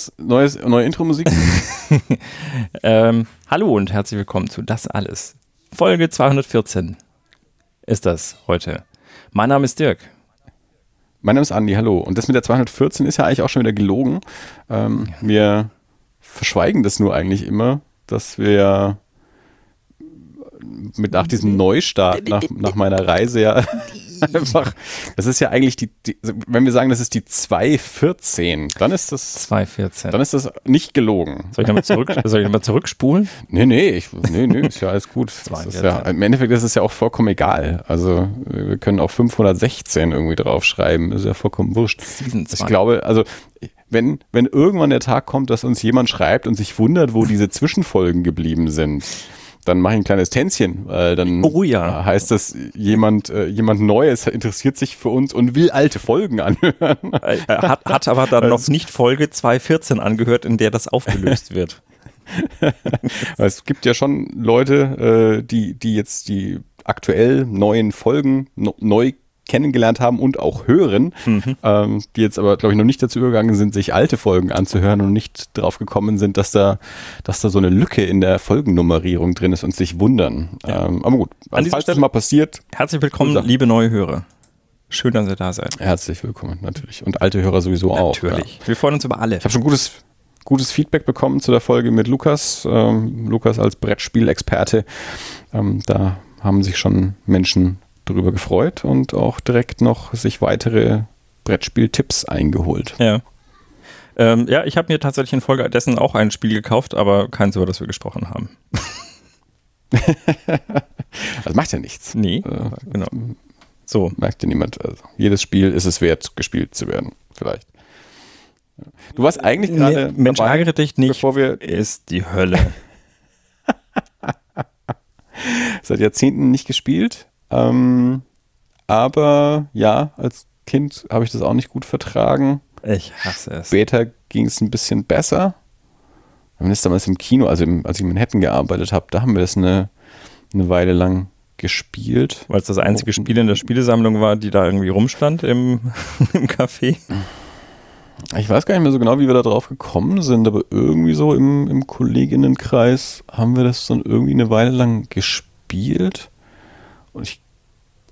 Als neues, neue Intro-Musik? ähm, hallo und herzlich willkommen zu Das Alles. Folge 214 ist das heute. Mein Name ist Dirk. Mein Name ist Andi, hallo. Und das mit der 214 ist ja eigentlich auch schon wieder gelogen. Ähm, wir verschweigen das nur eigentlich immer, dass wir mit nach diesem Neustart, nach, nach meiner Reise ja einfach, das ist ja eigentlich die, die, wenn wir sagen, das ist die 214, dann ist das 214. Dann ist das nicht gelogen. Soll ich nochmal zurück, soll ich nochmal zurückspulen? Nee, nee, ich, nee, nee, ist ja alles gut. Ist ja, Im Endeffekt ist es ja auch vollkommen egal. Also wir können auch 516 irgendwie draufschreiben, ist ja vollkommen wurscht. Ich glaube, also wenn, wenn irgendwann der Tag kommt, dass uns jemand schreibt und sich wundert, wo diese Zwischenfolgen geblieben sind, dann mache ich ein kleines Tänzchen, weil dann oh, ja. heißt das, jemand, äh, jemand Neues interessiert sich für uns und will alte Folgen anhören. Er hat, hat aber dann noch nicht Folge 214 angehört, in der das aufgelöst wird. es gibt ja schon Leute, äh, die, die jetzt die aktuell neuen Folgen no, neu kennengelernt haben und auch hören, mhm. ähm, die jetzt aber, glaube ich, noch nicht dazu übergegangen sind, sich alte Folgen anzuhören und nicht drauf gekommen sind, dass da, dass da so eine Lücke in der Folgennummerierung drin ist und sich wundern. Ja. Ähm, aber gut, also, falls das mal passiert. Herzlich willkommen, liebe neue Hörer. Schön, dass ihr da seid. Herzlich willkommen, natürlich. Und alte Hörer sowieso natürlich. auch. Natürlich. Ja. Wir freuen uns über alle. Ich habe schon gutes, gutes Feedback bekommen zu der Folge mit Lukas. Ähm, Lukas als Brettspielexperte. Ähm, da haben sich schon Menschen darüber gefreut und auch direkt noch sich weitere Brettspieltipps eingeholt. Ja. Ähm, ja, ich habe mir tatsächlich in Folge dessen auch ein Spiel gekauft, aber keins, über das wir gesprochen haben. das macht ja nichts. Nee, äh, genau. So. Merkt ja niemand. Also, jedes Spiel ist es wert, gespielt zu werden, vielleicht. Du warst eigentlich gerade. Nee, Mensch, dabei, ärgere dich nicht. Bevor wir ist die Hölle. Seit Jahrzehnten nicht gespielt. Ähm, aber ja, als Kind habe ich das auch nicht gut vertragen. Ich hasse es. Später ging es ein bisschen besser. Wir haben das damals im Kino, also im, als ich in Manhattan gearbeitet habe, da haben wir das eine, eine Weile lang gespielt. Weil es das einzige Spiel in der Spielesammlung war, die da irgendwie rumstand im, im Café. Ich weiß gar nicht mehr so genau, wie wir da drauf gekommen sind, aber irgendwie so im, im Kolleginnenkreis haben wir das dann irgendwie eine Weile lang gespielt. Und ich,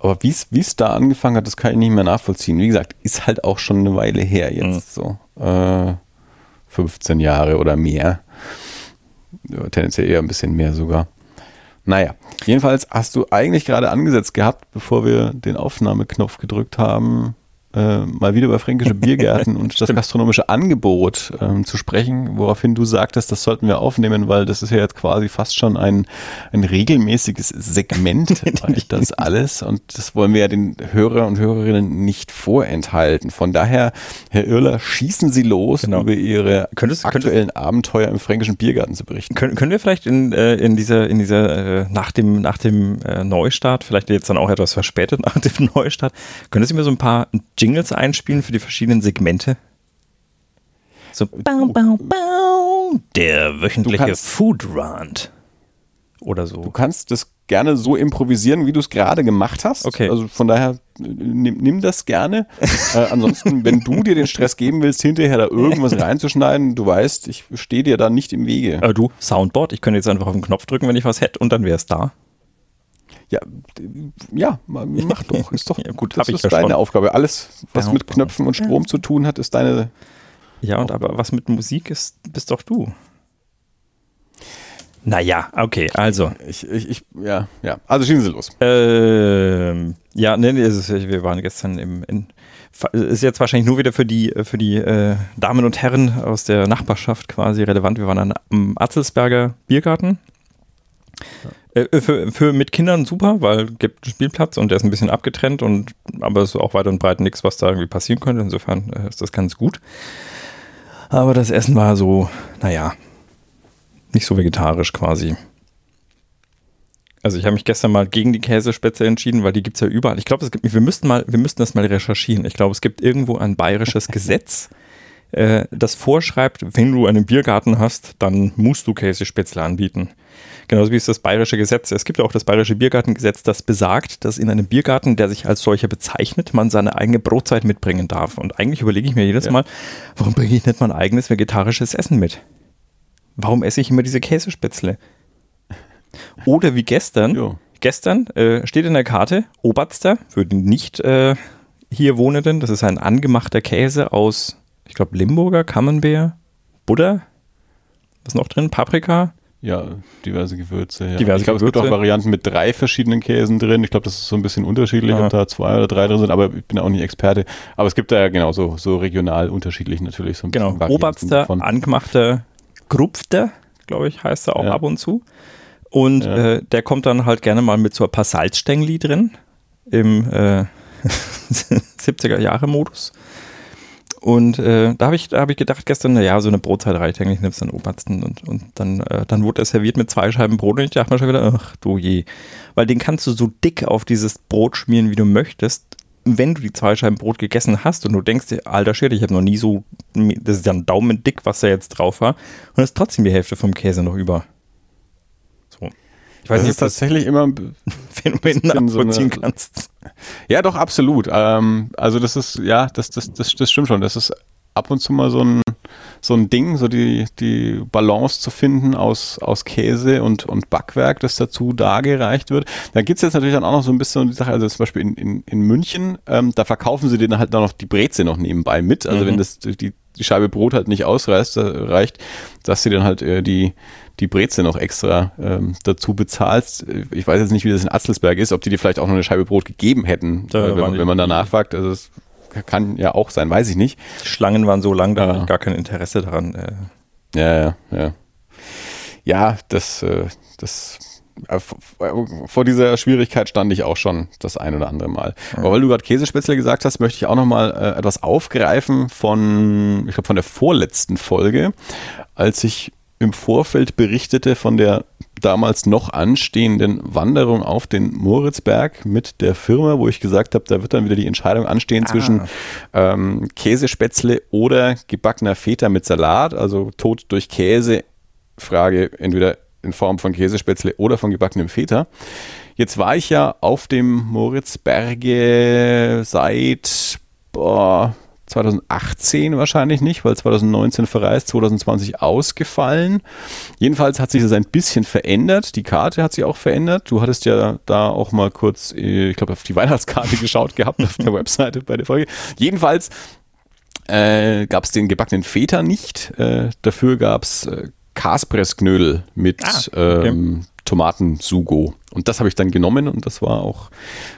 aber wie es da angefangen hat, das kann ich nicht mehr nachvollziehen. Wie gesagt, ist halt auch schon eine Weile her jetzt mhm. so. Äh, 15 Jahre oder mehr. Tendenziell eher ein bisschen mehr sogar. Naja, jedenfalls hast du eigentlich gerade angesetzt gehabt, bevor wir den Aufnahmeknopf gedrückt haben, äh, mal wieder über fränkische Biergärten und das gastronomische Angebot ähm, zu sprechen, woraufhin du sagtest, das sollten wir aufnehmen, weil das ist ja jetzt quasi fast schon ein, ein regelmäßiges Segment, das alles und das wollen wir ja den Hörer und Hörerinnen nicht vorenthalten. Von daher, Herr Irler, schießen Sie los, genau. über Ihre könntest, aktuellen könntest, Abenteuer im fränkischen Biergarten zu berichten. Können, können wir vielleicht in, äh, in dieser, in dieser äh, nach dem, nach dem äh, Neustart, vielleicht jetzt dann auch etwas verspätet nach dem Neustart, können Sie mir so ein paar Jingles einspielen für die verschiedenen Segmente? So, bau, bau, bau, der wöchentliche kannst, Food Rant. Oder so. Du kannst das gerne so improvisieren, wie du es gerade gemacht hast. Okay. Also von daher, nimm, nimm das gerne. äh, ansonsten, wenn du dir den Stress geben willst, hinterher da irgendwas reinzuschneiden, du weißt, ich stehe dir da nicht im Wege. Äh, du, Soundboard, ich könnte jetzt einfach auf den Knopf drücken, wenn ich was hätte und dann wäre es da. Ja, ja, mach doch. Ist doch ja, gut, das ist ja deine schon. Aufgabe. Alles, was ja, mit Knöpfen und Strom zu tun hat, ist deine. Ja, und aber was mit Musik ist, bist doch du. Naja, okay, also. Ich, ich, ich, ja, ja. Also schießen Sie los. Ähm, ja, nee, nee, wir waren gestern im, in, ist jetzt wahrscheinlich nur wieder für die, für die äh, Damen und Herren aus der Nachbarschaft quasi relevant. Wir waren dann am Atzelsberger Biergarten. Ja. Äh, für, für mit Kindern super, weil es gibt einen Spielplatz und der ist ein bisschen abgetrennt und aber es ist auch weit und breit nichts, was da irgendwie passieren könnte. Insofern äh, ist das ganz gut. Aber das Essen war so, naja, nicht so vegetarisch quasi. Also ich habe mich gestern mal gegen die Käsespätzle entschieden, weil die gibt es ja überall. Ich glaube, es gibt, wir müssten mal, wir müssten das mal recherchieren. Ich glaube, es gibt irgendwo ein bayerisches Gesetz, äh, das vorschreibt, wenn du einen Biergarten hast, dann musst du Käsespätzle anbieten. Genauso wie es das bayerische Gesetz. Es gibt ja auch das bayerische Biergartengesetz, das besagt, dass in einem Biergarten, der sich als solcher bezeichnet, man seine eigene Brotzeit mitbringen darf. Und eigentlich überlege ich mir jedes ja. Mal, warum bringe ich nicht mein eigenes vegetarisches Essen mit? Warum esse ich immer diese Käsespätzle? Oder wie gestern. Jo. Gestern äh, steht in der Karte Oberster für den nicht äh, hier Wohnenden. Das ist ein angemachter Käse aus, ich glaube, Limburger, Camembert, Butter. Was noch drin? Paprika, ja, diverse Gewürze. Ja. Diverse ich glaube, es gibt auch Varianten mit drei verschiedenen Käsen drin. Ich glaube, das ist so ein bisschen unterschiedlich, ja. ob da zwei oder drei drin sind, aber ich bin auch nicht Experte. Aber es gibt da ja genau so, so regional unterschiedlich natürlich so ein Genau, Oberster, angemachter Krupfter, glaube ich, heißt er auch ja. ab und zu. Und ja. äh, der kommt dann halt gerne mal mit so ein paar Salzstängli drin im äh, 70er-Jahre-Modus. Und äh, da habe ich, hab ich gedacht gestern, naja, so eine Brotzeit reicht eigentlich, nimmst dann Obersten und, und dann, äh, dann wurde er serviert mit zwei Scheiben Brot und ich dachte mir schon wieder, ach du je. Weil den kannst du so dick auf dieses Brot schmieren, wie du möchtest. Wenn du die zwei Scheiben Brot gegessen hast und du denkst dir, alter Shit, ich habe noch nie so, das ist ja ein Daumen dick, was da jetzt drauf war, und ist trotzdem die Hälfte vom Käse noch über. Ich weiß das nicht, ist tatsächlich immer ein Phänomen nachvollziehen so kannst. Ja, doch, absolut. Ähm, also das ist, ja, das, das, das, das stimmt schon. Das ist ab und zu mal so ein, so ein Ding, so die, die Balance zu finden aus, aus Käse und, und Backwerk, das dazu dargereicht wird. Da gibt es jetzt natürlich dann auch noch so ein bisschen die Sache, also zum Beispiel in, in, in München, ähm, da verkaufen sie denen halt dann noch die Breze noch nebenbei mit. Also mhm. wenn das die, die Scheibe Brot halt nicht ausreißt, reicht, dass sie dann halt äh, die die Breze noch extra ähm, dazu bezahlst. Ich weiß jetzt nicht, wie das in Atzelsberg ist, ob die dir vielleicht auch noch eine Scheibe Brot gegeben hätten, äh, wenn, wenn, man danach fragt. Also es kann ja auch sein, weiß ich nicht. Die Schlangen waren so lang, da ja. hatte ich gar kein Interesse daran. Äh. Ja, ja, ja. Ja, das, äh, das äh, vor dieser Schwierigkeit stand ich auch schon das ein oder andere Mal. Aber weil du gerade Käsespätzle gesagt hast, möchte ich auch noch mal äh, etwas aufgreifen von, ich glaube, von der vorletzten Folge, als ich im Vorfeld berichtete von der damals noch anstehenden Wanderung auf den Moritzberg mit der Firma, wo ich gesagt habe, da wird dann wieder die Entscheidung anstehen ah. zwischen ähm, Käsespätzle oder gebackener Feta mit Salat, also Tod durch Käse. Frage entweder in Form von Käsespätzle oder von gebackenem Feta. Jetzt war ich ja auf dem Moritzberge seit boah, 2018 wahrscheinlich nicht, weil 2019 verreist, 2020 ausgefallen. Jedenfalls hat sich das ein bisschen verändert. Die Karte hat sich auch verändert. Du hattest ja da auch mal kurz, äh, ich glaube, auf die Weihnachtskarte geschaut gehabt auf der Webseite bei der Folge. Jedenfalls äh, gab es den gebackenen Feta nicht. Äh, dafür gab es äh, Kaspressknödel mit ah, okay. ähm, Tomatensugo. Und das habe ich dann genommen und das war auch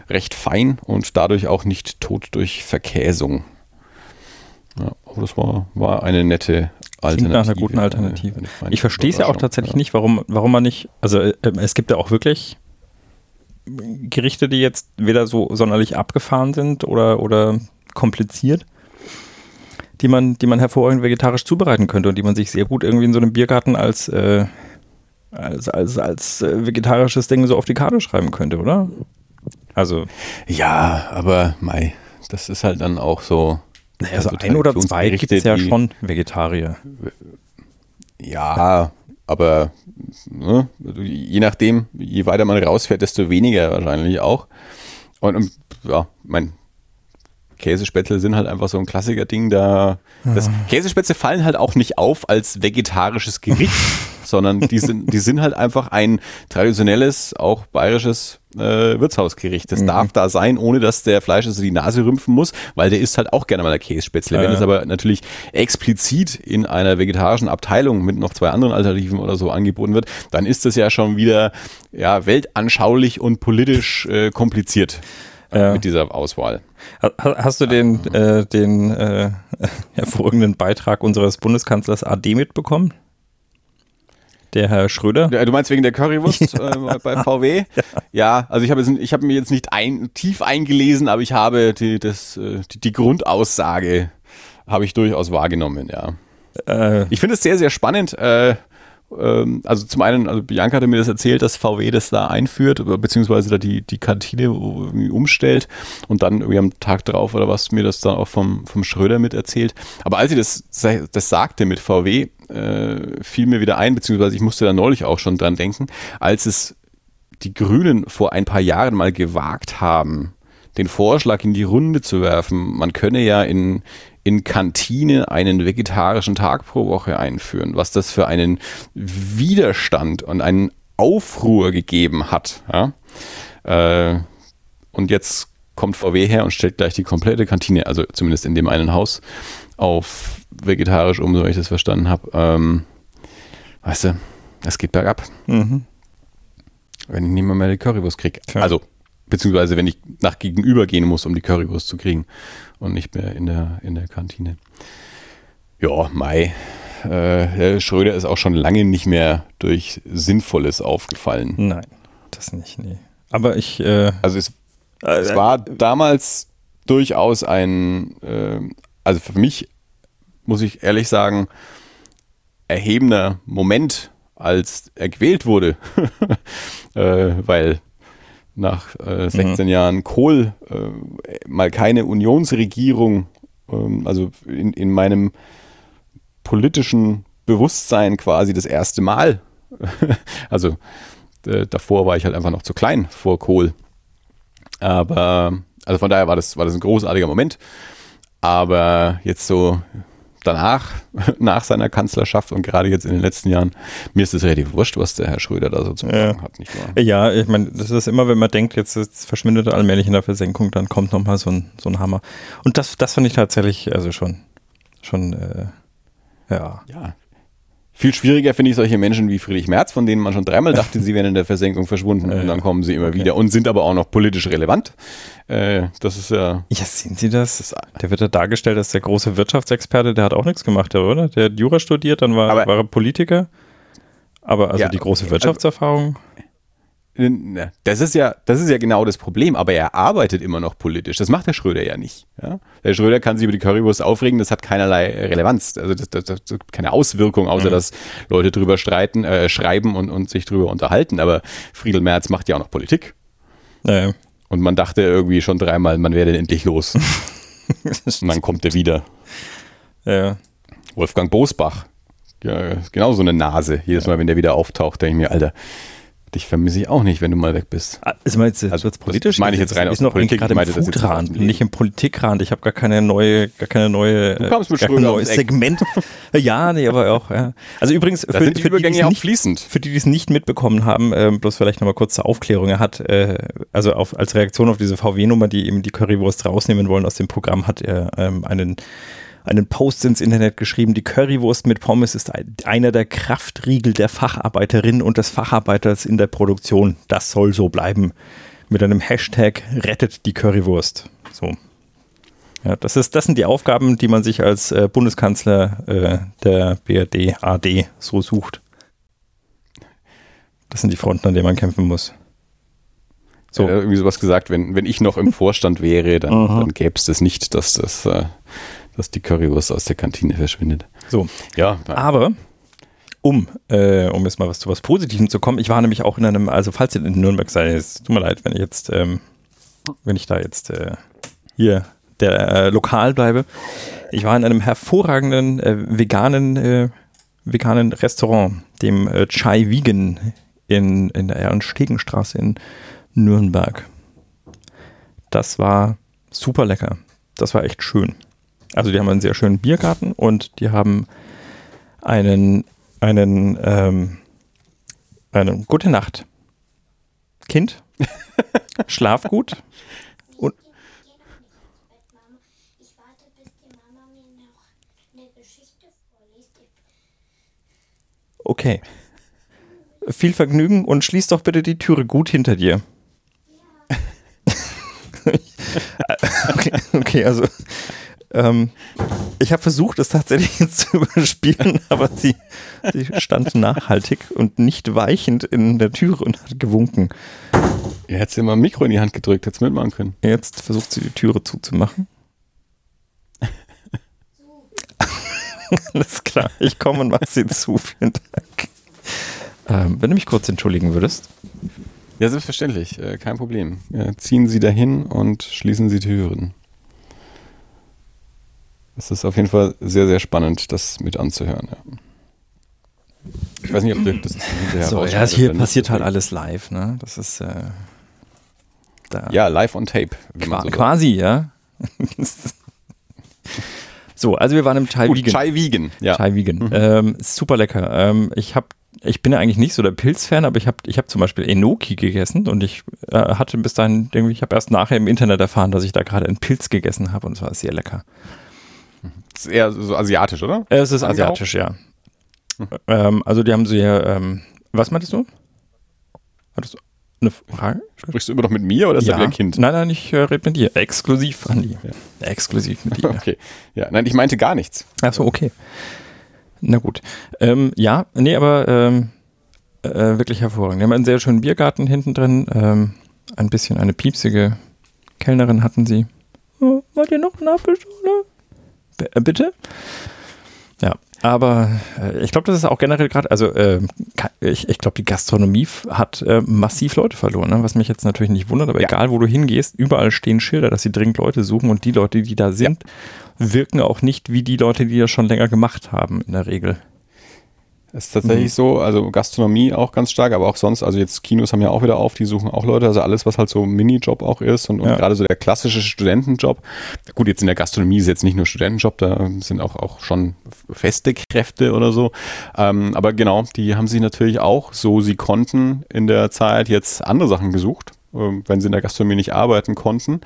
recht fein und dadurch auch nicht tot durch Verkäsung. Ja, aber das war, war eine nette Alternative. Klingt nach einer guten Alternative. Eine, eine ich verstehe es ja auch tatsächlich ja. nicht, warum, warum man nicht, also äh, es gibt ja auch wirklich Gerichte, die jetzt weder so sonderlich abgefahren sind oder, oder kompliziert, die man, die man hervorragend vegetarisch zubereiten könnte und die man sich sehr gut irgendwie in so einem Biergarten als, äh, als, als, als äh, vegetarisches Ding so auf die Karte schreiben könnte, oder? Also. Ja, aber mei, das ist halt dann auch so naja, also ein oder zwei gibt es ja schon Vegetarier. Ja, aber ne, je nachdem, je weiter man rausfährt, desto weniger wahrscheinlich auch. Und, und ja, mein Käsespätzle sind halt einfach so ein Klassiker-Ding. Da, das ah. Käsespätzle fallen halt auch nicht auf als vegetarisches Gericht, sondern die sind, die sind halt einfach ein traditionelles, auch bayerisches äh, Wirtshausgericht. Das mhm. darf da sein, ohne dass der Fleisch also die Nase rümpfen muss, weil der isst halt auch gerne mal der Kässpätzle. Ja, Wenn es aber natürlich explizit in einer vegetarischen Abteilung mit noch zwei anderen Alternativen oder so angeboten wird, dann ist das ja schon wieder ja, weltanschaulich und politisch äh, kompliziert. Äh, ja. mit dieser Auswahl. Hast du den, äh, den äh, hervorragenden Beitrag unseres Bundeskanzlers AD mitbekommen? Der Herr Schröder? Du meinst wegen der Currywurst ja. äh, bei VW? Ja. ja, also ich habe hab mir jetzt nicht ein, tief eingelesen, aber ich habe die, das, äh, die, die Grundaussage habe ich durchaus wahrgenommen, ja. Äh. Ich finde es sehr, sehr spannend, äh, ähm, also zum einen, also Bianca hatte mir das erzählt, dass VW das da einführt, beziehungsweise da die, die Kantine umstellt und dann irgendwie am Tag drauf oder was mir das dann auch vom, vom Schröder mit erzählt. Aber als sie das, das sagte mit VW, äh, fiel mir wieder ein, beziehungsweise ich musste da neulich auch schon dran denken, als es die Grünen vor ein paar Jahren mal gewagt haben, den Vorschlag in die Runde zu werfen, man könne ja in, in Kantine einen vegetarischen Tag pro Woche einführen, was das für einen Widerstand und einen Aufruhr gegeben hat. Ja? Äh, und jetzt kommt VW her und stellt gleich die komplette Kantine, also zumindest in dem einen Haus, auf vegetarisch um, so ich das verstanden habe. Ähm, weißt du, es geht bergab. Mhm. Wenn ich nicht mehr, mehr die Currywurst kriege. Also, beziehungsweise wenn ich nach gegenüber gehen muss, um die Currywurst zu kriegen und nicht mehr in der, in der Kantine. Ja, Mai. Äh, Schröder ist auch schon lange nicht mehr durch Sinnvolles aufgefallen. Nein, das nicht, nee. Aber ich. Äh, also es, äh, es war damals durchaus ein, äh, also für mich muss ich ehrlich sagen, erhebender Moment, als er gewählt wurde. äh, weil nach äh, 16 mhm. Jahren Kohl äh, mal keine Unionsregierung, ähm, also in, in meinem politischen Bewusstsein quasi das erste Mal. also davor war ich halt einfach noch zu klein vor Kohl. Aber, also von daher war das, war das ein großartiger Moment. Aber jetzt so danach, nach seiner Kanzlerschaft und gerade jetzt in den letzten Jahren, mir ist es relativ wurscht, was der Herr Schröder da so zu sagen ja. hat, nicht wahr? Ja, ich meine, das ist immer, wenn man denkt, jetzt, jetzt verschwindet er allmählich in der Versenkung, dann kommt nochmal so ein, so ein Hammer. Und das, das fand ich tatsächlich, also schon, schon, äh, ja. Ja, viel schwieriger finde ich solche Menschen wie Friedrich Merz, von denen man schon dreimal dachte, sie wären in der Versenkung verschwunden und dann kommen sie immer okay. wieder und sind aber auch noch politisch relevant. Äh, das ist ja. Ja, sehen Sie das? Der wird ja dargestellt als der große Wirtschaftsexperte, der hat auch nichts gemacht, oder? Der hat Jura studiert, dann war, aber, war er Politiker. Aber also ja, die große also Wirtschaftserfahrung. Also, das ist ja, das ist ja genau das Problem, aber er arbeitet immer noch politisch. Das macht der Schröder ja nicht. Ja? Der Schröder kann sich über die Currywurst aufregen, das hat keinerlei Relevanz, also das, das, das keine Auswirkung, außer mhm. dass Leute drüber streiten, äh, schreiben und, und sich drüber unterhalten. Aber Friedel Merz macht ja auch noch Politik. Naja. Und man dachte irgendwie schon dreimal, man wäre denn endlich los. und dann kommt er wieder. Ja. Wolfgang Bosbach. Ja, genau so eine Nase. Jedes Mal, wenn der wieder auftaucht, denke ich mir, Alter, Dich vermisse ich auch nicht, wenn du mal weg bist. Ah, ist mal jetzt, also, politisch? meine ich jetzt rein aus noch Politik. gerade im Foodrand, nicht im Politikrand. Ich habe gar keine neue, gar keine neue, du kommst mit gar kein neues Segment. ja, nee, aber auch, ja. Also übrigens, für, sind die für die, die nicht, fließend. Für die, die es nicht mitbekommen haben, äh, bloß vielleicht nochmal kurz zur Aufklärung. Er hat, äh, also auf, als Reaktion auf diese VW-Nummer, die eben die Currywurst rausnehmen wollen aus dem Programm, hat er ähm, einen einen Post ins Internet geschrieben, die Currywurst mit Pommes ist einer der Kraftriegel der Facharbeiterin und des Facharbeiters in der Produktion. Das soll so bleiben. Mit einem Hashtag rettet die Currywurst. So. Ja, das, ist, das sind die Aufgaben, die man sich als äh, Bundeskanzler äh, der BRD AD so sucht. Das sind die Fronten, an denen man kämpfen muss. So. Ja, irgendwie sowas gesagt, wenn, wenn ich noch im Vorstand wäre, dann, dann gäbe es das nicht, dass das äh, dass die Currywurst aus der Kantine verschwindet. So. Ja. Aber um, äh, um jetzt mal was zu was Positivem zu kommen, ich war nämlich auch in einem, also falls ihr in Nürnberg seid, es tut mir leid, wenn ich jetzt, ähm, wenn ich da jetzt äh, hier der äh, lokal bleibe. Ich war in einem hervorragenden äh, veganen, äh, veganen Restaurant, dem äh, Chai Vegan in, in der Ehrenstegenstraße in Nürnberg. Das war super lecker. Das war echt schön. Also die haben einen sehr schönen Biergarten und die haben einen, einen, ähm, einen Gute Nacht. Kind, schlaf gut. Und okay. Viel Vergnügen und schließ doch bitte die Türe gut hinter dir. Ja. okay, okay, also ähm, ich habe versucht, es tatsächlich zu überspielen, aber sie, sie stand nachhaltig und nicht weichend in der Türe und hat gewunken. Er hätte sie mal ein Mikro in die Hand gedrückt, hätte es mitmachen können. Jetzt versucht sie die Türe zuzumachen. Alles klar, ich komme und mache sie zu. Vielen Dank. Ähm, wenn du mich kurz entschuldigen würdest. Ja, selbstverständlich, äh, kein Problem. Äh, ziehen Sie dahin und schließen Sie Türen. Es ist auf jeden Fall sehr, sehr spannend, das mit anzuhören. Ja. Ich weiß nicht, ob du das hinterher So, ja, hier passiert halt alles live, ne? Das ist äh, da. Ja, live on tape. Qua so quasi, ja. so, also wir waren im Chai Vegan. Chai Vegan, ja. Chai Vegan. Mhm. Ähm, super lecker. Ähm, ich habe ich bin ja eigentlich nicht so der Pilzfan, aber ich habe ich hab zum Beispiel Enoki gegessen und ich äh, hatte bis dahin, irgendwie, ich habe erst nachher im Internet erfahren, dass ich da gerade einen Pilz gegessen habe und es war sehr lecker. Das ist eher so asiatisch, oder? Es ist asiatisch, ja. Mhm. Ähm, also die haben so hier, ähm, was meintest du? Hattest du eine Frage? Sprichst du immer noch mit mir oder ist ja. das wieder Kind? Nein, nein, ich äh, rede mit dir. Exklusiv, Andi. Ja. Exklusiv mit dir. okay. Ja, nein, ich meinte gar nichts. Ach so, okay. Na gut. Ähm, ja, nee, aber ähm, äh, wirklich hervorragend. Wir haben einen sehr schönen Biergarten hinten drin. Ähm, ein bisschen eine piepsige Kellnerin hatten sie. Oh, wollt ihr noch einen Apfelschorle? Äh, bitte? Ja, aber äh, ich glaube, das ist auch generell gerade, also äh, ich, ich glaube, die Gastronomie hat äh, massiv Leute verloren, ne? was mich jetzt natürlich nicht wundert, aber ja. egal wo du hingehst, überall stehen Schilder, dass sie dringend Leute suchen und die Leute, die da sind, ja. wirken auch nicht wie die Leute, die das schon länger gemacht haben in der Regel. Das ist tatsächlich mhm. so, also Gastronomie auch ganz stark, aber auch sonst, also jetzt Kinos haben ja auch wieder auf, die suchen auch Leute, also alles, was halt so Minijob auch ist und, und ja. gerade so der klassische Studentenjob. Gut, jetzt in der Gastronomie ist jetzt nicht nur Studentenjob, da sind auch, auch schon feste Kräfte oder so. Ähm, aber genau, die haben sich natürlich auch, so sie konnten, in der Zeit jetzt andere Sachen gesucht ähm, wenn sie in der Gastronomie nicht arbeiten konnten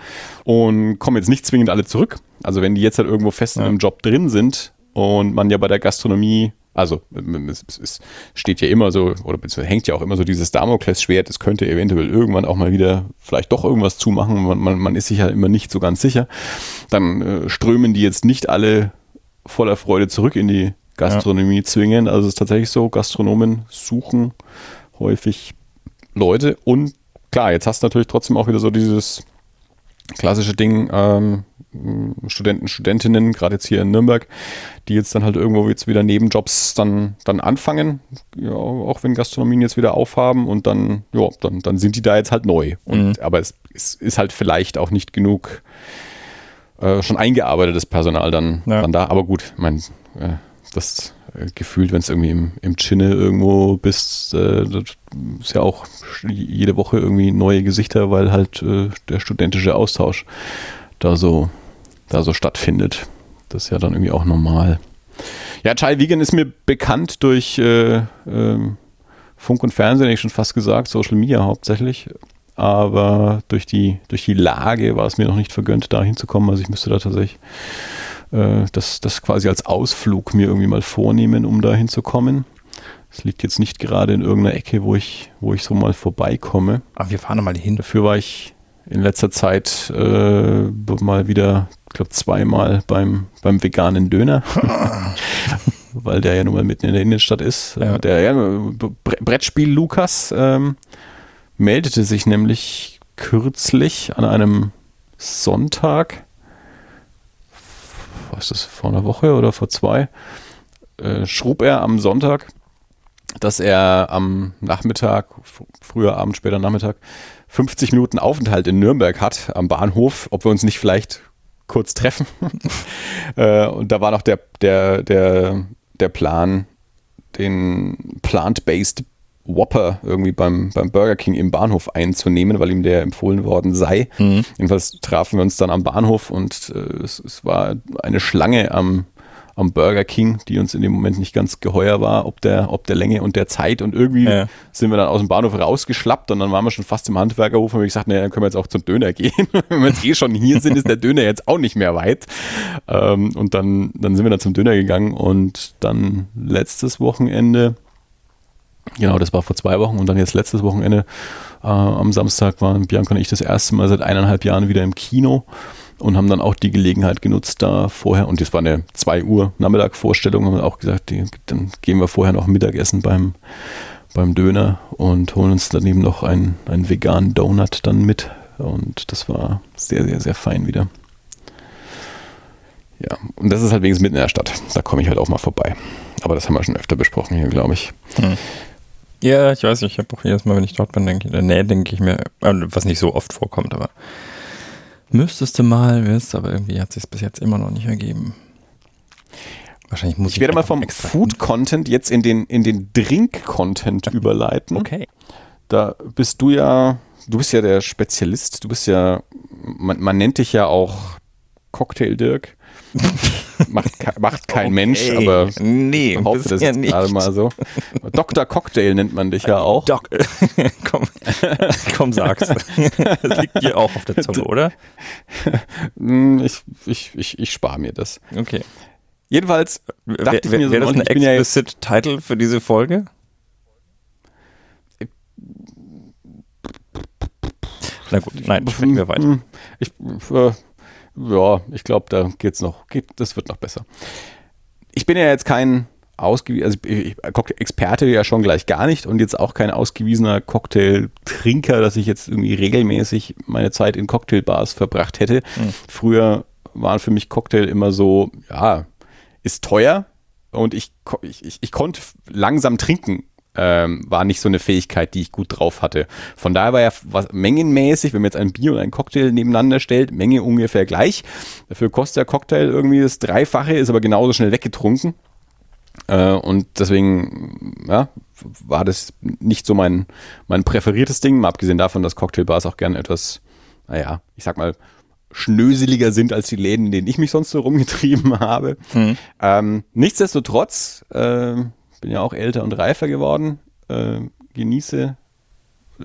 und kommen jetzt nicht zwingend alle zurück. Also wenn die jetzt halt irgendwo fest ja. in einem Job drin sind und man ja bei der Gastronomie also es, steht ja immer so, oder beziehungsweise hängt ja auch immer so dieses Damoklesschwert, es könnte eventuell irgendwann auch mal wieder vielleicht doch irgendwas zumachen, man, man, man ist sich ja immer nicht so ganz sicher. Dann äh, strömen die jetzt nicht alle voller Freude zurück in die Gastronomie ja. zwingen. Also es ist tatsächlich so, Gastronomen suchen häufig Leute und klar, jetzt hast du natürlich trotzdem auch wieder so dieses klassische Ding, ähm, Studenten, Studentinnen, gerade jetzt hier in Nürnberg, die jetzt dann halt irgendwo jetzt wieder Nebenjobs dann, dann anfangen, ja, auch wenn Gastronomien jetzt wieder aufhaben und dann, ja, dann, dann sind die da jetzt halt neu. Und, mhm. Aber es, es, ist halt vielleicht auch nicht genug äh, schon eingearbeitetes Personal dann, ja. dann da. Aber gut, ich meine, äh, das äh, gefühlt, wenn es irgendwie im, im Chinne irgendwo bist, äh, das ist ja auch jede Woche irgendwie neue Gesichter, weil halt äh, der studentische Austausch da so da so stattfindet. Das ist ja dann irgendwie auch normal. Ja, Chai Vegan ist mir bekannt durch äh, äh, Funk und Fernsehen, hätte ich schon fast gesagt, Social Media hauptsächlich. Aber durch die, durch die Lage war es mir noch nicht vergönnt, da hinzukommen. Also ich müsste da tatsächlich äh, das, das quasi als Ausflug mir irgendwie mal vornehmen, um da hinzukommen. Es liegt jetzt nicht gerade in irgendeiner Ecke, wo ich, wo ich so mal vorbeikomme. Aber wir fahren mal hin. Dafür war ich in letzter Zeit äh, mal wieder ich glaube, zweimal beim, beim veganen Döner. Weil der ja nun mal mitten in der Innenstadt ist. Ja. Der ja, Brettspiel Lukas ähm, meldete sich nämlich kürzlich an einem Sonntag, was ist das, vor einer Woche oder vor zwei, äh, schrub er am Sonntag, dass er am Nachmittag, früher Abend, später Nachmittag, 50 Minuten Aufenthalt in Nürnberg hat am Bahnhof, ob wir uns nicht vielleicht kurz treffen. äh, und da war noch der, der, der, der Plan, den Plant-Based Whopper irgendwie beim, beim Burger King im Bahnhof einzunehmen, weil ihm der empfohlen worden sei. Mhm. Jedenfalls trafen wir uns dann am Bahnhof und äh, es, es war eine Schlange am, am Burger King, die uns in dem Moment nicht ganz geheuer war, ob der, ob der Länge und der Zeit. Und irgendwie ja. sind wir dann aus dem Bahnhof rausgeschlappt und dann waren wir schon fast im Handwerkerhof und wir gesagt, naja, dann können wir jetzt auch zum Döner gehen. Wenn wir jetzt eh schon hier sind, ist der Döner jetzt auch nicht mehr weit. Ähm, und dann, dann sind wir dann zum Döner gegangen und dann letztes Wochenende, genau, das war vor zwei Wochen und dann jetzt letztes Wochenende äh, am Samstag waren Bianca und ich das erste Mal seit eineinhalb Jahren wieder im Kino und haben dann auch die Gelegenheit genutzt, da vorher, und das war eine 2 Uhr Nachmittag-Vorstellung, haben auch gesagt, die, dann gehen wir vorher noch Mittagessen beim, beim Döner und holen uns daneben noch einen, einen veganen Donut dann mit. Und das war sehr, sehr, sehr fein wieder. Ja, und das ist halt wenigstens mitten in der Stadt. Da komme ich halt auch mal vorbei. Aber das haben wir schon öfter besprochen hier, glaube ich. Hm. Ja, ich weiß, ich habe auch jedes Mal, wenn ich dort bin, denke ich, nee, denke ich mir, äh, was nicht so oft vorkommt, aber müsstest du mal, wirst, aber irgendwie hat sich bis jetzt immer noch nicht ergeben. Wahrscheinlich muss ich, ich werde mal vom Food-Content jetzt in den, in den Drink-Content überleiten. Okay. Da bist du ja, du bist ja der Spezialist, du bist ja, man, man nennt dich ja auch Cocktail Dirk. Macht, macht kein okay. Mensch, aber nee, ich hoffe das ja jetzt gerade mal so. Dr. Cocktail nennt man dich ja auch. Doc komm, komm, sag's. Das liegt dir auch auf der Zunge, oder? Hm, ich, ich, ich, ich spare mir das. Okay. Jedenfalls dachte ich mir so, wäre das ein explicit ja Title für diese Folge? Na gut, nein, sprechen wir weiter. Ich, äh, ja, ich glaube, da geht's noch, geht, das wird noch besser. Ich bin ja jetzt kein ausgewiesener, also Experte ja schon gleich gar nicht und jetzt auch kein ausgewiesener Cocktailtrinker, dass ich jetzt irgendwie regelmäßig meine Zeit in Cocktailbars verbracht hätte. Mhm. Früher waren für mich Cocktail immer so, ja, ist teuer und ich, ich, ich, ich konnte langsam trinken ähm, war nicht so eine Fähigkeit, die ich gut drauf hatte. Von daher war ja was, mengenmäßig, wenn man jetzt ein Bier und ein Cocktail nebeneinander stellt, Menge ungefähr gleich. Dafür kostet der Cocktail irgendwie das Dreifache, ist aber genauso schnell weggetrunken. Äh, und deswegen ja, war das nicht so mein, mein präferiertes Ding, mal abgesehen davon, dass Cocktailbars auch gerne etwas, naja, ich sag mal, schnöseliger sind als die Läden, in denen ich mich sonst so rumgetrieben habe. Mhm. Ähm, nichtsdestotrotz, äh, bin ja auch älter und reifer geworden, äh, genieße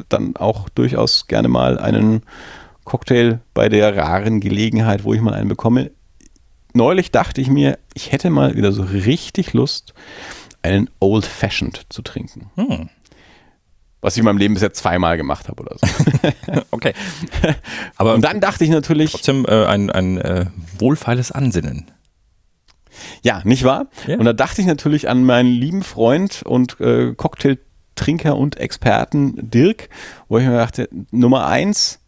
dann auch durchaus gerne mal einen Cocktail bei der raren Gelegenheit, wo ich mal einen bekomme. Neulich dachte ich mir, ich hätte mal wieder so richtig Lust, einen Old Fashioned zu trinken. Hm. Was ich in meinem Leben bisher zweimal gemacht habe oder so. okay. Aber und dann dachte ich natürlich. Trotzdem äh, ein, ein äh, wohlfeiles Ansinnen. Ja, nicht wahr? Ja. Und da dachte ich natürlich an meinen lieben Freund und äh, Cocktailtrinker und Experten Dirk, wo ich mir dachte, Nummer eins,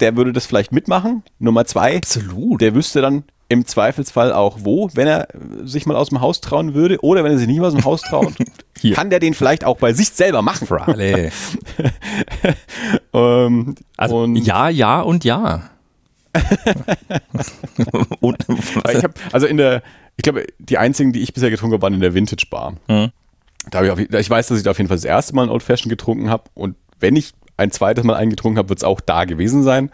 der würde das vielleicht mitmachen. Nummer zwei, Absolut. der wüsste dann im Zweifelsfall auch wo, wenn er sich mal aus dem Haus trauen würde oder wenn er sich nicht mal aus dem Haus traut, kann der den vielleicht auch bei sich selber machen. um, also, und ja, ja und ja. ich hab, also in der, ich glaube, die einzigen, die ich bisher getrunken habe, waren in der Vintage Bar. Mhm. Da ich, auf, ich weiß, dass ich da auf jeden Fall das erste Mal ein Old Fashioned getrunken habe und wenn ich ein zweites Mal eingetrunken habe, wird es auch da gewesen sein,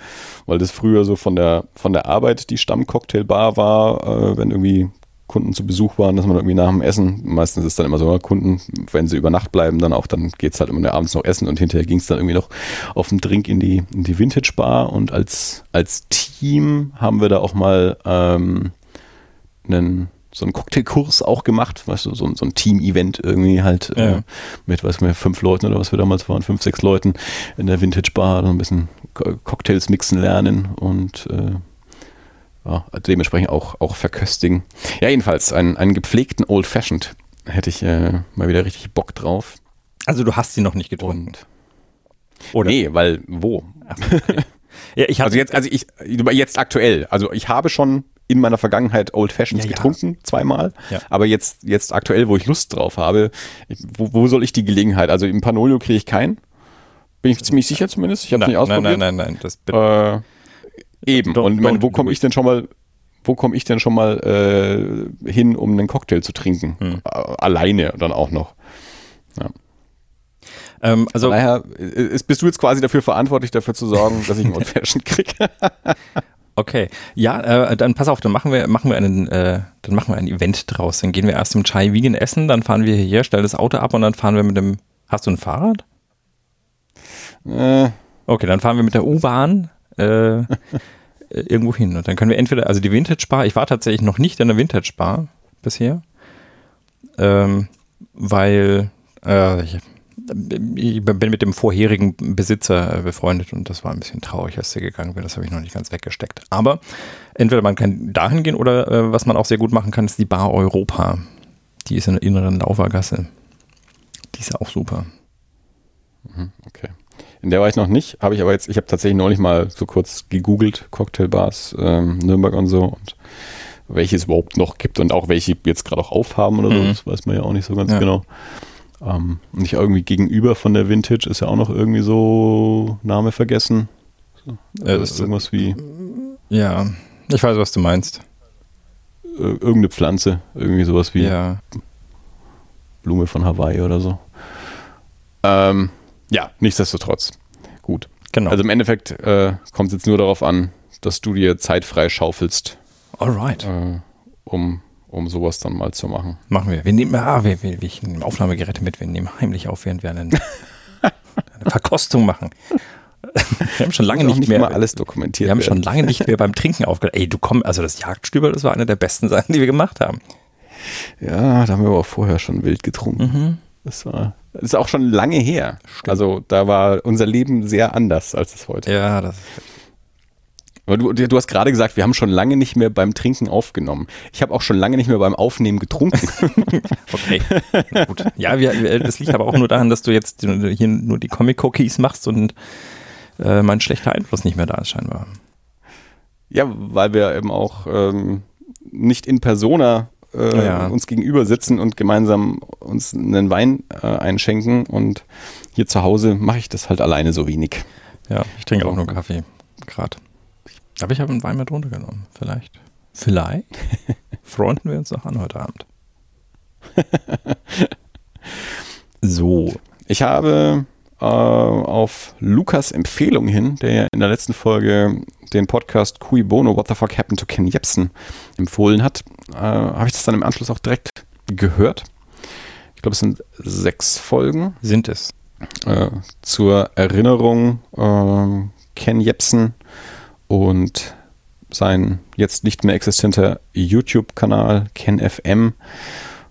weil das früher so von der, von der Arbeit die Stammcocktailbar war, äh, wenn irgendwie Kunden zu Besuch waren, dass man irgendwie nach dem Essen, meistens ist es dann immer so, Kunden, wenn sie über Nacht bleiben, dann auch, dann geht es halt immer abends noch essen und hinterher ging es dann irgendwie noch auf den Drink in die, in die Vintage Bar und als, als Team haben wir da auch mal ähm, einen so einen Cocktailkurs auch gemacht, weißt du, so, so ein Team-Event irgendwie halt äh, ja. äh, mit, weiß wir, fünf Leuten oder was wir damals waren, fünf, sechs Leuten in der Vintage Bar, so ein bisschen Cocktails mixen lernen und äh, ja, dementsprechend auch, auch verköstigen. Ja, jedenfalls, einen, einen gepflegten Old Fashioned hätte ich äh, mal wieder richtig Bock drauf. Also du hast sie noch nicht getrunken? Und, Oder? Nee, weil wo? okay. ja, ich also jetzt, also ich, jetzt aktuell. Also ich habe schon in meiner Vergangenheit Old Fashions ja, getrunken, ja. zweimal. Ja. Aber jetzt, jetzt aktuell, wo ich Lust drauf habe, wo, wo soll ich die Gelegenheit? Also im Panolio kriege ich keinen. Bin ich ziemlich sicher zumindest. Ich habe es nicht ausprobiert. Nein, nein, nein, nein. Das äh, Eben. Don't, und meine, wo komme ich denn schon mal, wo komme ich denn schon mal äh, hin, um einen Cocktail zu trinken? Hm. Alleine dann auch noch. Ja. Ähm, also daher ist, bist du jetzt quasi dafür verantwortlich, dafür zu sorgen, dass ich einen Old Fashion kriege. okay, ja, äh, dann pass auf, dann machen wir, machen wir einen, äh, dann machen wir ein Event draus. Dann gehen wir erst im Chai Vegan essen, dann fahren wir hier, stellen das Auto ab und dann fahren wir mit dem. Hast du ein Fahrrad? Äh. Okay, dann fahren wir mit der U-Bahn äh, irgendwo hin. Und dann können wir entweder, also die Vintage Bar, ich war tatsächlich noch nicht in der Vintage Bar bisher, ähm, weil äh, ich, ich, bin mit dem vorherigen Besitzer befreundet und das war ein bisschen traurig, als der gegangen bin. Das habe ich noch nicht ganz weggesteckt. Aber entweder man kann dahin gehen oder äh, was man auch sehr gut machen kann, ist die Bar Europa. Die ist in der inneren Laufergasse. Die ist auch super. Mhm, okay. In der war ich noch nicht, habe ich aber jetzt, ich habe tatsächlich neulich mal so kurz gegoogelt, Cocktailbars, ähm, Nürnberg und so und welche es überhaupt noch gibt und auch welche jetzt gerade auch aufhaben oder so, mhm. das weiß man ja auch nicht so ganz ja. genau. Ähm, nicht irgendwie gegenüber von der Vintage ist ja auch noch irgendwie so Name vergessen. So, Äh, ist irgendwas wie Ja, ich weiß, was du meinst. irgendeine Pflanze, irgendwie sowas wie Ja. Blume von Hawaii oder so. Ähm, ja, nichtsdestotrotz. Gut. Genau. Also im Endeffekt äh, kommt es jetzt nur darauf an, dass du dir Zeit frei schaufelst, Alright. äh, um, um sowas dann mal zu machen. Machen wir. Wir nehmen, ah, wir, wir, wir nehmen Aufnahmegeräte mit. Wir nehmen heimlich auf, während wir einen, eine Verkostung machen. Wir haben schon lange auch nicht, mehr. alles dokumentiert wir haben werden. schon lange nicht mehr beim Trinken aufgehört. Ey, du komm, also das Jagdstüber, das war eine der besten Sachen, die wir gemacht haben. Ja, da haben wir aber auch vorher schon wild getrunken. Mhm. Das war das ist auch schon lange her. Also da war unser Leben sehr anders als es heute. Ja, das Aber du, du hast gerade gesagt, wir haben schon lange nicht mehr beim Trinken aufgenommen. Ich habe auch schon lange nicht mehr beim Aufnehmen getrunken. okay. Na gut. Ja, wir, wir, das liegt aber auch nur daran, dass du jetzt hier nur die Comic-Cookies machst und äh, mein schlechter Einfluss nicht mehr da ist, scheinbar. ja, weil wir eben auch ähm, nicht in Persona äh, Ja. uns gegenüber sitzen und gemeinsam uns einen Wein äh, einschenken. Und hier zu Hause mache ich das halt alleine so wenig. Ja, ich trinke auch nur Kaffee. Gerade. Aber ich habe einen Wein mit runtergenommen. Vielleicht. Vielleicht freunden wir uns noch an heute Abend. so. Ich habe äh, auf Lukas Empfehlung hin, der ja in der letzten Folge den Podcast Cui Bono, What the Fuck Happened to Ken Jebsen empfohlen hat, äh, habe ich das dann im Anschluss auch direkt gehört. Ich glaube, es sind sechs Folgen. Sind es. Äh, zur Erinnerung äh, Ken Jebsen und sein jetzt nicht mehr existenter YouTube-Kanal Ken FM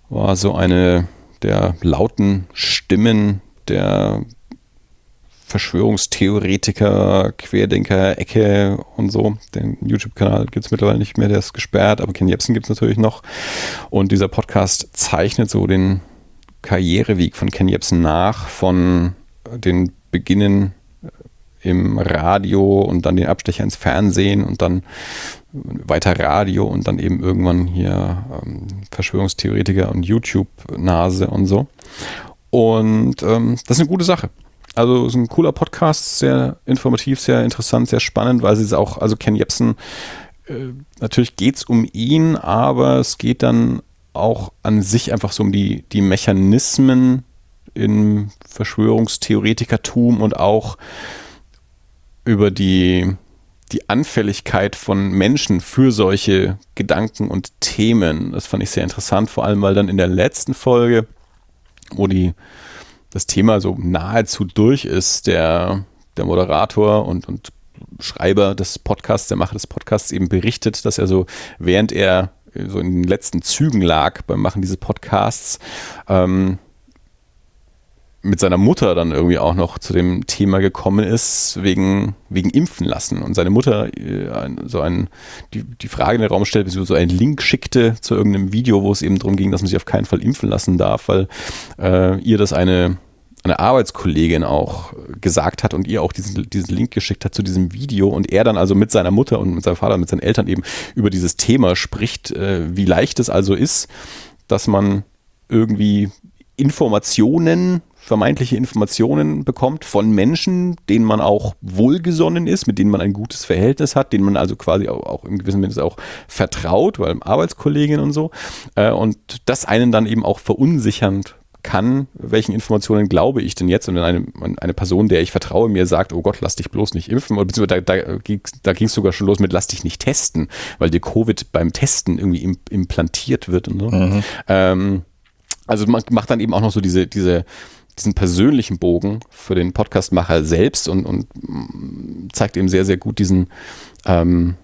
war so eine der lauten Stimmen der Verschwörungstheoretiker, Querdenker, Ecke und so. Den YouTube-Kanal gibt es mittlerweile nicht mehr, der ist gesperrt, aber Ken Jebsen gibt es natürlich noch. Und dieser Podcast zeichnet so den Karriereweg von Ken Jebsen nach, von den Beginnen im Radio und dann den Abstecher ins Fernsehen und dann weiter Radio und dann eben irgendwann hier ähm, Verschwörungstheoretiker und YouTube-Nase und so. Und ähm, das ist eine gute Sache. Also ist ein cooler Podcast, sehr informativ, sehr interessant, sehr spannend, weil sie es auch, also Ken Jebsen, äh, natürlich geht es um ihn, aber es geht dann auch an sich einfach so um die, die Mechanismen im Verschwörungstheoretikertum und auch über die, die Anfälligkeit von Menschen für solche Gedanken und Themen. Das fand ich sehr interessant, vor allem weil dann in der letzten Folge, wo die, das Thema so nahezu durch ist, der, der Moderator und, und Schreiber des Podcasts, der Macher des Podcasts eben berichtet, dass er so, während er so in den letzten Zügen lag beim Machen dieses Podcasts, ähm, mit seiner Mutter dann irgendwie auch noch zu dem Thema gekommen ist, wegen, wegen Impfen lassen. Und seine Mutter äh, so ein, die, die Frage in den Raum stellt, beziehungsweise so einen Link schickte zu irgendeinem Video, wo es eben darum ging, dass man sich auf keinen Fall impfen lassen darf, weil äh, ihr das eine, eine Arbeitskollegin auch gesagt hat und ihr auch diesen, diesen Link geschickt hat zu diesem Video und er dann also mit seiner Mutter und mit seinem Vater, mit seinen Eltern eben über dieses Thema spricht, äh, wie leicht es also ist, dass man irgendwie Informationen, vermeintliche Informationen bekommt von Menschen, denen man auch wohlgesonnen ist, mit denen man ein gutes Verhältnis hat, denen man also quasi auch, auch in gewissem Sinne auch vertraut, weil Arbeitskollegin und so. Äh, und das einen dann eben auch verunsichern kann, welchen Informationen glaube ich denn jetzt? Und wenn eine, eine Person, der ich vertraue, mir sagt, oh Gott, lass dich bloß nicht impfen, oder beziehungsweise da, da, da ging es sogar schon los mit, lass dich nicht testen, weil dir Covid beim Testen irgendwie im, implantiert wird und so. Ähm, also man macht dann eben auch noch so diese, diese, diesen persönlichen Bogen für den Podcastmacher selbst und, und zeigt eben sehr, sehr gut diesen, ähm,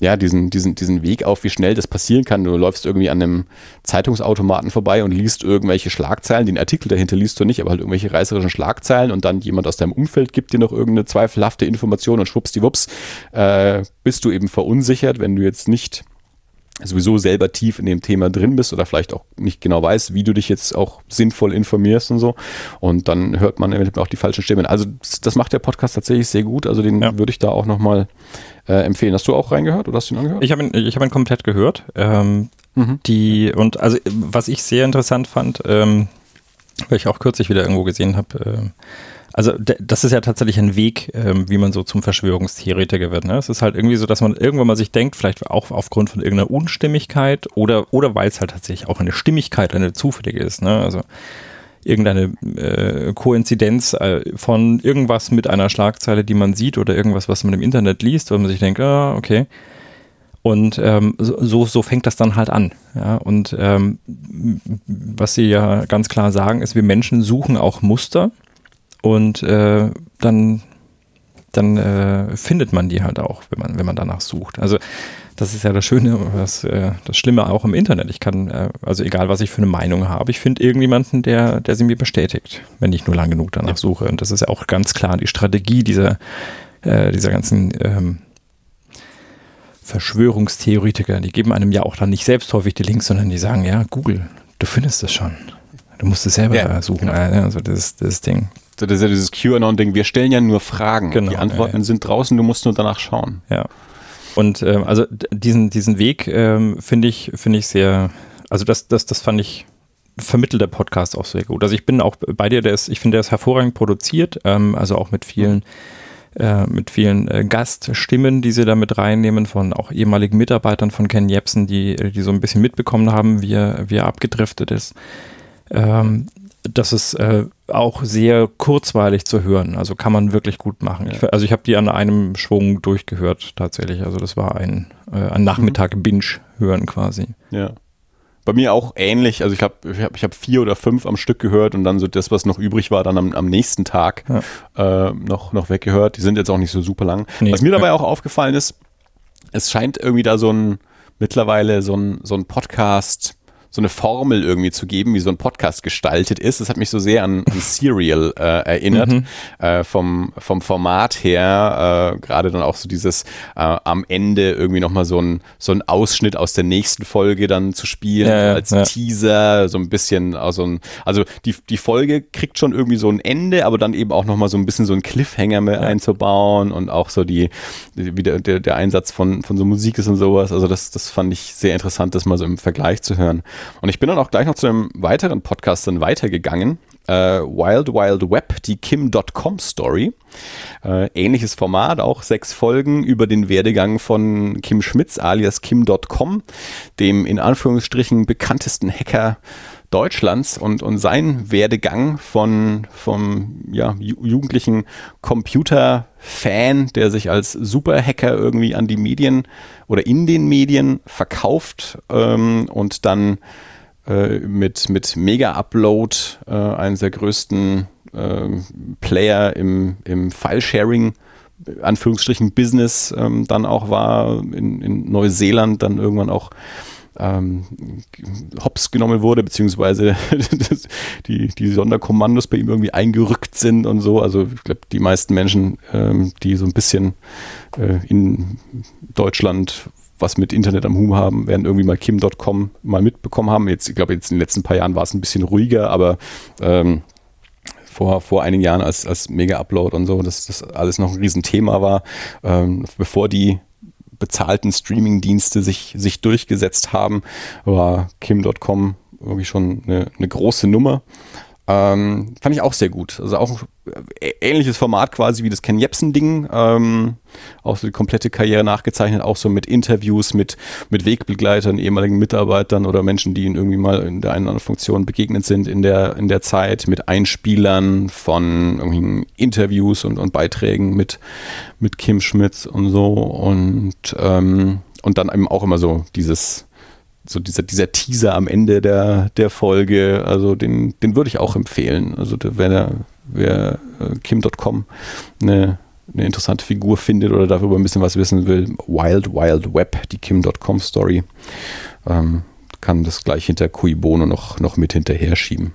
ja, diesen, diesen, diesen Weg auf, wie schnell das passieren kann. Du läufst irgendwie an einem Zeitungsautomaten vorbei und liest irgendwelche Schlagzeilen. Den Artikel dahinter liest du nicht, aber halt irgendwelche reißerischen Schlagzeilen und dann jemand aus deinem Umfeld gibt dir noch irgendeine zweifelhafte Information und schwuppsdiwupps äh, bist du eben verunsichert, wenn du jetzt nicht sowieso selber tief in dem Thema drin bist oder vielleicht auch nicht genau weißt, wie du dich jetzt auch sinnvoll informierst und so. Und dann hört man eventuell auch die falschen Stimmen. Also das macht der Podcast tatsächlich sehr gut. Also den Ja. würde ich da auch nochmal äh, empfehlen. Hast du auch reingehört oder hast du ihn angehört? Ich habe ihn, ich hab ihn komplett gehört. Ähm, Mhm. die, und also was ich sehr interessant fand, ähm, weil ich auch kürzlich wieder irgendwo gesehen habe, äh, also das ist ja tatsächlich ein Weg, ähm, wie man so zum Verschwörungstheoretiker wird. Ne? Es ist halt irgendwie so, dass man irgendwann mal sich denkt, vielleicht auch aufgrund von irgendeiner Unstimmigkeit oder, oder weil es halt tatsächlich auch eine Stimmigkeit, eine zufällige ist. Ne? Also irgendeine äh, Koinzidenz äh, von irgendwas mit einer Schlagzeile, die man sieht oder irgendwas, was man im Internet liest, wo man sich denkt, ah, okay. Und ähm, so, so fängt das dann halt an. Ja? Und ähm, was sie ja ganz klar sagen, ist, wir Menschen suchen auch Muster und äh, dann, dann äh, findet man die halt auch, wenn man, wenn man danach sucht. Also das ist ja das Schöne, das, äh, das Schlimme auch im Internet. Ich kann, äh, also egal was ich für eine Meinung habe, ich finde irgendjemanden, der, der sie mir bestätigt, wenn ich nur lang genug danach ja. suche. Und das ist ja auch ganz klar die Strategie dieser, äh, dieser ganzen ähm, Verschwörungstheoretiker. Die geben einem ja auch dann nicht selbst häufig die Links, sondern die sagen, ja, Google, du findest es schon. Du musst es selber ja, suchen. Genau. Also das, das Ding das ist ja dieses QAnon-Ding, wir stellen ja nur Fragen. Genau, die Antworten ja, ja. sind draußen, du musst nur danach schauen. Ja. Und ähm, also diesen, diesen Weg ähm, finde ich, finde ich sehr, also das, das, das fand ich, vermittelt der Podcast auch sehr gut. Also ich bin auch bei dir, der ist, ich finde, der ist hervorragend produziert, ähm, also auch mit vielen äh, mit vielen äh, Gaststimmen, die sie da mit reinnehmen, von auch ehemaligen Mitarbeitern von Ken Jebsen, die, die so ein bisschen mitbekommen haben, wie er, wie er abgedriftet ist. Ähm, das ist äh, auch sehr kurzweilig zu hören. Also kann man wirklich gut machen. Ich, also ich habe die an einem Schwung durchgehört tatsächlich. Also das war ein, äh, ein Nachmittag mhm. Binge hören quasi. Ja. Bei mir auch ähnlich. Also ich habe ich hab, ich hab vier oder fünf am Stück gehört und dann so das, was noch übrig war, dann am, am nächsten Tag ja. äh, noch, noch weggehört. Die sind jetzt auch nicht so super lang. Nee. Was mir dabei auch aufgefallen ist, es scheint irgendwie da so ein mittlerweile so ein, so ein Podcast so eine Formel irgendwie zu geben, wie so ein Podcast gestaltet ist. Das hat mich so sehr an, an Serial äh, erinnert, mhm. äh, vom, vom Format her. Äh, Gerade dann auch so dieses äh, am Ende irgendwie nochmal so ein, so ein Ausschnitt aus der nächsten Folge dann zu spielen, ja, als ja. Teaser, so ein bisschen, also, ein, also die, die Folge kriegt schon irgendwie so ein Ende, aber dann eben auch nochmal so ein bisschen so ein Cliffhanger mit ja. einzubauen und auch so die, wie der, der, der Einsatz von, von so Musik ist und sowas. Also das, das fand ich sehr interessant, das mal so im Vergleich zu hören. Und ich bin dann auch gleich noch zu einem weiteren Podcast dann weitergegangen. Äh, Wild Wild Web, die Kim.com Story. Äh, ähnliches Format, auch sechs Folgen über den Werdegang von Kim Schmitz alias Kim.com, dem in Anführungsstrichen bekanntesten Hacker Deutschlands und, und sein Werdegang von, vom ja, jugendlichen Computer-Fan, der sich als Superhacker irgendwie an die Medien oder in den Medien verkauft ähm, und dann äh, mit, mit Mega-Upload, äh, eines der größten äh, Player im, im File-Sharing, Anführungsstrichen Business, ähm, dann auch war, in, in Neuseeland dann irgendwann auch ähm, hops genommen wurde, beziehungsweise die, die Sonderkommandos bei ihm irgendwie eingerückt sind und so. Also ich glaube, die meisten Menschen, ähm, die so ein bisschen äh, in Deutschland was mit Internet am Hum haben, werden irgendwie mal Kim.com mal mitbekommen haben. Jetzt, ich glaube, jetzt in den letzten paar Jahren war es ein bisschen ruhiger, aber ähm, vor, vor einigen Jahren als, als Mega-Upload und so, dass das alles noch ein Riesenthema war, ähm, bevor die bezahlten Streaming-Dienste sich, sich durchgesetzt haben, war Kim.com irgendwie schon eine, eine große Nummer. Ähm, fand ich auch sehr gut. Also auch äh, ähnliches Format quasi wie das Ken Jebsen-Ding. Ähm, auch so die komplette Karriere nachgezeichnet, auch so mit Interviews mit, mit Wegbegleitern, ehemaligen Mitarbeitern oder Menschen, die ihnen irgendwie mal in der einen oder anderen Funktion begegnet sind in der, in der Zeit, mit Einspielern von irgendwelchen Interviews und, und Beiträgen mit, mit Kim Schmitz und so. Und, ähm, und dann eben auch immer so dieses so dieser, dieser Teaser am Ende der, der Folge, also den, den würde ich auch empfehlen. Also wer, wer äh, Kim.com eine, eine interessante Figur findet oder darüber ein bisschen was wissen will, Wild Wild Web, die Kim.com Story, ähm, kann das gleich hinter Cui Bono noch, noch mit hinterher schieben.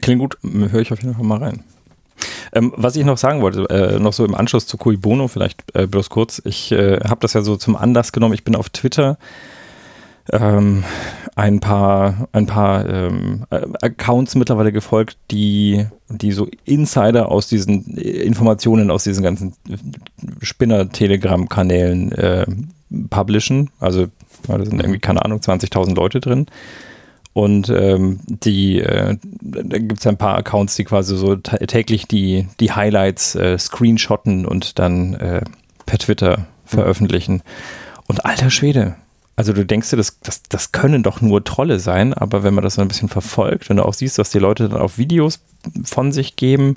Klingt gut, höre ich auf jeden Fall mal rein. Ähm, was ich noch sagen wollte, äh, noch so im Anschluss zu Cui Bono, vielleicht äh, bloß kurz, ich äh, habe das ja so zum Anlass genommen, ich bin auf Twitter ähm, ein paar, ein paar ähm, Accounts mittlerweile gefolgt, die, die so Insider aus diesen Informationen aus diesen ganzen Spinner-Telegram-Kanälen äh, publishen. Also da sind irgendwie, keine Ahnung, 20.000 Leute drin. Und ähm, die, äh, da gibt es ein paar Accounts, die quasi so täglich die, die Highlights äh, screenshotten und dann äh, per Twitter veröffentlichen. Und alter Schwede, also du denkst dir, das, das, das können doch nur Trolle sein, aber wenn man das so ein bisschen verfolgt, wenn du auch siehst, was die Leute dann auf Videos von sich geben,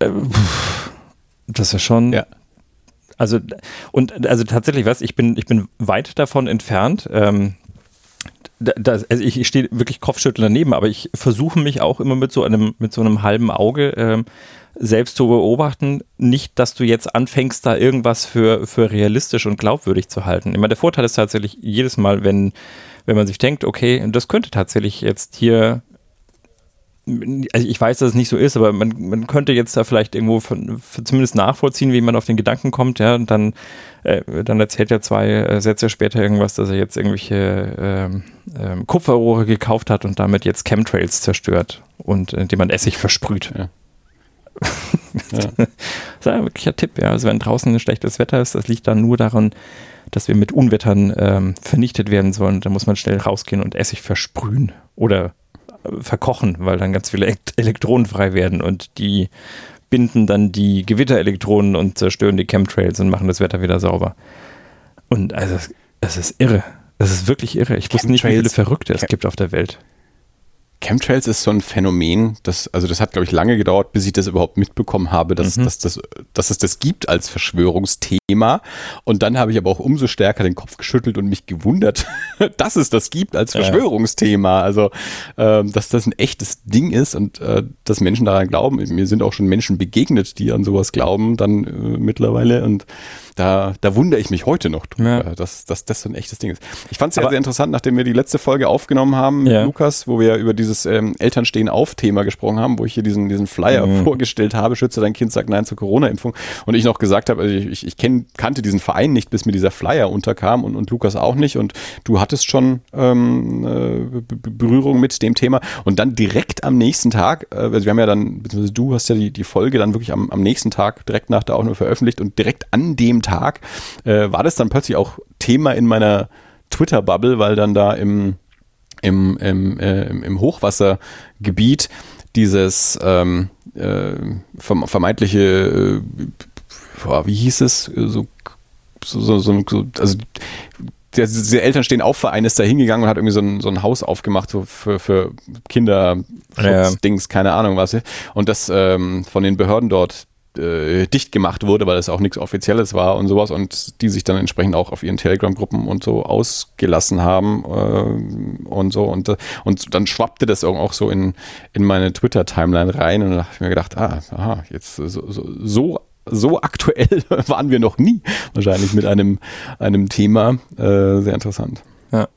äh, das ist schon. Ja. Also, und also tatsächlich, was, ich bin, ich bin weit davon entfernt, ähm, das, also ich, ich stehe wirklich kopfschüttelnd daneben, aber ich versuche mich auch immer mit so einem, mit so einem halben Auge ähm, selbst zu beobachten. Nicht, dass du jetzt anfängst, da irgendwas für, für realistisch und glaubwürdig zu halten. Immer der Vorteil ist tatsächlich jedes Mal, wenn, wenn man sich denkt, okay, das könnte tatsächlich jetzt hier also ich weiß, dass es nicht so ist, aber man, man könnte jetzt da vielleicht irgendwo von, zumindest nachvollziehen, wie man auf den Gedanken kommt, ja, und dann, äh, dann erzählt er zwei äh, Sätze später irgendwas, dass er jetzt irgendwelche äh, Kupferrohre gekauft hat und damit jetzt Chemtrails zerstört und indem man Essig versprüht. Ja. Ja. das ist ein wirklicher Tipp, ja. Also wenn draußen ein schlechtes Wetter ist, das liegt dann nur daran, dass wir mit Unwettern ähm, vernichtet werden sollen. Da muss man schnell rausgehen und Essig versprühen oder verkochen, weil dann ganz viele Elektronen frei werden und die binden dann die Gewitterelektronen und zerstören die Chemtrails und machen das Wetter wieder sauber. Und also, es ist irre. Es ist wirklich irre. Ich wusste nicht, wie viele Verrückte es gibt auf der Welt. Chemtrails ist so ein Phänomen, das, also das hat, glaube ich, lange gedauert, bis ich das überhaupt mitbekommen habe, dass, mhm. dass, dass, dass es das gibt als Verschwörungsthema. Und dann habe ich aber auch umso stärker den Kopf geschüttelt und mich gewundert, dass es das gibt als Verschwörungsthema. Also, äh, dass das ein echtes Ding ist und äh, dass Menschen daran glauben. Mir sind auch schon Menschen begegnet, die an sowas glauben, dann äh, mittlerweile. Und da, da wundere ich mich heute noch drüber, ja. dass, dass das so ein echtes Ding ist. Ich fand es ja sehr interessant, nachdem wir die letzte Folge aufgenommen haben mit ja. Lukas, wo wir über dieses ähm, Eltern stehen auf Thema gesprochen haben, wo ich hier diesen, diesen Flyer mhm. vorgestellt habe, schütze dein Kind, sagt nein zur Corona-Impfung. Und ich noch gesagt habe, also ich, ich kenn, kannte diesen Verein nicht, bis mir dieser Flyer unterkam und, und Lukas auch nicht. Und du hattest schon ähm, äh, Berührung mit dem Thema. Und dann direkt am nächsten Tag, äh, also wir haben ja dann, beziehungsweise du hast ja die, die Folge dann wirklich am, am nächsten Tag direkt nach der Aufnahme veröffentlicht und direkt an dem Tag äh, war das dann plötzlich auch Thema in meiner Twitter-Bubble, weil dann da im, im, im, äh, im Hochwassergebiet dieses ähm, äh, vermeintliche, äh, wie hieß es, so, so, so, so also der, der Elternstehen auf Verein ist da hingegangen und hat irgendwie so ein, so ein Haus aufgemacht so für, für Kinderschutzdings, ja. keine Ahnung was. Und das ähm, von den Behörden dort äh, dicht gemacht wurde, weil es auch nichts Offizielles war und sowas und die sich dann entsprechend auch auf ihren Telegram-Gruppen und so ausgelassen haben äh, und so und, und dann schwappte das auch so in, in meine Twitter-Timeline rein und da habe ich mir gedacht, ah, aha, jetzt so, so, so so aktuell waren wir noch nie wahrscheinlich mit einem, einem Thema. Äh, sehr interessant. Ja.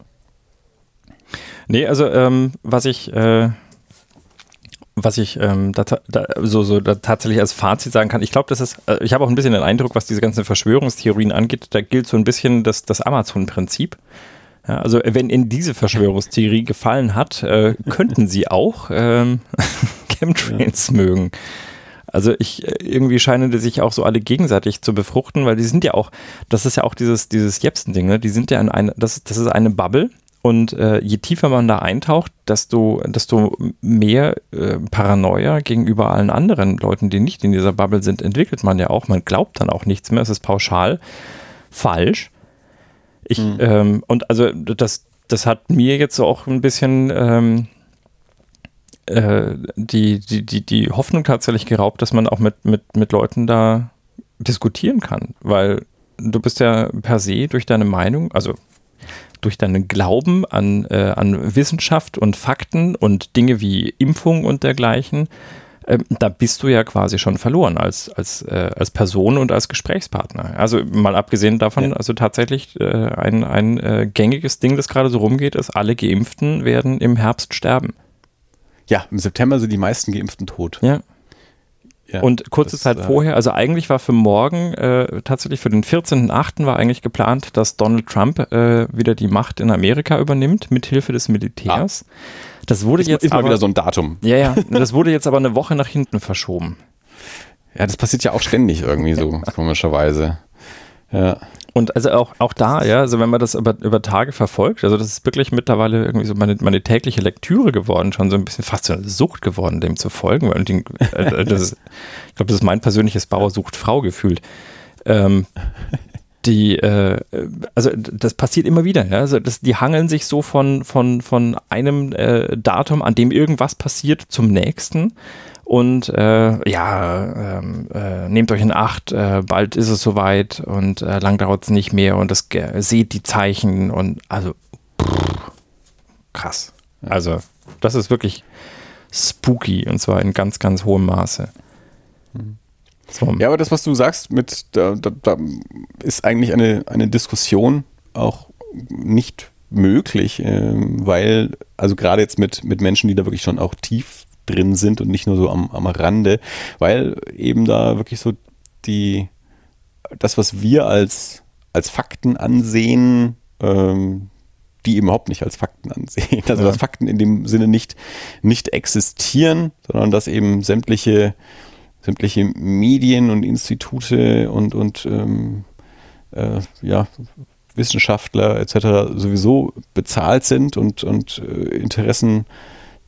Nee, also ähm, was ich äh, was ich ähm, da, da, so, so da tatsächlich als Fazit sagen kann, ich glaube, das ist, äh, ich habe auch ein bisschen den Eindruck, was diese ganzen Verschwörungstheorien angeht, da gilt so ein bisschen das, das Amazon-Prinzip. Ja, also wenn in diese Verschwörungstheorie gefallen hat, äh, könnten sie auch ähm, Chemtrails ja. mögen. Also ich äh, irgendwie scheinen die sich auch so alle gegenseitig zu befruchten, weil die sind ja auch, das ist ja auch dieses dieses Jepsen-Ding, ne? Die sind ja in eine, das, das ist eine Bubble und äh, je tiefer man da eintaucht, desto, desto mehr äh, Paranoia gegenüber allen anderen Leuten, die nicht in dieser Bubble sind, entwickelt man ja auch. Man glaubt dann auch nichts mehr. Es ist pauschal falsch. Ich, mhm. ähm, und also das, das hat mir jetzt so auch ein bisschen ähm, äh, die, die, die, die Hoffnung tatsächlich geraubt, dass man auch mit, mit, mit Leuten da diskutieren kann. Weil du bist ja per se durch deine Meinung, also durch deinen Glauben an, äh, an Wissenschaft und Fakten und Dinge wie Impfung und dergleichen, äh, da bist du ja quasi schon verloren als, als, äh, als Person und als Gesprächspartner. Also mal abgesehen davon, ja. also tatsächlich äh, ein, ein äh, gängiges Ding, das gerade so rumgeht, ist, alle Geimpften werden im Herbst sterben. Ja, im September sind die meisten Geimpften tot. Ja. Ja, und kurze das, Zeit äh, vorher, also eigentlich war für morgen, äh, tatsächlich für den 14.8. war eigentlich geplant, dass Donald Trump äh, wieder die Macht in Amerika übernimmt, mithilfe des Militärs. Ah. Das wurde ist, jetzt ist aber, mal wieder so ein Datum. Ja, ja, das wurde jetzt aber eine Woche nach hinten verschoben. Ja, das passiert ja auch ständig irgendwie so, komischerweise. Ja. Und also auch, auch da, ja, also wenn man das über, über Tage verfolgt, also das ist wirklich mittlerweile irgendwie so meine, meine tägliche Lektüre geworden, schon so ein bisschen fast so eine Sucht geworden, dem zu folgen. Und den, äh, das ist, ich glaube, das ist mein persönliches Bauer sucht Frau gefühlt. Ähm, die, äh, also das passiert immer wieder, ja. Also das, die hangeln sich so von, von, von einem äh, Datum, an dem irgendwas passiert, zum nächsten. Und äh, ja, ähm, äh, nehmt euch in Acht, äh, bald ist es soweit und äh, lang dauert es nicht mehr und das seht die Zeichen und also pff, krass. Also, das ist wirklich spooky und zwar in ganz, ganz hohem Maße. Mhm. So. Ja, aber das, was du sagst, mit da, da, da ist eigentlich eine, eine Diskussion auch nicht möglich, äh, weil, also gerade jetzt mit, mit Menschen, die da wirklich schon auch tief drin sind und nicht nur so am, am Rande, weil eben da wirklich so die, das, was wir als, als Fakten ansehen, ähm, die eben überhaupt nicht als Fakten ansehen. Also ja. dass Fakten in dem Sinne nicht, nicht existieren, sondern dass eben sämtliche sämtliche Medien und Institute und, und ähm, äh, ja, Wissenschaftler etc. sowieso bezahlt sind und, und äh, Interessen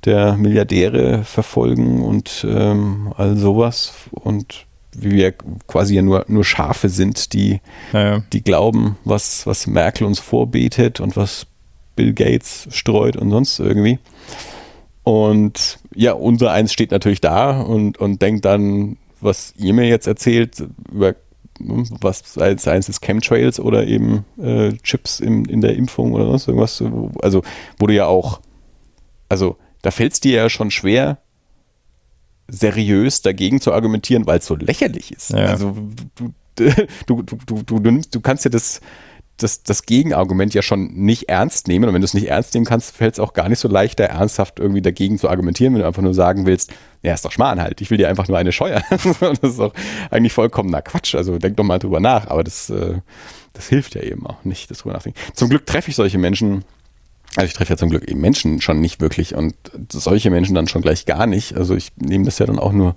der Milliardäre verfolgen und ähm, all sowas und wie wir quasi ja nur, nur Schafe sind, die, ja, ja. die glauben, was, was Merkel uns vorbetet und was Bill Gates streut und sonst irgendwie. Und ja, unser eins steht natürlich da und, und denkt dann, was ihr mir jetzt erzählt, über was als eins ist Chemtrails oder eben äh, Chips in, in der Impfung oder sonst irgendwas. Also, du ja auch, also da fällt es dir ja schon schwer, seriös dagegen zu argumentieren, weil es so lächerlich ist. Ja. Also du, du, du, du, du, du kannst ja das, das, das Gegenargument ja schon nicht ernst nehmen. Und wenn du es nicht ernst nehmen kannst, fällt es auch gar nicht so leicht, da ernsthaft irgendwie dagegen zu argumentieren, wenn du einfach nur sagen willst, ja, ist doch Schmarrn halt, ich will dir einfach nur eine scheuern. das ist doch eigentlich vollkommener Quatsch. Also denk doch mal drüber nach, aber das, äh, das hilft ja eben auch nicht, das drüber nachdenken. Zum Glück treffe ich solche Menschen, also ich treffe ja zum Glück eben Menschen schon nicht wirklich und solche Menschen dann schon gleich gar nicht. Also ich nehme das ja dann auch nur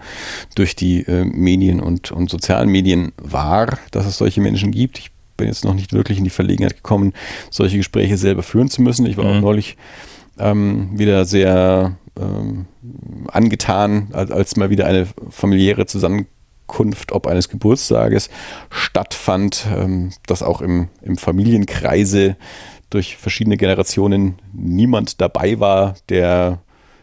durch die äh, Medien und, und sozialen Medien wahr, dass es solche Menschen gibt. Ich bin jetzt noch nicht wirklich in die Verlegenheit gekommen, solche Gespräche selber führen zu müssen. Ich war mhm. auch neulich ähm, wieder sehr ähm, angetan, als, als mal wieder eine familiäre Zusammenkunft ob eines Geburtstages stattfand, ähm, dass auch im, im Familienkreise durch verschiedene Generationen niemand dabei war, der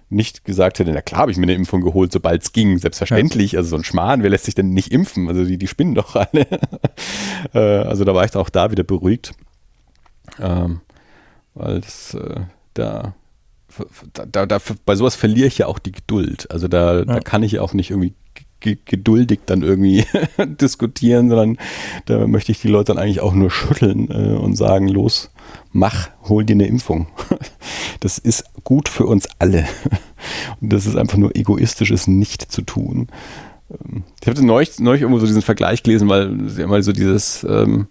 nicht gesagt hätte, na klar habe ich mir eine Impfung geholt, sobald es ging. Selbstverständlich, ja. also so ein Schmarrn, wer lässt sich denn nicht impfen? Also die, die spinnen doch alle. äh, also da war ich auch da wieder beruhigt. Ähm, weil das, äh, da, da, da, bei sowas verliere ich ja auch die Geduld. Also da, ja. da kann ich auch nicht irgendwie geduldig dann irgendwie diskutieren, sondern da möchte ich die Leute dann eigentlich auch nur schütteln äh, und sagen, los, mach, hol dir eine Impfung. Das ist gut für uns alle. Und das ist einfach nur egoistisches Nicht zu tun. Ähm, ich habe neulich, neulich irgendwo so diesen Vergleich gelesen, weil sie immer so dieses, ähm,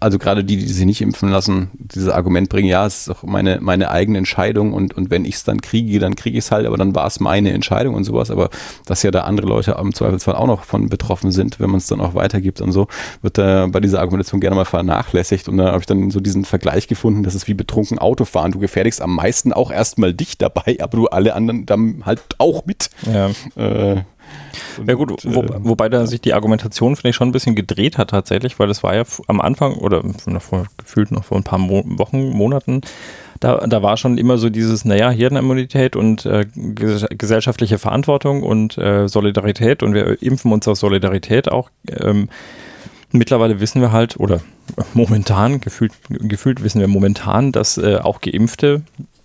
also gerade die, die sich nicht impfen lassen, dieses Argument bringen, ja, es ist doch meine, meine eigene Entscheidung und, und wenn ich es dann kriege, dann kriege ich es halt, aber dann war es meine Entscheidung und sowas. Aber dass ja da andere Leute im Zweifelsfall auch noch von betroffen sind, wenn man es dann auch weitergibt und so, wird da bei dieser Argumentation gerne mal vernachlässigt. Und da habe ich dann so diesen Vergleich gefunden, das ist wie betrunken Autofahren. Du gefährdigst am meisten auch erstmal dich dabei, aber du alle anderen dann halt auch mit. Ja. Äh, ja gut, wo, ähm, wobei da sich die Argumentation, finde ich, schon ein bisschen gedreht hat tatsächlich, weil das war ja am Anfang oder noch vor, gefühlt noch vor ein paar Mo Wochen, Monaten, da, da war schon immer so dieses, naja, Hirnimmunität und äh, gesellschaftliche Verantwortung und äh, Solidarität und wir impfen uns aus Solidarität auch. Ähm, mittlerweile wissen wir halt, oder momentan, gefühlt, gefühlt wissen wir momentan, dass äh, auch Geimpfte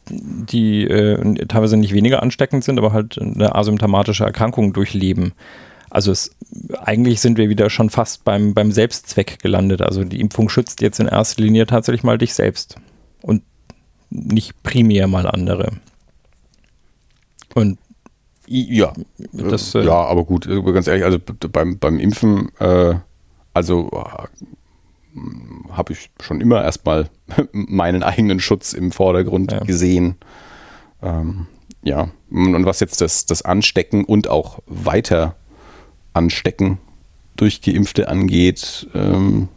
die äh, teilweise nicht weniger ansteckend sind, aber halt eine asymptomatische Erkrankung durchleben. Also es, eigentlich sind wir wieder schon fast beim, beim Selbstzweck gelandet. Also die Impfung schützt jetzt in erster Linie tatsächlich mal dich selbst und nicht primär mal andere. Und ja, das, äh, ja, aber gut, ganz ehrlich, also beim, beim Impfen, äh, also habe ich schon immer erstmal meinen eigenen Schutz im Vordergrund ja. gesehen. Ähm, ja, und was jetzt das, das Anstecken und auch weiter Anstecken durch Geimpfte angeht, ähm,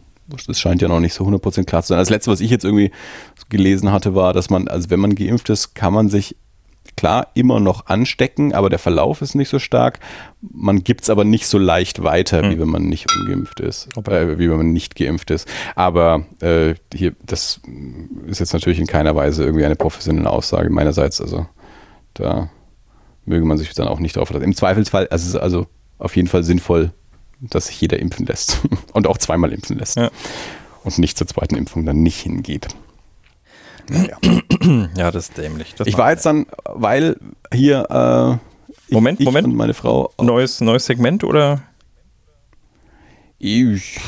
das scheint ja noch nicht so 100% klar zu sein. Das letzte, was ich jetzt irgendwie gelesen hatte, war, dass man, also wenn man geimpft ist, kann man sich klar immer noch anstecken, aber der Verlauf ist nicht so stark. Man gibt es aber nicht so leicht weiter, hm. wie wenn man nicht ungeimpft ist, äh, wie wenn man nicht geimpft ist. Aber äh, hier, das ist jetzt natürlich in keiner Weise irgendwie eine professionelle Aussage meinerseits. Also da möge man sich dann auch nicht drauf verlassen. Im Zweifelsfall, also es ist also auf jeden Fall sinnvoll, dass sich jeder impfen lässt und auch zweimal impfen lässt. Ja. Und nicht zur zweiten Impfung dann nicht hingeht. Naja. Ja, das ist dämlich. Das ich war jetzt dann, weil hier äh, Moment, ich Moment. meine Frau. Neues, neues Segment oder? Ich,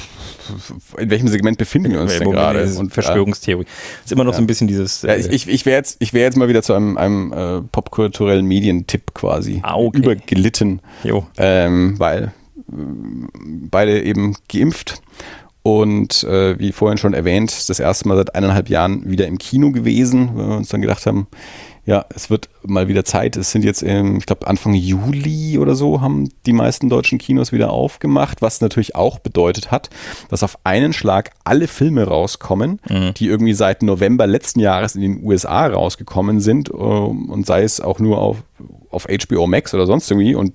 in welchem Segment befinden wir uns denn gerade? Und Verschwörungstheorie. ist immer noch ja. so ein bisschen dieses. Äh, ja, ich ich wäre jetzt, wär jetzt mal wieder zu einem, einem äh, popkulturellen Medientipp quasi ah, okay. übergelitten. Jo. Ähm, weil äh, beide eben geimpft und äh, wie vorhin schon erwähnt, das erste Mal seit eineinhalb Jahren wieder im Kino gewesen, weil wir uns dann gedacht haben, ja, es wird mal wieder Zeit. Es sind jetzt, im, ich glaube, Anfang Juli oder so haben die meisten deutschen Kinos wieder aufgemacht, was natürlich auch bedeutet hat, dass auf einen Schlag alle Filme rauskommen, mhm. die irgendwie seit November letzten Jahres in den USA rausgekommen sind ähm, und sei es auch nur auf, auf HBO Max oder sonst irgendwie und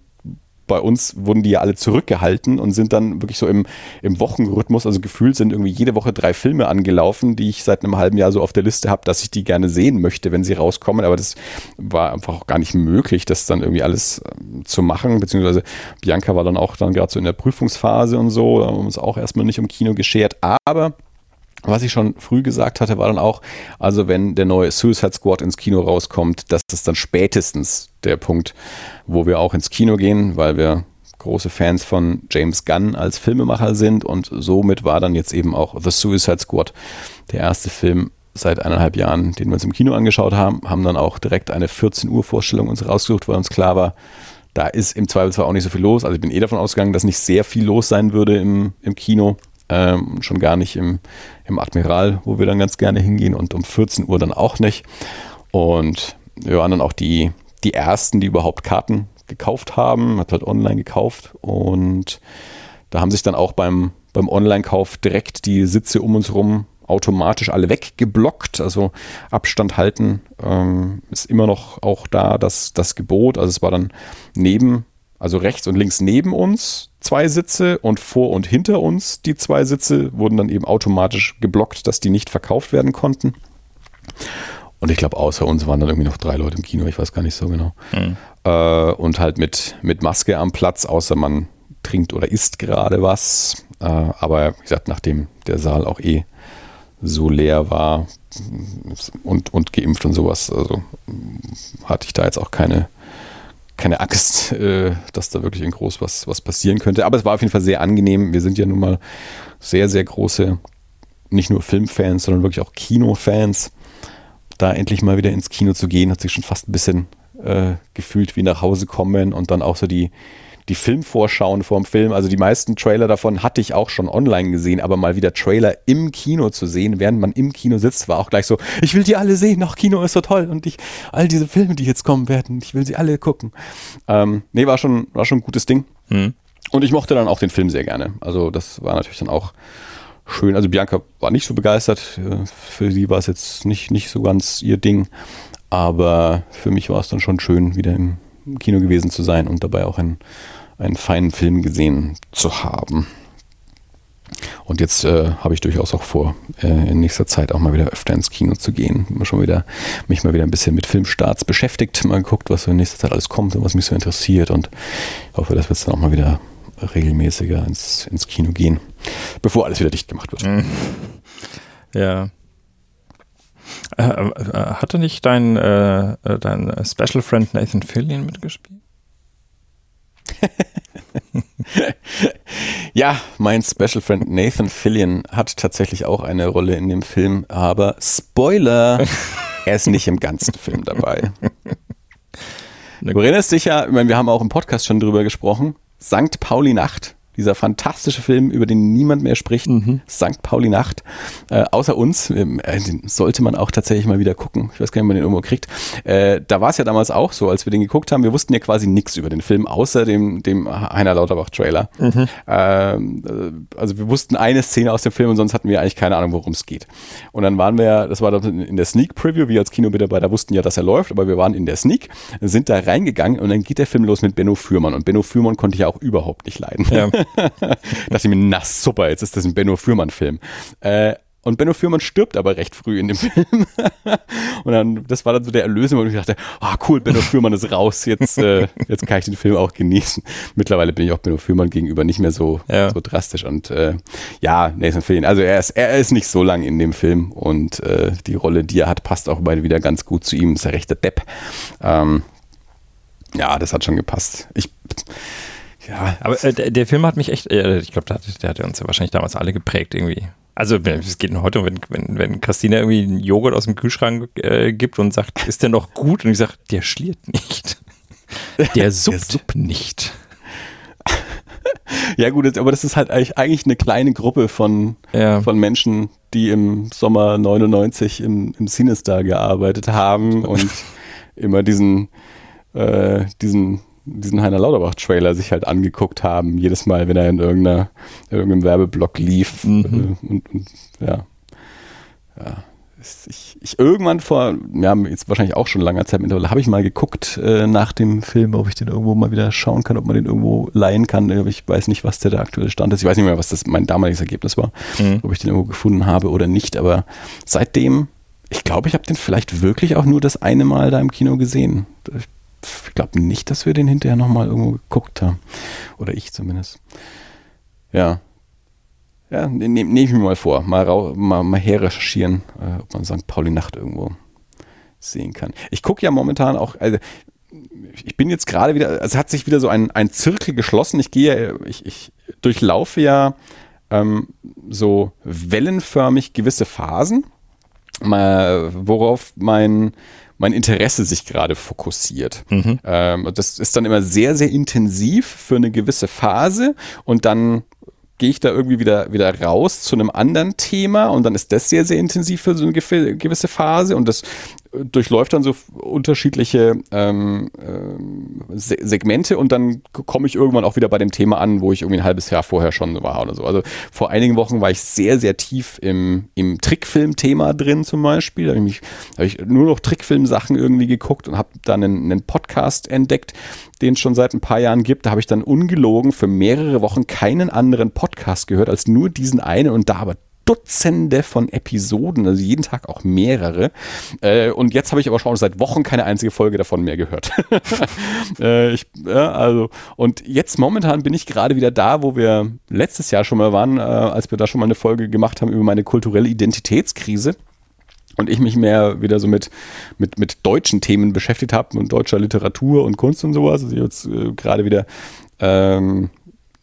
bei uns wurden die ja alle zurückgehalten und sind dann wirklich so im, im Wochenrhythmus, also gefühlt sind irgendwie jede Woche drei Filme angelaufen, die ich seit einem halben Jahr so auf der Liste habe, dass ich die gerne sehen möchte, wenn sie rauskommen. Aber das war einfach auch gar nicht möglich, das dann irgendwie alles äh, zu machen. Beziehungsweise Bianca war dann auch dann gerade so in der Prüfungsphase und so, da haben wir uns auch erstmal nicht um Kino geschert. Aber was ich schon früh gesagt hatte, war dann auch, also wenn der neue Suicide Squad ins Kino rauskommt, das ist dann spätestens der Punkt, wo wir auch ins Kino gehen, weil wir große Fans von James Gunn als Filmemacher sind. Und somit war dann jetzt eben auch The Suicide Squad der erste Film seit eineinhalb Jahren, den wir uns im Kino angeschaut haben, haben dann auch direkt eine 14 Uhr Vorstellung uns rausgesucht, weil uns klar war, da ist im Zweifelsfall auch nicht so viel los. Also ich bin eh davon ausgegangen, dass nicht sehr viel los sein würde im, im Kino ähm, schon gar nicht im, im Admiral, wo wir dann ganz gerne hingehen und um 14 Uhr dann auch nicht. Und wir waren dann auch die, die ersten, die überhaupt Karten gekauft haben, hat halt online gekauft und da haben sich dann auch beim, beim Online-Kauf direkt die Sitze um uns herum automatisch alle weggeblockt. Also Abstand halten ähm, ist immer noch auch da das, das Gebot. Also es war dann neben also rechts und links neben uns zwei Sitze und vor und hinter uns die zwei Sitze wurden dann eben automatisch geblockt, dass die nicht verkauft werden konnten. Und ich glaube, außer uns waren dann irgendwie noch drei Leute im Kino, ich weiß gar nicht so genau. Mhm. Äh, und halt mit, mit Maske am Platz, außer man trinkt oder isst gerade was. Äh, aber wie gesagt, nachdem der Saal auch eh so leer war und, und geimpft und sowas, also hatte ich da jetzt auch keine keine Angst, äh, dass da wirklich in groß was, was passieren könnte. Aber es war auf jeden Fall sehr angenehm. Wir sind ja nun mal sehr, sehr große, nicht nur Filmfans, sondern wirklich auch Kinofans. Da endlich mal wieder ins Kino zu gehen, hat sich schon fast ein bisschen äh, gefühlt wie nach Hause kommen und dann auch so die, die Filmvorschauen vorm Film. Also die meisten Trailer davon hatte ich auch schon online gesehen, aber mal wieder Trailer im Kino zu sehen, während man im Kino sitzt, war auch gleich so, ich will die alle sehen, ach, Kino ist so toll und ich, all diese Filme, die jetzt kommen werden, ich will sie alle gucken. Ähm, nee, war schon, war schon ein gutes Ding. Mhm. Und ich mochte dann auch den Film sehr gerne. Also das war natürlich dann auch schön. Also Bianca war nicht so begeistert. Für sie war es jetzt nicht, nicht so ganz ihr Ding. Aber für mich war es dann schon schön, wieder im Kino gewesen zu sein und dabei auch ein einen feinen Film gesehen zu haben. Und jetzt äh, habe ich durchaus auch vor, äh, in nächster Zeit auch mal wieder öfter ins Kino zu gehen. Schon wieder, mich mal wieder ein bisschen mit Filmstarts beschäftigt, mal geguckt, was so in nächster Zeit alles kommt und was mich so interessiert. Und hoffe, dass wir jetzt dann auch mal wieder regelmäßiger ins, ins Kino gehen, bevor alles wieder dicht gemacht wird. Mhm. Ja. Äh, äh, hatte nicht dein, äh, äh, dein Special Friend Nathan Fillion mitgespielt? Ja, mein Special Friend Nathan Fillion hat tatsächlich auch eine Rolle in dem Film, aber Spoiler, er ist nicht im ganzen Film dabei. Du erinnerst dich ja, ich meine, wir haben auch im Podcast schon drüber gesprochen, Sankt Pauli Nacht, dieser fantastische Film, über den niemand mehr spricht, mhm. St. Pauli Nacht, äh, außer uns, ähm, äh, den sollte man auch tatsächlich mal wieder gucken. Ich weiß gar nicht, ob man den irgendwo kriegt. Äh, da war es ja damals auch so, als wir den geguckt haben, wir wussten ja quasi nichts über den Film, außer dem, dem Heiner Lauterbach-Trailer. Mhm. Ähm, äh, also wir wussten eine Szene aus dem Film und sonst hatten wir eigentlich keine Ahnung, worum es geht. Und dann waren wir, das war in der Sneak Preview, wir als Kinomitarbeiter wussten ja, dass er läuft, aber wir waren in der Sneak, sind da reingegangen und dann geht der Film los mit Benno Fürmann. Und Benno Fürmann konnte ich ja auch überhaupt nicht leiden. Ja. dachte ich mir, na super, jetzt ist das ein Benno Fürmann-Film. Äh, und Benno Fürmann stirbt aber recht früh in dem Film. und dann, das war dann so der Erlösung, wo ich dachte, ah oh, cool, Benno Fürmann ist raus, jetzt, äh, jetzt kann ich den Film auch genießen. Mittlerweile bin ich auch Benno Fürmann gegenüber nicht mehr so, ja. so drastisch. Und äh, ja, Nathan Fillion, also er ist, er ist nicht so lang in dem Film und äh, die Rolle, die er hat, passt auch beide wieder ganz gut zu ihm. Ist der rechte Depp. Ähm, ja, das hat schon gepasst. Ich ja, aber äh, der, Film hat mich echt, äh, ich glaube, der, der hat uns ja wahrscheinlich damals alle geprägt irgendwie. Also es geht heute, wenn, wenn, wenn Christina irgendwie einen Joghurt aus dem Kühlschrank äh, gibt und sagt, ist der noch gut? Und ich sage, der schliert nicht. Der suppt nicht. Ja gut, aber das ist halt eigentlich, eigentlich eine kleine Gruppe von, ja. von Menschen, die im Sommer 99 im, im Cinestar gearbeitet haben und immer diesen, äh, diesen diesen Heiner Lauterbach-Trailer sich halt angeguckt haben, jedes Mal, wenn er in irgendeiner, irgendeinem Werbeblock lief. Mhm. Äh, und, und, ja. Ja. Ich, ich, irgendwann vor, ja, jetzt wahrscheinlich auch schon langer Zeit mittlerweile, habe ich mal geguckt äh, nach dem Film, ob ich den irgendwo mal wieder schauen kann, ob man den irgendwo leihen kann. Ich weiß nicht, was der, der aktuelle Stand ist. Ich weiß nicht mehr, was das mein damaliges Ergebnis war, mhm. ob ich den irgendwo gefunden habe oder nicht. Aber seitdem, ich glaube, ich habe den vielleicht wirklich auch nur das eine Mal da im Kino gesehen. Ich ich glaube nicht, dass wir den hinterher nochmal irgendwo geguckt haben. Oder ich zumindest. Ja. Ja, nehme nehm ich mir mal vor. Mal, mal, mal her recherchieren, äh, ob man St. Pauli Nacht irgendwo sehen kann. Ich gucke ja momentan auch, also ich bin jetzt gerade wieder, es hat sich wieder so ein, ein Zirkel geschlossen. Ich gehe, ich, ich durchlaufe ja ähm, so wellenförmig gewisse Phasen, mal, worauf mein mein Interesse sich gerade fokussiert. Mhm. Ähm, das ist dann immer sehr, sehr intensiv für eine gewisse Phase und dann gehe ich da irgendwie wieder, wieder raus zu einem anderen Thema und dann ist das sehr, sehr intensiv für so eine gewisse Phase und das durchläuft dann so unterschiedliche ähm, ähm, Segmente und dann komme ich irgendwann auch wieder bei dem Thema an, wo ich irgendwie ein halbes Jahr vorher schon war oder so. Also vor einigen Wochen war ich sehr, sehr tief im, im Trickfilm-Thema drin zum Beispiel. Da habe ich, hab ich nur noch Trickfilm-Sachen irgendwie geguckt und habe dann einen, einen Podcast entdeckt, den es schon seit ein paar Jahren gibt. Da habe ich dann ungelogen für mehrere Wochen keinen anderen Podcast gehört als nur diesen einen und da aber Dutzende von Episoden, also jeden Tag auch mehrere. Äh, und jetzt habe ich aber schon seit Wochen keine einzige Folge davon mehr gehört. äh, ich, ja, also, und jetzt momentan bin ich gerade wieder da, wo wir letztes Jahr schon mal waren, äh, als wir da schon mal eine Folge gemacht haben über meine kulturelle Identitätskrise und ich mich mehr wieder so mit, mit, mit deutschen Themen beschäftigt habe und deutscher Literatur und Kunst und sowas. Also ich jetzt äh, gerade wieder ähm,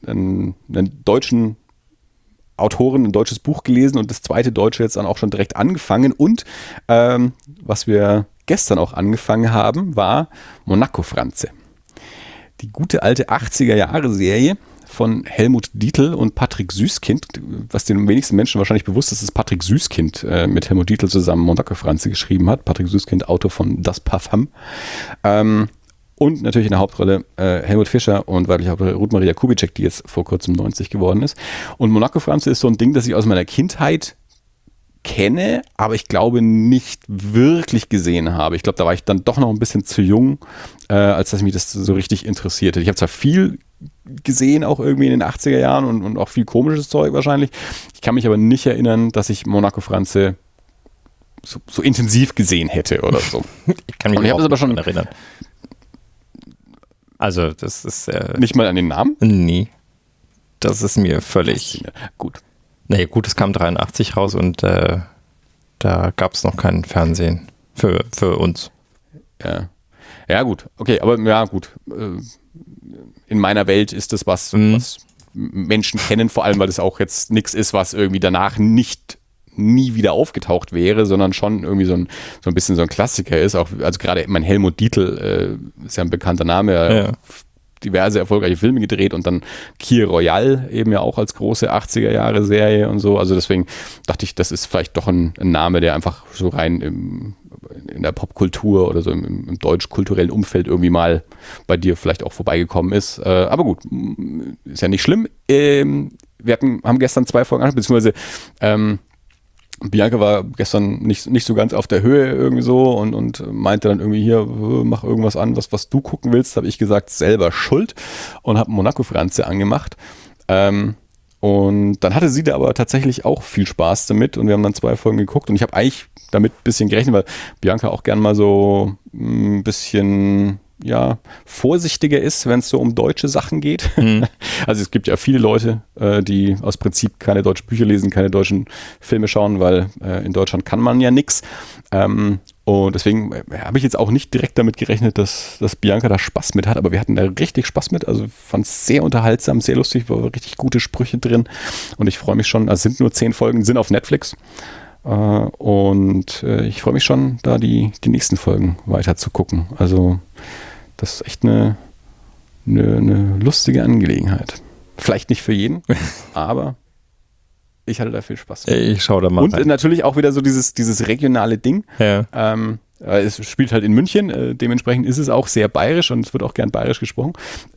einen, einen deutschen Autoren ein deutsches Buch gelesen und das zweite deutsche jetzt dann auch schon direkt angefangen. Und ähm, was wir gestern auch angefangen haben, war Monaco Franze. Die gute alte 80er Jahre Serie von Helmut Dietl und Patrick Süßkind, was den wenigsten Menschen wahrscheinlich bewusst ist, ist Patrick Süßkind äh, mit Helmut Dietl zusammen Monaco Franze geschrieben hat. Patrick Süßkind, Autor von Das Parfum. Ähm, und natürlich in der Hauptrolle äh, Helmut Fischer und weibliche Hauptrolle Ruth Maria Kubitschek, die jetzt vor kurzem 90 geworden ist. Und Monaco Franze ist so ein Ding, das ich aus meiner Kindheit kenne, aber ich glaube nicht wirklich gesehen habe. Ich glaube, da war ich dann doch noch ein bisschen zu jung, äh, als dass mich das so richtig interessierte. Ich habe zwar viel gesehen, auch irgendwie in den 80er Jahren und, und auch viel komisches Zeug wahrscheinlich. Ich kann mich aber nicht erinnern, dass ich Monaco Franze so, so intensiv gesehen hätte oder so. ich kann mich und ich auch schon erinnern. Also, das ist. Äh, Nicht mal an den Namen? Nee. Das ist mir völlig. Gut. Nee, gut, es kam 83 raus und äh, da gab es noch kein Fernsehen für, für uns. Ja. Ja, gut. Okay, aber ja, gut. Äh, in meiner Welt ist das was, mhm. was Menschen kennen, vor allem, weil es auch jetzt nichts ist, was irgendwie danach nicht nie wieder aufgetaucht wäre, sondern schon irgendwie so ein, so ein bisschen so ein Klassiker ist. Auch, also gerade mein Helmut Dietl äh, ist ja ein bekannter Name. Ja. diverse erfolgreiche Filme gedreht und dann Kier Royal eben ja auch als große 80er Jahre Serie und so. Also deswegen dachte ich, das ist vielleicht doch ein, ein Name, der einfach so rein im, in der Popkultur oder so im, im deutsch-kulturellen Umfeld irgendwie mal bei dir vielleicht auch vorbeigekommen ist. Äh, aber gut, ist ja nicht schlimm. Ähm, wir hatten, haben gestern zwei Folgen angeschaut, beziehungsweise ähm, Bianca war gestern nicht, nicht so ganz auf der Höhe irgendwie so und, und meinte dann irgendwie hier, mach irgendwas an, was, was du gucken willst, habe ich gesagt, selber schuld und habe Monaco-Franze angemacht. Ähm, und dann hatte sie da aber tatsächlich auch viel Spaß damit und wir haben dann zwei Folgen geguckt und ich habe eigentlich damit ein bisschen gerechnet, weil Bianca auch gern mal so ein bisschen ja, vorsichtiger ist, wenn es so um deutsche Sachen geht. Mhm. Also es gibt ja viele Leute, äh, die aus Prinzip keine deutschen Bücher lesen, keine deutschen Filme schauen, weil äh, in Deutschland kann man ja nichts. Ähm, und deswegen äh, habe ich jetzt auch nicht direkt damit gerechnet, dass, dass Bianca da Spaß mit hat, aber wir hatten da richtig Spaß mit. Also fand es sehr unterhaltsam, sehr lustig, war richtig gute Sprüche drin. Und ich freue mich schon, also sind nur zehn Folgen, sind auf Netflix. Äh, und äh, ich freue mich schon, da die, die nächsten Folgen weiter zu gucken. Also das ist echt eine, eine, eine lustige Angelegenheit. Vielleicht nicht für jeden, aber ich hatte da viel Spaß. Ich schaue da mal. Und rein. natürlich auch wieder so dieses, dieses regionale Ding. Ja. Ähm, es spielt halt in München, äh, dementsprechend ist es auch sehr bayerisch und es wird auch gern bayerisch gesprochen.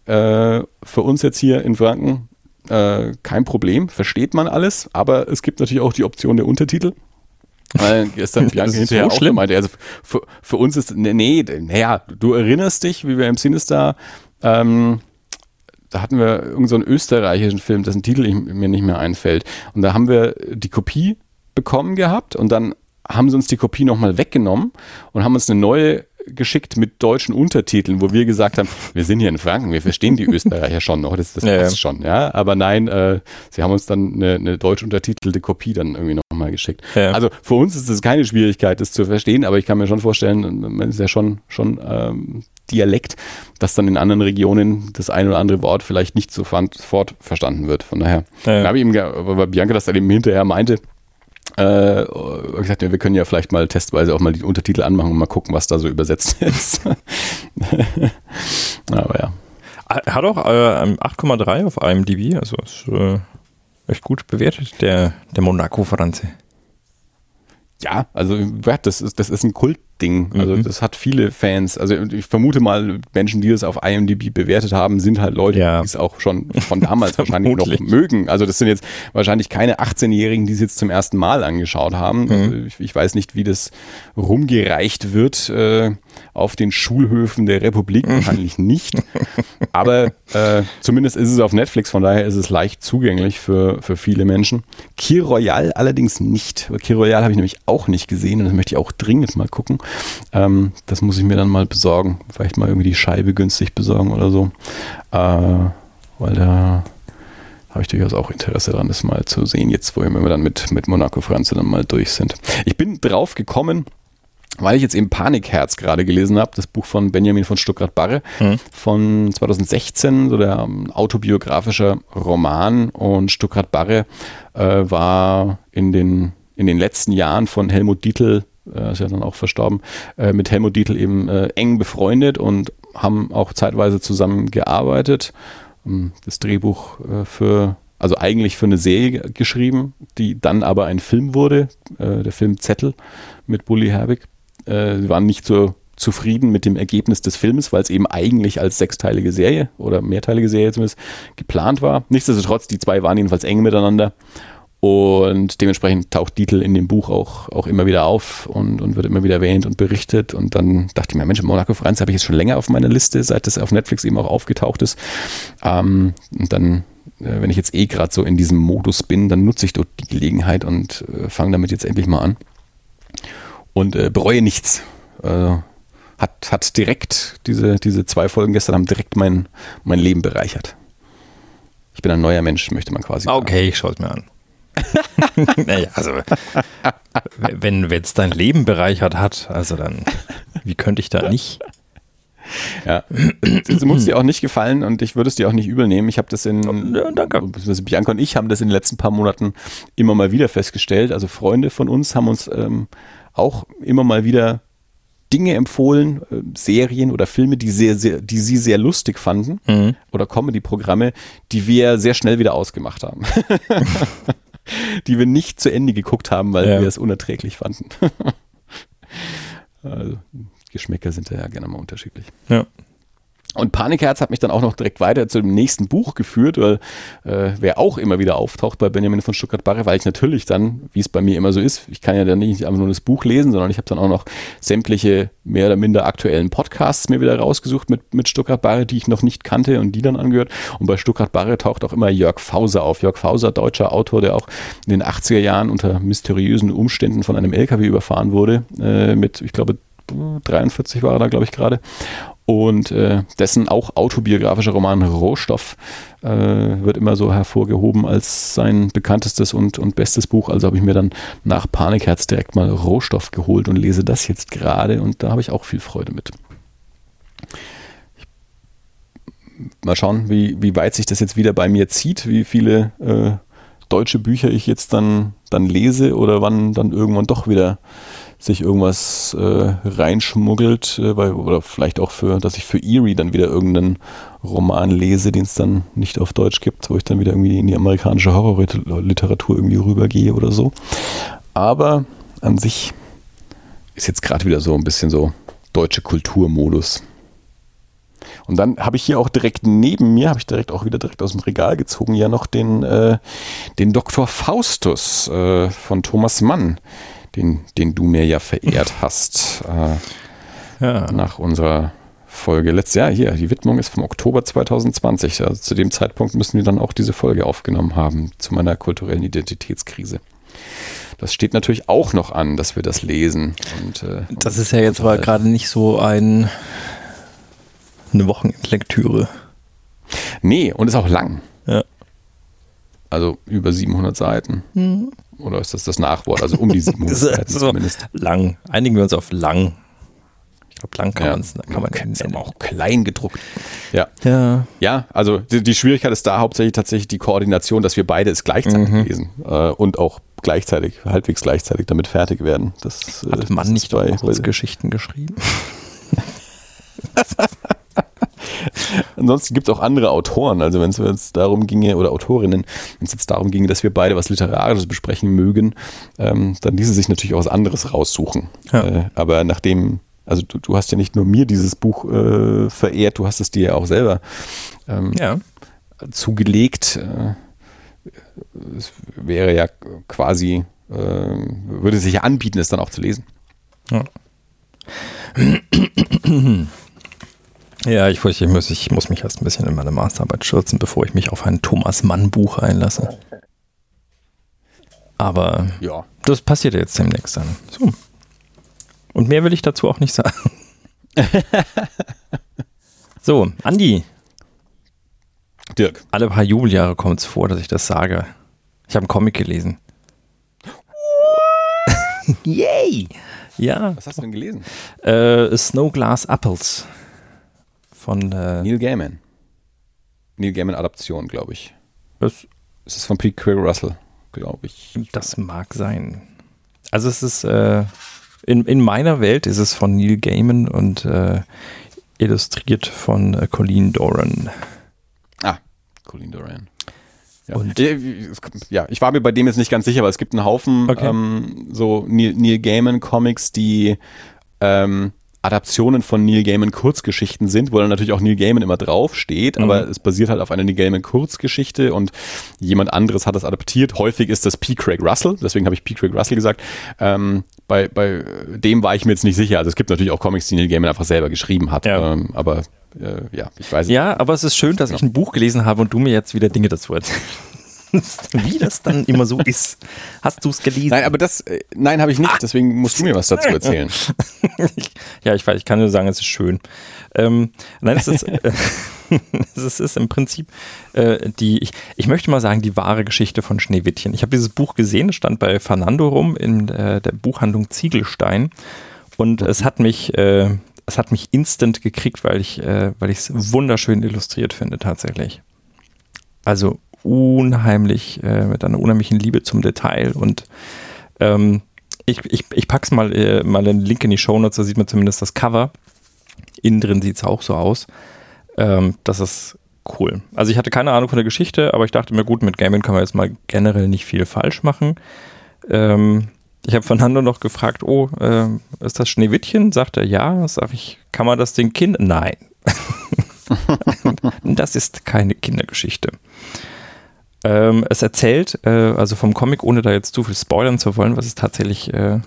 Äh, für uns jetzt hier in Franken äh, kein Problem, versteht man alles, aber es gibt natürlich auch die Option der Untertitel. Weil gestern Bianca hinterher so auch schlimm. meinte, also für, für uns ist, nee, nee, naja, du erinnerst dich, wie wir im Sinister, ähm, da hatten wir irgendeinen so österreichischen Film, dessen Titel ich, mir nicht mehr einfällt. Und da haben wir die Kopie bekommen gehabt und dann haben sie uns die Kopie nochmal weggenommen und haben uns eine neue geschickt mit deutschen Untertiteln, wo wir gesagt haben, wir sind hier in Franken, wir verstehen die Österreicher schon noch, das, das ja, passt ja. schon, ja. Aber nein, äh, sie haben uns dann eine, eine deutsch untertitelte Kopie dann irgendwie nochmal geschickt. Ja. Also für uns ist es keine Schwierigkeit, das zu verstehen, aber ich kann mir schon vorstellen, man ist ja schon, schon ähm, Dialekt, dass dann in anderen Regionen das ein oder andere Wort vielleicht nicht sofort verstanden wird. Von daher ja. habe ich ihm, weil Bianca das dann eben hinterher meinte, äh, gesagt, wir können ja vielleicht mal testweise auch mal die Untertitel anmachen und mal gucken, was da so übersetzt ist. Aber ja. Hat auch äh, 8,3 auf IMDb, also ist äh, echt gut bewertet, der, der Monaco-Franze. Ja, also das ist, das ist ein Kult, Ding. Also mhm. das hat viele Fans. Also ich vermute mal, Menschen, die das auf IMDb bewertet haben, sind halt Leute, ja. die es auch schon von damals wahrscheinlich noch mögen. Also das sind jetzt wahrscheinlich keine 18-Jährigen, die es jetzt zum ersten Mal angeschaut haben. Mhm. Also ich, ich, weiß nicht, wie das rumgereicht wird äh, auf den Schulhöfen der Republik. Mhm. Wahrscheinlich nicht. Aber äh, zumindest ist es auf Netflix, von daher ist es leicht zugänglich für, für viele Menschen. Kir Royal allerdings nicht. Kir Royal habe ich nämlich auch nicht gesehen und das möchte ich auch dringend mal gucken. Ähm, das muss ich mir dann mal besorgen. Vielleicht mal irgendwie die Scheibe günstig besorgen oder so. Äh, weil da habe ich durchaus auch Interesse daran, das mal zu sehen, jetzt wo wir dann mit, mit Monaco Franze dann mal durch sind. Ich bin drauf gekommen, weil ich jetzt eben Panikherz gerade gelesen habe, das Buch von Benjamin von Stuttgart-Barre mhm. von 2016, so der um, autobiografischer Roman und Stuttgart-Barre äh, war in den, in den letzten Jahren von Helmut Dietl äh, ist ja dann auch verstorben, äh, mit Helmut Dietl eben äh, eng befreundet und haben auch zeitweise zusammen gearbeitet. Ähm, das Drehbuch äh, für, also eigentlich für eine Serie geschrieben, die dann aber ein Film wurde, äh, der Film Zettel mit Bully Herbig. Äh, sie waren nicht so zufrieden mit dem Ergebnis des Films, weil es eben eigentlich als sechsteilige Serie oder mehrteilige Serie zumindest geplant war. Nichtsdestotrotz, die zwei waren jedenfalls eng miteinander und dementsprechend taucht Dietl in dem Buch auch, auch immer wieder auf und, und wird immer wieder erwähnt und berichtet. Und dann dachte ich mir, Mensch, Monaco Franz habe ich jetzt schon länger auf meiner Liste, seit das auf Netflix eben auch aufgetaucht ist. Ähm, und dann, äh, wenn ich jetzt eh gerade so in diesem Modus bin, dann nutze ich dort die Gelegenheit und äh, fange damit jetzt endlich mal an. Und äh, bereue nichts. Äh, hat, hat direkt, diese, diese zwei Folgen gestern haben direkt mein, mein Leben bereichert. Ich bin ein neuer Mensch, möchte man quasi sagen. Okay, ich schaue es mir an. naja, also wenn es dein Leben bereichert hat, also dann, wie könnte ich da nicht? Ja, es muss dir auch nicht gefallen und ich würde es dir auch nicht übel nehmen. Ich habe das in, ja, danke. Bianca und ich haben das in den letzten paar Monaten immer mal wieder festgestellt. Also Freunde von uns haben uns ähm, auch immer mal wieder Dinge empfohlen, äh, Serien oder Filme, die sehr, sehr, die sie sehr lustig fanden Mhm. oder Comedy-Programme, die wir sehr schnell wieder ausgemacht haben. die wir nicht zu Ende geguckt haben, weil Ja. wir es unerträglich fanden. also, Geschmäcker sind da ja gerne mal unterschiedlich. Ja. Und Panikherz hat mich dann auch noch direkt weiter zu dem nächsten Buch geführt, weil äh, wer auch immer wieder auftaucht bei Benjamin von Stuttgart-Barre, weil ich natürlich dann, wie es bei mir immer so ist, ich kann ja dann nicht einfach nur das Buch lesen, sondern ich habe dann auch noch sämtliche mehr oder minder aktuellen Podcasts mir wieder rausgesucht mit, mit Stuttgart-Barre, die ich noch nicht kannte und die dann angehört. Und bei Stuttgart-Barre taucht auch immer Jörg Fauser auf. Jörg Fauser, deutscher Autor, der auch in den 80er Jahren unter mysteriösen Umständen von einem LKW überfahren wurde, äh, mit, ich glaube, 43 war er da, glaube ich, gerade. Und äh, dessen auch autobiografischer Roman Rohstoff äh, wird immer so hervorgehoben als sein bekanntestes und, und bestes Buch. Also habe ich mir dann nach Panikherz direkt mal Rohstoff geholt und lese das jetzt gerade und da habe ich auch viel Freude mit. Mal schauen, wie, wie weit sich das jetzt wieder bei mir zieht, wie viele äh, deutsche Bücher ich jetzt dann, dann lese oder wann dann irgendwann doch wieder sich irgendwas äh, reinschmuggelt, äh, weil, oder vielleicht auch für, dass ich für Erie dann wieder irgendeinen Roman lese, den es dann nicht auf Deutsch gibt, wo ich dann wieder irgendwie in die amerikanische Horrorliteratur irgendwie rübergehe oder so. Aber an sich ist jetzt gerade wieder so ein bisschen so deutsche Kulturmodus. Und dann habe ich hier auch direkt neben mir, habe ich direkt auch wieder direkt aus dem Regal gezogen, ja noch den, äh, den Dr. Faustus äh, von Thomas Mann, den, den du mir ja verehrt hast äh, Ja. nach unserer Folge letztes Jahr. Hier, die Widmung ist vom Oktober 2020. Also zu dem Zeitpunkt müssen wir dann auch diese Folge aufgenommen haben zu meiner kulturellen Identitätskrise. Das steht natürlich auch noch an, dass wir das lesen. Und, äh, Das ist ja jetzt aber gerade nicht so ein eine Wochenendlektüre. Nee, und ist auch lang. Ja. Also über 700 Seiten. Oder ist das das Nachwort? Also um die 700 Das ist Seiten so zumindest. lang. Einigen wir uns auf lang. Ich glaube, lang kann Ja. man es kann man ist nennen. aber auch klein gedruckt. Ja. Ja. Ja, also die, die Schwierigkeit ist da hauptsächlich tatsächlich die Koordination, dass wir beide es gleichzeitig Mhm. lesen äh, und auch gleichzeitig, halbwegs gleichzeitig damit fertig werden. Das, äh, Hat das man ist nicht bei- Kurzgeschichten geschrieben? Ansonsten gibt es auch andere Autoren. Also wenn es jetzt darum ginge, oder Autorinnen, wenn es jetzt darum ginge, dass wir beide was Literarisches besprechen mögen, ähm, dann ließe sich natürlich auch was anderes raussuchen. Ja. Äh, aber nachdem, also du, du hast ja nicht nur mir dieses Buch äh, verehrt, du hast es dir ja auch selber ähm, Ja. zugelegt. Äh, es wäre ja quasi, äh, würde sich ja anbieten, es dann auch zu lesen. Ja, ich fürchte, ich muss, ich muss mich erst ein bisschen in meine Masterarbeit stürzen, bevor ich mich auf ein Thomas Mann Buch einlasse. Aber Ja. das passiert jetzt demnächst dann. So. Und mehr will ich dazu auch nicht sagen. so, Andi, Dirk. alle paar Jubeljahre kommt es vor, dass ich das sage. Ich habe einen Comic gelesen. Yay! Ja, Was hast du denn gelesen? äh, Snowglass Apples von äh, Neil Gaiman. Neil Gaiman Adaption, glaube ich. das, Es ist von Pete Craig Russell, glaube ich. das mag sein. Also es ist äh, in, in meiner Welt ist es von Neil Gaiman und äh, illustriert von äh, Colleen Doran. Ah, Colleen Doran. Ja. Und- ja, ich war mir bei dem jetzt nicht ganz sicher, aber es gibt einen Haufen Okay. ähm, so Neil, Neil Gaiman Comics, die ähm, Adaptionen von Neil Gaiman Kurzgeschichten sind, wo dann natürlich auch Neil Gaiman immer draufsteht, Mhm. aber es basiert halt auf einer Neil Gaiman Kurzgeschichte und jemand anderes hat das adaptiert. Häufig ist das P. Craig Russell, deswegen habe ich P. Craig Russell gesagt. Ähm, bei, bei dem war ich mir jetzt nicht sicher. Also es gibt natürlich auch Comics, die Neil Gaiman einfach selber geschrieben hat, Ja. ähm, aber äh, ja, ich weiß nicht. Ja, aber es ist schön, dass ich ein Buch gelesen habe und du mir jetzt wieder Dinge dazu erzählst. Wie das dann immer so ist. Hast du es gelesen? Nein, aber das, äh, nein, habe ich nicht, deswegen musst du mir was dazu erzählen. ja, ich, weiß, ich kann nur sagen, es ist schön. Ähm, nein, es ist, äh, es ist im Prinzip äh, die, ich, ich möchte mal sagen, die wahre Geschichte von Schneewittchen. Ich habe dieses Buch gesehen, es stand bei Fernando rum in äh, der Buchhandlung Ziegelstein und es hat mich, äh, es hat mich instant gekriegt, weil ich, äh, weil ich es wunderschön illustriert finde tatsächlich. Also unheimlich, äh, mit einer unheimlichen Liebe zum Detail und ähm, ich, ich, ich pack's mal, äh, mal einen Link in die Show Notes, da sieht man zumindest das Cover. Innen drin sieht es auch so aus. Ähm, das ist cool. Also ich hatte keine Ahnung von der Geschichte, aber ich dachte mir, gut, mit Gaming kann man jetzt mal generell nicht viel falsch machen. Ähm, ich habe Fernando noch gefragt, oh, äh, ist das Schneewittchen? Sagt er, ja. Sag ich, kann man das den Kind? Nein. das ist keine Kindergeschichte. Ähm, es erzählt, äh, also vom Comic, ohne da jetzt zu viel spoilern zu wollen, was es tatsächlich äh,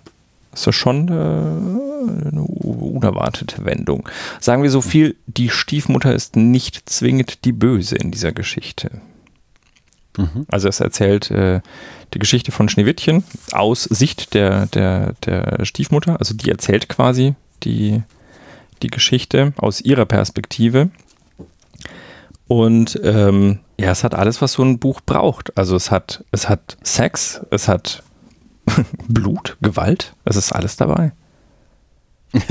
ist schon äh, eine unerwartete Wendung. Sagen wir so viel, die Stiefmutter ist nicht zwingend die Böse in dieser Geschichte. Mhm. Also es erzählt äh, die Geschichte von Schneewittchen aus Sicht der, der, der Stiefmutter. Also die erzählt quasi die, die Geschichte aus ihrer Perspektive. Und ähm, ja, es hat alles, was so ein Buch braucht. Also es hat, es hat Sex, es hat Blut, Gewalt, es ist alles dabei.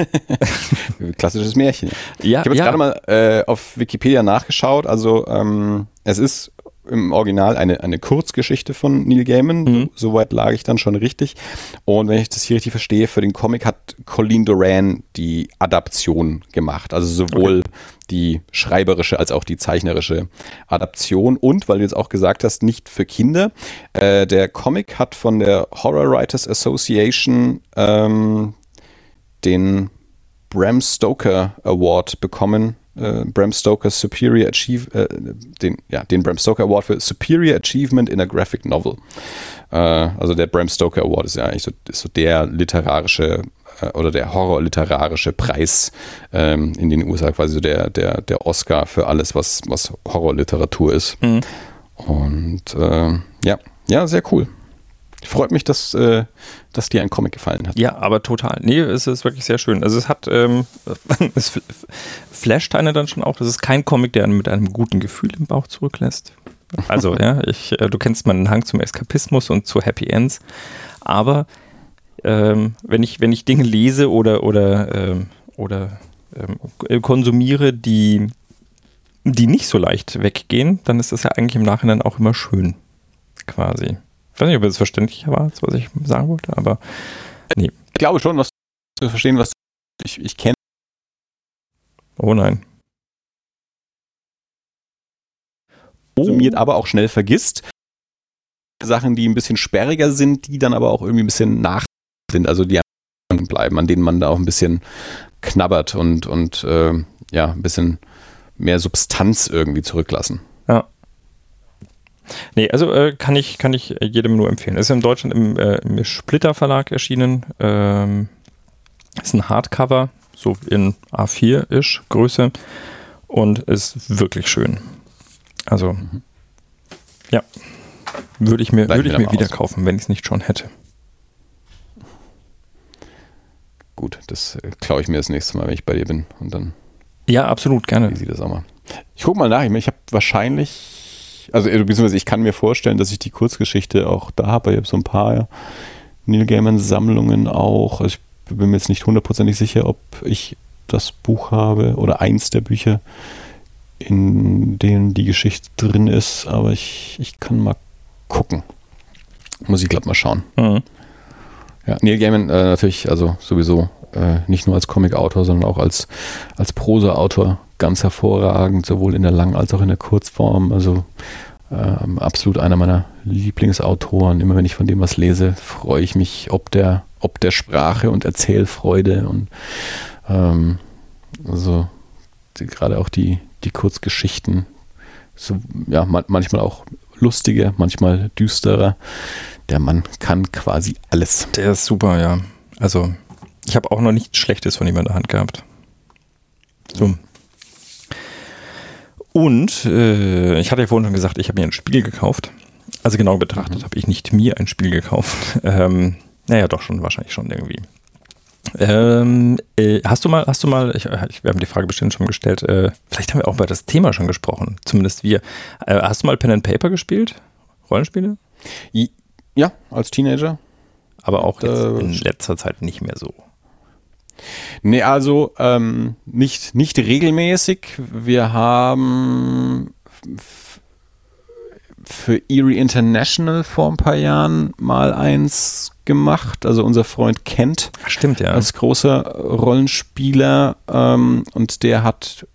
Klassisches Märchen. Ja, ich habe jetzt ja. gerade mal äh, auf Wikipedia nachgeschaut. Also ähm, es ist im Original eine, eine Kurzgeschichte von Neil Gaiman. Mhm. Soweit lag ich dann schon richtig. Und wenn ich das hier richtig verstehe, für den Comic hat Colleen Doran die Adaption gemacht. Also sowohl okay. die schreiberische als auch die zeichnerische Adaption. Und, weil du jetzt auch gesagt hast, nicht für Kinder. Äh, der Comic hat von der Horror Writers Association ähm, den Bram Stoker Award bekommen äh, Bram Stoker Superior Achieve, äh, den, ja, den Bram Stoker Award für Superior Achievement in a Graphic Novel. Äh, also der Bram Stoker Award ist ja eigentlich so, so der literarische äh, oder der horrorliterarische Preis ähm, in den USA, quasi so der, der, der Oscar für alles, was, was Horrorliteratur ist. Mhm. Und äh, ja, ja, sehr cool. Freut mich, dass, äh, dass dir ein Comic gefallen hat. Ja, aber total. Nee, es ist wirklich sehr schön. Also es hat, ähm, es flasht einen dann schon auch. Das ist kein Comic, der einen mit einem guten Gefühl im Bauch zurücklässt. Also, ja, ich, äh, du kennst meinen Hang zum Eskapismus und zu Happy Ends. Aber ähm, wenn, ich, wenn ich Dinge lese oder, oder, ähm, oder ähm, konsumiere, die, die nicht so leicht weggehen, dann ist das ja eigentlich im Nachhinein auch immer schön. Quasi. Ich weiß nicht, ob es verständlicher war, was ich sagen wollte, aber nee. Ich glaube schon, was zu verstehen, was ich, ich kenne. Oh nein. Summiert, aber auch schnell vergisst. Sachen, die ein bisschen sperriger sind, die dann aber auch irgendwie ein bisschen nach sind, also die bleiben, an denen man da auch ein bisschen knabbert und, und äh, ja, ein bisschen mehr Substanz irgendwie zurücklassen. Nee, also äh, kann, ich, kann ich jedem nur empfehlen. Ist in Deutschland im, äh, im Splitter Verlag erschienen. Ähm, ist ein Hardcover, so in A4-ish Größe und ist wirklich schön. Also, mhm. ja, würde ich mir, würde ich mir wieder aus. kaufen, wenn ich es nicht schon hätte. Gut, das äh, klaue ich mir das nächste Mal, wenn ich bei dir bin und dann. Ja, absolut, gerne. Wie sieht das auch mal? Ich gucke mal nach. Ich, habe wahrscheinlich also äh, beziehungsweise ich kann mir vorstellen, dass ich die Kurzgeschichte auch da habe. Ich habe so ein paar Neil Gaiman Sammlungen auch. Also ich bin mir jetzt nicht hundertprozentig sicher, ob ich das Buch habe oder eins der Bücher, in denen die Geschichte drin ist, aber ich, ich kann mal gucken. Muss ich glaube mal schauen. Mhm. Ja, Neil Gaiman äh, natürlich, also sowieso äh, nicht nur als Comic-Autor, sondern auch als, als Prosa-Autor ganz hervorragend, sowohl in der Lang- als auch in der Kurzform. Also ähm, absolut einer meiner Lieblingsautoren. Immer wenn ich von dem was lese, freue ich mich ob der, ob der Sprache und Erzählfreude und ähm, also die, gerade auch die, die Kurzgeschichten, so, ja, man, manchmal auch lustiger, manchmal düsterer. Der Mann kann quasi alles. Der ist super, ja. Also, ich habe auch noch nichts Schlechtes von ihm in der Hand gehabt. So. Und äh, ich hatte ja vorhin schon gesagt, ich habe mir ein Spiel gekauft. Also genau betrachtet mhm. habe ich nicht mir ein Spiel gekauft. Ähm, naja, doch schon, wahrscheinlich schon irgendwie. Ähm, äh, hast du mal, hast du mal, ich, ich, wir haben die Frage bestimmt schon gestellt, äh, vielleicht haben wir auch über das Thema schon gesprochen, zumindest wir. Äh, hast du mal Pen and Paper gespielt? Rollenspiele? Ja, als Teenager. Aber auch in letzter Zeit nicht mehr so. Nee, also ähm, nicht, nicht regelmäßig. Wir haben für Erie International vor ein paar Jahren mal eins gemacht. Also unser Freund Kent. Stimmt, ja. Als großer Rollenspieler. Ähm, und der hat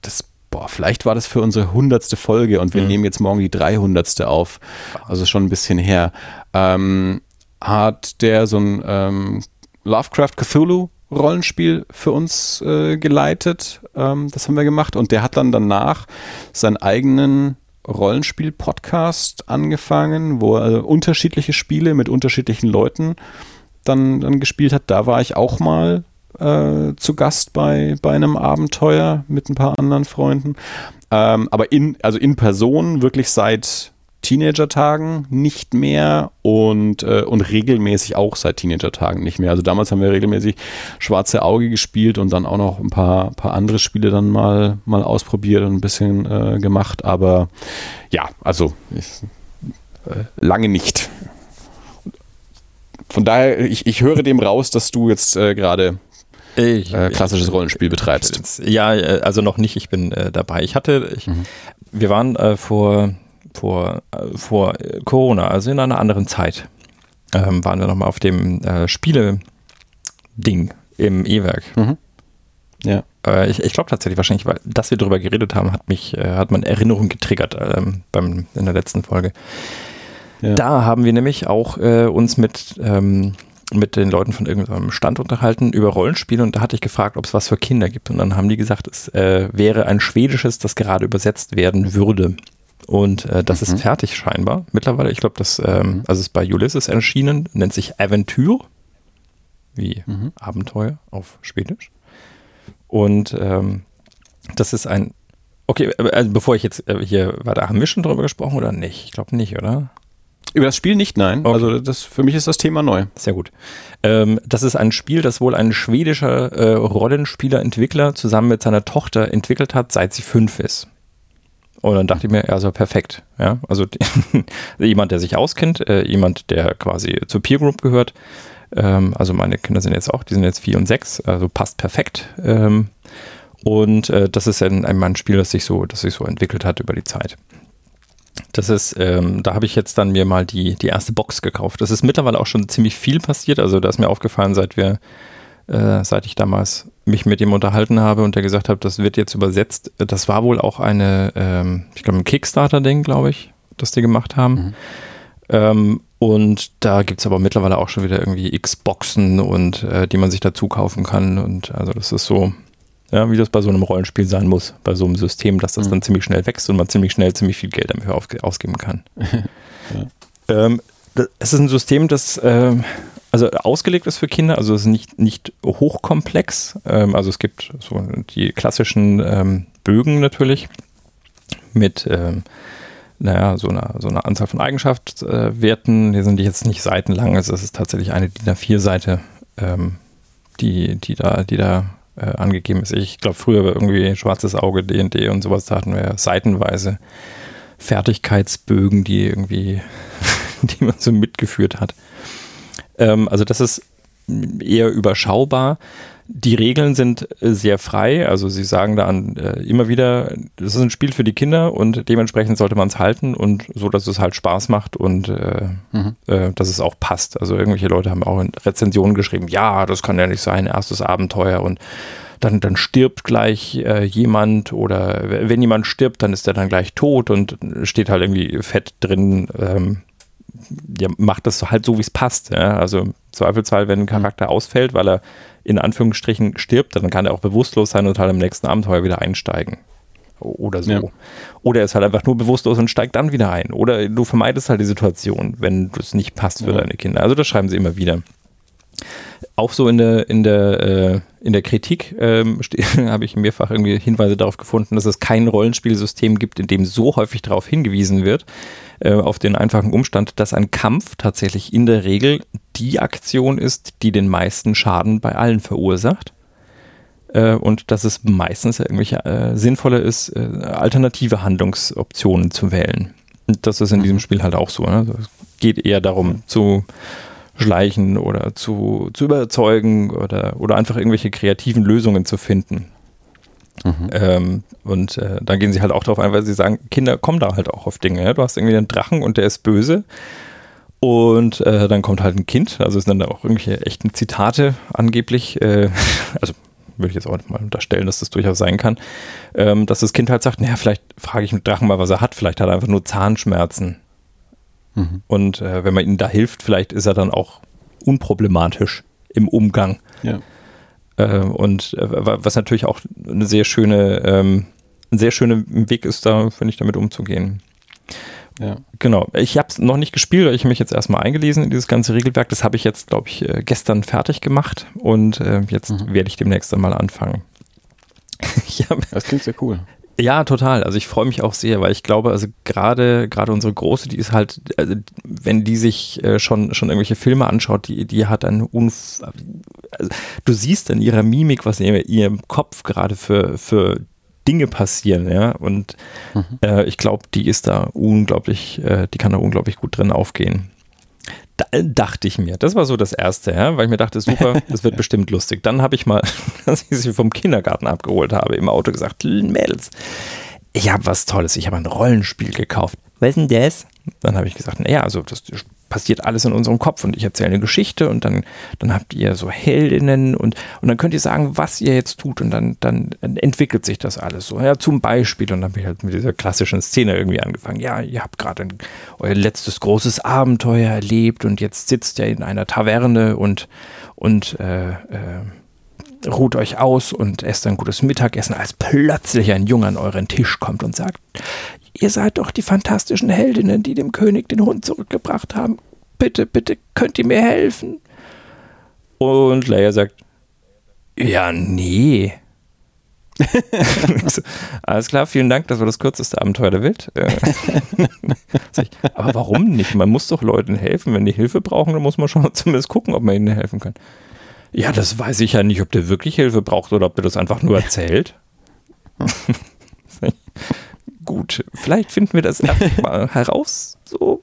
das, boah, vielleicht war das für unsere hundertste Folge und wir mhm. nehmen jetzt morgen die dreihundertste auf. Also schon ein bisschen her. Ähm, hat der so ein ähm, Lovecraft Cthulhu Rollenspiel für uns äh, geleitet. Ähm, das haben wir gemacht. Und der hat dann danach seinen eigenen Rollenspiel-Podcast angefangen, wo er unterschiedliche Spiele mit unterschiedlichen Leuten dann, dann gespielt hat. Da war ich auch mal äh, zu Gast bei, bei einem Abenteuer mit ein paar anderen Freunden. Ähm, aber in, also in Person wirklich seit Teenager-Tagen nicht mehr und, äh, und regelmäßig auch seit Teenager-Tagen nicht mehr. Also damals haben wir regelmäßig Schwarze Auge gespielt und dann auch noch ein paar, paar andere Spiele dann mal, mal ausprobiert und ein bisschen äh, gemacht. Aber ja, also ich, äh, lange nicht. Von daher, ich, ich höre dem raus, dass du jetzt äh, gerade äh, klassisches Rollenspiel betreibst. Ja, äh, also noch nicht, ich bin äh, dabei. Ich hatte, ich, mhm. wir waren äh, vor vor, äh, vor Corona, also in einer anderen Zeit, ähm, waren wir nochmal auf dem äh, Spiele-Ding im E-Werk. Mhm. Ja. Äh, ich, ich glaube tatsächlich wahrscheinlich, weil dass wir darüber geredet haben, hat mich, äh, hat meine Erinnerung getriggert ähm, beim, in der letzten Folge. Ja. Da haben wir nämlich auch äh, uns mit, ähm, mit den Leuten von irgendeinem Stand unterhalten über Rollenspiele und da hatte ich gefragt, ob es was für Kinder gibt. Und dann haben die gesagt, es äh, wäre ein schwedisches, das gerade übersetzt werden würde. Und äh, das mhm. ist fertig scheinbar mittlerweile. Ich glaube, das ähm, mhm. also ist bei Ulysses erschienen, nennt sich Aventur, wie mhm. Abenteuer auf Schwedisch. Und ähm, das ist ein. Okay, also bevor ich jetzt äh, hier weiter, haben wir schon drüber gesprochen oder nicht? Ich glaube nicht, oder? Über das Spiel nicht, nein. Okay. Also das, für mich ist das Thema neu. Sehr gut. Ähm, das ist ein Spiel, das wohl ein schwedischer äh, Rollenspieler-Entwickler zusammen mit seiner Tochter entwickelt hat, seit sie fünf ist. Und dann dachte ich mir, also perfekt. Ja, also jemand, der sich auskennt, äh, jemand, der quasi zur Peer Group gehört. Ähm, also meine Kinder sind jetzt auch, die sind jetzt vier und sechs, also passt perfekt. Ähm, und äh, das ist ein, ein, Spiel, das sich so, das sich so entwickelt hat über die Zeit. Das ist, ähm, da habe ich jetzt dann mir mal die, die erste Box gekauft. Das ist mittlerweile auch schon ziemlich viel passiert. Also da ist mir aufgefallen, seit wir äh, seit ich damals mich mit ihm unterhalten habe und der gesagt hat, das wird jetzt übersetzt. Das war wohl auch eine, ähm, ich glaube, ein Kickstarter-Ding, glaube ich, das die gemacht haben. Mhm. Ähm, und da gibt es aber mittlerweile auch schon wieder irgendwie Xboxen und äh, die man sich dazu kaufen kann. Und also das ist so, ja, wie das bei so einem Rollenspiel sein muss, bei so einem System, dass das mhm. dann ziemlich schnell wächst und man ziemlich schnell ziemlich viel Geld dafür ausgeben kann. ja. ähm, es ist ein System, das äh, also ausgelegt ist für Kinder, also es ist nicht, nicht hochkomplex. Ähm, also es gibt so die klassischen ähm, Bögen natürlich mit ähm, naja, so einer, so einer Anzahl von Eigenschaftswerten. Die sind jetzt nicht seitenlang, also es ist tatsächlich eine DIN A4-Seite, ähm, die, die da, die da äh, angegeben ist. Ich glaube, früher war irgendwie schwarzes Auge, DD und sowas, da hatten wir seitenweise Fertigkeitsbögen, die irgendwie, die man so mitgeführt hat. Ähm, also das ist eher überschaubar. Die Regeln sind äh, sehr frei, also sie sagen da an, äh, immer wieder, das ist ein Spiel für die Kinder und dementsprechend sollte man es halten und so, dass es halt Spaß macht und äh, mhm. äh, dass es auch passt. Also irgendwelche Leute haben auch in Rezensionen geschrieben, ja, das kann ja nicht sein, erstes Abenteuer und dann, dann stirbt gleich äh, jemand oder wenn jemand stirbt, dann ist er dann gleich tot und steht halt irgendwie fett drin, ähm, ja, macht das halt so, wie es passt. Ja? Also im Zweifelsfall, wenn ein Charakter mhm. ausfällt, weil er in Anführungsstrichen stirbt, dann kann er auch bewusstlos sein und halt im nächsten Abenteuer wieder einsteigen. Oder so. Ja. Oder er ist halt einfach nur bewusstlos und steigt dann wieder ein. Oder du vermeidest halt die Situation, wenn es nicht passt für ja. deine Kinder. Also das schreiben sie immer wieder. Auch so in der, in der, äh, in der Kritik ähm, habe ich mehrfach irgendwie Hinweise darauf gefunden, dass es kein Rollenspielsystem gibt, in dem so häufig darauf hingewiesen wird, äh, auf den einfachen Umstand, dass ein Kampf tatsächlich in der Regel die Aktion ist, die den meisten Schaden bei allen verursacht. Äh, und dass es meistens irgendwelche äh, sinnvoller ist, äh, alternative Handlungsoptionen zu wählen. Und das ist in diesem Spiel halt auch so. Ne? Also es geht eher darum, zu schleichen oder zu, zu überzeugen oder, oder einfach irgendwelche kreativen Lösungen zu finden. Mhm. Ähm, und äh, dann gehen sie halt auch darauf ein, weil sie sagen, Kinder kommen da halt auch auf Dinge. Ja? Du hast irgendwie einen Drachen und der ist böse. Und äh, dann kommt halt ein Kind, also es sind dann auch irgendwelche echten Zitate angeblich, äh, also würde ich jetzt auch mal unterstellen, dass das durchaus sein kann, ähm, dass das Kind halt sagt, naja, vielleicht frage ich einen Drachen mal, was er hat, vielleicht hat er einfach nur Zahnschmerzen. Mhm. Und äh, wenn man ihm da hilft, vielleicht ist er dann auch unproblematisch im Umgang. Ja. Äh, und äh, was natürlich auch eine sehr schöne, ähm, ein sehr schöner Weg ist, da, finde ich, damit umzugehen. Ja. Genau. Ich habe es noch nicht gespielt, ich habe mich jetzt erstmal eingelesen in dieses ganze Regelwerk. Das habe ich jetzt, glaube ich, äh, gestern fertig gemacht und äh, jetzt mhm. werde ich demnächst einmal anfangen. das klingt sehr cool. Ja, total. Also ich freue mich auch sehr, weil ich glaube, also gerade gerade unsere große, die ist halt, also wenn die sich äh, schon schon irgendwelche Filme anschaut, die die hat ein Unf also du siehst in ihrer Mimik, was in ihrem Kopf gerade für für Dinge passieren, ja. Und mhm. äh, ich glaube, die ist da unglaublich, äh, die kann da unglaublich gut drin aufgehen. Da, dachte ich mir. Das war so das Erste, ja, weil ich mir dachte, super, das wird bestimmt lustig. Dann habe ich mal, als ich sie vom Kindergarten abgeholt habe, im Auto gesagt, Mädels, ich habe was Tolles, ich habe ein Rollenspiel gekauft. Was ist denn das? Dann habe ich gesagt, naja, also das passiert alles in unserem Kopf und ich erzähle eine Geschichte und dann, dann habt ihr so Heldinnen und, und dann könnt ihr sagen, was ihr jetzt tut und dann, dann entwickelt sich das alles so. Ja, zum Beispiel, und dann habe ich halt mit dieser klassischen Szene irgendwie angefangen. Ja, ihr habt gerade euer letztes großes Abenteuer erlebt und jetzt sitzt ihr in einer Taverne und, und äh, äh, ruht euch aus und esst ein gutes Mittagessen, als plötzlich ein Junge an euren Tisch kommt und sagt, Ihr seid doch die fantastischen Heldinnen, die dem König den Hund zurückgebracht haben. Bitte, bitte, könnt ihr mir helfen? Und Leia sagt, ja, nee. Alles klar, vielen Dank, das war das kürzeste Abenteuer der Welt. Äh, aber warum nicht? Man muss doch Leuten helfen. Wenn die Hilfe brauchen, dann muss man schon zumindest gucken, ob man ihnen helfen kann. Ja, das weiß ich ja nicht, ob der wirklich Hilfe braucht oder ob der das einfach nur erzählt gut. Vielleicht finden wir das mal heraus. So.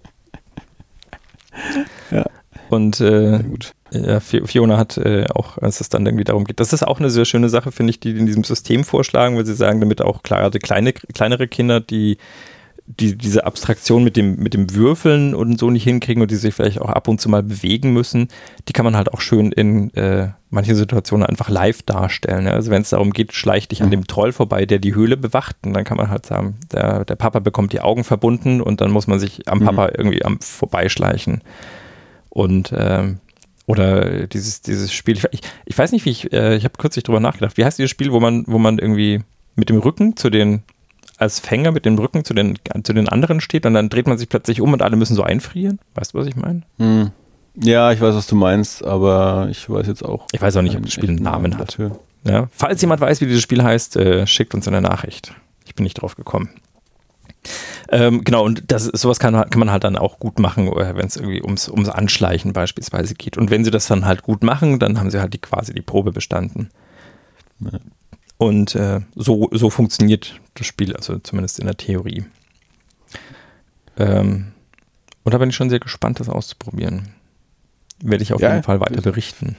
Ja. Und äh, ja, Fiona hat äh, auch, als es dann irgendwie darum geht, das ist auch eine sehr schöne Sache, finde ich, die in diesem System vorschlagen, weil sie sagen, damit auch gerade kleine, kleinere Kinder, die die diese Abstraktion mit dem, mit dem Würfeln und so nicht hinkriegen und die sich vielleicht auch ab und zu mal bewegen müssen, die kann man halt auch schön in äh, manchen Situationen einfach live darstellen. Ja? Also wenn es darum geht, schleicht dich an dem Troll vorbei, der die Höhle bewacht, und dann kann man halt sagen, der, der Papa bekommt die Augen verbunden und dann muss man sich am mhm. Papa irgendwie am vorbeischleichen. Und ähm, oder dieses, dieses Spiel, ich, ich weiß nicht, wie ich, äh, ich habe kürzlich drüber nachgedacht, wie heißt dieses Spiel, wo man, wo man irgendwie mit dem Rücken zu den als Fänger mit dem Rücken zu den, zu den anderen steht und dann dreht man sich plötzlich um und alle müssen so einfrieren. Weißt du, was ich meine? Hm. Ja, ich weiß, was du meinst, aber ich weiß jetzt auch. Ich weiß auch nicht, ob das Spiel einen Namen hat. Ja, falls jemand weiß, wie dieses Spiel heißt, äh, schickt uns eine Nachricht. Ich bin nicht drauf gekommen. Ähm, genau, und das, sowas kann, kann man halt dann auch gut machen, äh, wenn es irgendwie ums, ums Anschleichen beispielsweise geht. Und wenn sie das dann halt gut machen, dann haben sie halt die, quasi die Probe bestanden. Ja. Und äh, so, so funktioniert das Spiel, also zumindest in der Theorie. Ähm, und da bin ich schon sehr gespannt, das auszuprobieren. Werde ich auf ja, jeden Fall weiter berichten.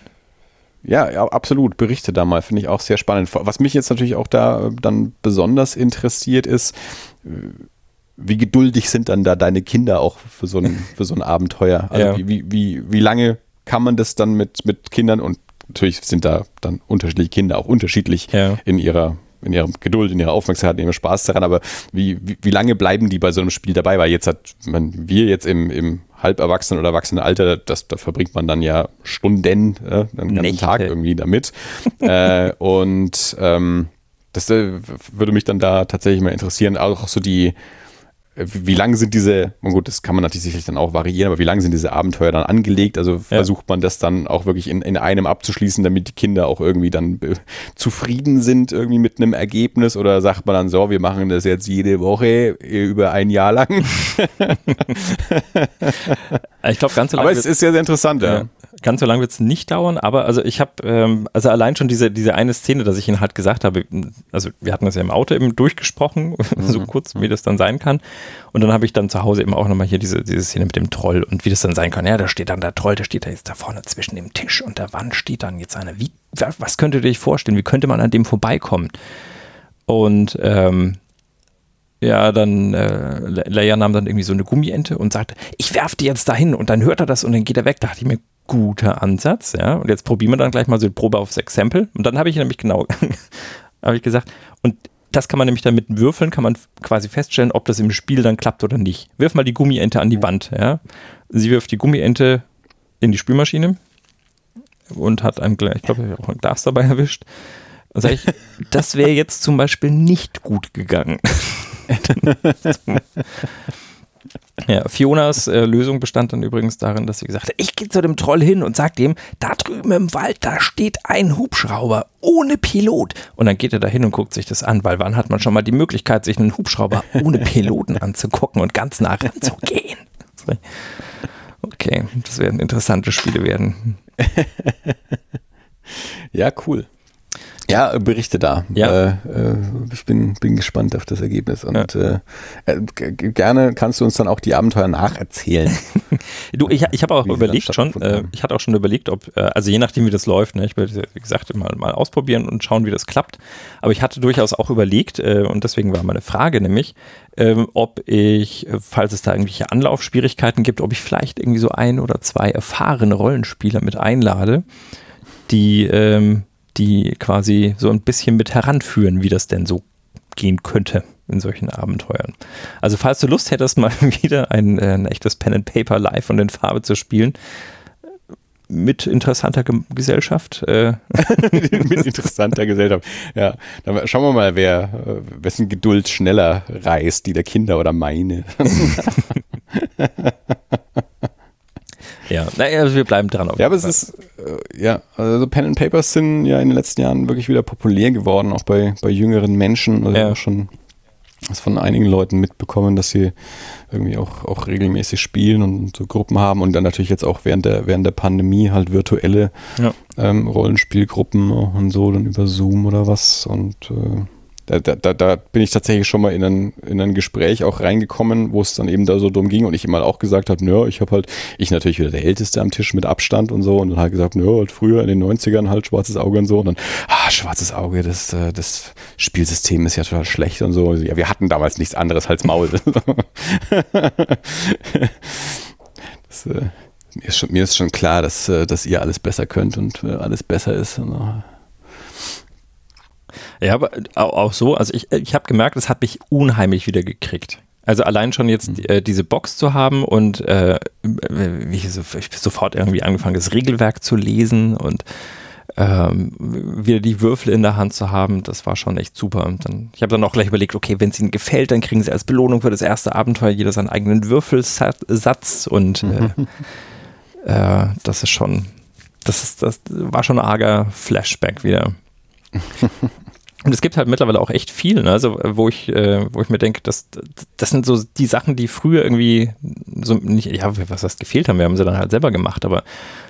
Ja, ja, absolut. Berichte da mal, finde ich auch sehr spannend. Was mich jetzt natürlich auch da äh, dann besonders interessiert ist, äh, wie geduldig sind dann da deine Kinder auch für so ein, für so ein Abenteuer? Also ja. wie, wie, wie lange kann man das dann mit, mit Kindern und natürlich sind da dann unterschiedliche Kinder auch unterschiedlich ja. in ihrer in ihrer Geduld, in ihrer Aufmerksamkeit, in ihrem Spaß daran, aber wie, wie, wie, lange bleiben die bei so einem Spiel dabei? Weil jetzt hat man, wir jetzt im, im halberwachsenen oder erwachsenen Alter, das, da verbringt man dann ja Stunden, äh, einen ganzen Nächte. Tag irgendwie damit. äh, und ähm, das äh, würde mich dann da tatsächlich mal interessieren, auch so die, wie lang sind diese, gut, das kann man natürlich sicherlich dann auch variieren, aber wie lang sind diese Abenteuer dann angelegt? Also versucht man das dann auch wirklich in, in einem abzuschließen, damit die Kinder auch irgendwie dann zufrieden sind irgendwie mit einem Ergebnis oder sagt man dann so, wir machen das jetzt jede Woche äh, über ein Jahr lang? ich glaube, ganz so lange. Aber es ist sehr, sehr interessant, ja. ja. Ganz so lange wird es nicht dauern, aber also ich habe, ähm, also allein schon diese, diese eine Szene, dass ich Ihnen halt gesagt habe, also wir hatten das ja im Auto eben durchgesprochen, mhm. so kurz, wie das dann sein kann. Und dann habe ich dann zu Hause eben auch nochmal hier diese, diese Szene mit dem Troll und wie das dann sein kann. Ja, da steht dann der Troll, der steht da jetzt da vorne zwischen dem Tisch und der Wand steht dann jetzt einer. Wie, was könntet ihr euch vorstellen? Wie könnte man an dem vorbeikommen? Und ähm, ja, dann äh, Leia nahm dann irgendwie so eine Gummiente und sagte, ich werf die jetzt dahin und dann hört er das und dann geht er weg. Da dachte ich mir, guter Ansatz, ja. Und jetzt probieren wir dann gleich mal so die Probe aufs Exempel. Und dann habe ich nämlich genau, habe ich gesagt, und das kann man nämlich dann mit Würfeln, kann man quasi feststellen, ob das im Spiel dann klappt oder nicht. Wirf mal die Gummiente an die Wand, ja. Sie wirft die Gummiente in die Spülmaschine und hat einem, ich glaube, auch ein Glas dabei erwischt. Dann sage ich, das wäre jetzt zum Beispiel nicht gut gegangen. Ja, Fionas äh, Lösung bestand dann übrigens darin, dass sie gesagt hat, ich gehe zu dem Troll hin und sag dem, da drüben im Wald, da steht ein Hubschrauber ohne Pilot. Und dann geht er da hin und guckt sich das an, weil wann hat man schon mal die Möglichkeit, sich einen Hubschrauber ohne Piloten anzugucken und ganz nah ranzugehen? Okay, das werden interessante Spiele werden. ja, cool. Ja, Berichte da. Ja. Äh, äh, ich bin, bin gespannt auf das Ergebnis. Und ja. äh, äh gerne kannst du uns dann auch die Abenteuer nacherzählen. du, ich, ich habe auch überlegt schon, äh, ich hatte auch schon überlegt, ob, äh, also je nachdem, wie das läuft, ne, ich will, wie gesagt, mal, mal ausprobieren und schauen, wie das klappt. Aber ich hatte durchaus auch überlegt, und deswegen war meine Frage nämlich, ähm, ob ich, falls es da irgendwelche Anlaufschwierigkeiten gibt, ob ich vielleicht irgendwie so ein oder zwei erfahrene Rollenspieler mit einlade, die ähm, die quasi so ein bisschen mit heranführen, wie das denn so gehen könnte in solchen Abenteuern. Also falls du Lust hättest, mal wieder ein, äh, ein echtes Pen and Paper live und in Farbe zu spielen, mit interessanter Ge Gesellschaft. Äh. mit interessanter Gesellschaft. Ja, dann schauen wir mal, wer äh, wessen Geduld schneller reist, die der Kinder oder meine. Ja, naja, also wir bleiben dran. ja, aber es ist, äh, ja, also Pen and Papers sind ja in den letzten Jahren wirklich wieder populär geworden, auch bei, bei jüngeren Menschen. Also ja. auch schon das von einigen Leuten mitbekommen, dass sie irgendwie auch, auch regelmäßig spielen und so Gruppen haben und dann natürlich jetzt auch während der, während der Pandemie halt virtuelle ja. ähm, Rollenspielgruppen und so, dann über Zoom oder was und äh, da, da, da bin ich tatsächlich schon mal in ein, in ein Gespräch auch reingekommen, wo es dann eben da so drum ging und ich immer auch gesagt habe, nö, ich habe halt, ich natürlich wieder der Älteste am Tisch mit Abstand und so und dann halt gesagt, nö, halt früher in den 90ern halt schwarzes Auge und so und dann, ah, schwarzes Auge, das, äh, das Spielsystem ist ja total schlecht und so. Ja, wir hatten damals nichts anderes als Maul. das, äh, mir, ist schon, mir ist schon klar, dass, äh, dass ihr alles besser könnt und alles besser ist. Und, ja, aber auch so, also ich, ich habe gemerkt, es hat mich unheimlich wieder gekriegt. Also allein schon jetzt mhm. äh, diese Box zu haben und äh, wie ich, so, ich sofort irgendwie angefangen, das Regelwerk zu lesen und ähm, wieder die Würfel in der Hand zu haben, das war schon echt super. Dann, ich habe dann auch gleich überlegt, okay, wenn es ihnen gefällt, dann kriegen sie als Belohnung für das erste Abenteuer jeder seinen eigenen Würfelsatz und äh, äh, das ist schon, das ist, das war schon ein arger Flashback wieder. Und es gibt halt mittlerweile auch echt viel, ne? also wo ich, äh, wo ich mir denke, das, das sind so die Sachen, die früher irgendwie so nicht, ja, was heißt gefehlt haben, wir haben sie dann halt selber gemacht, aber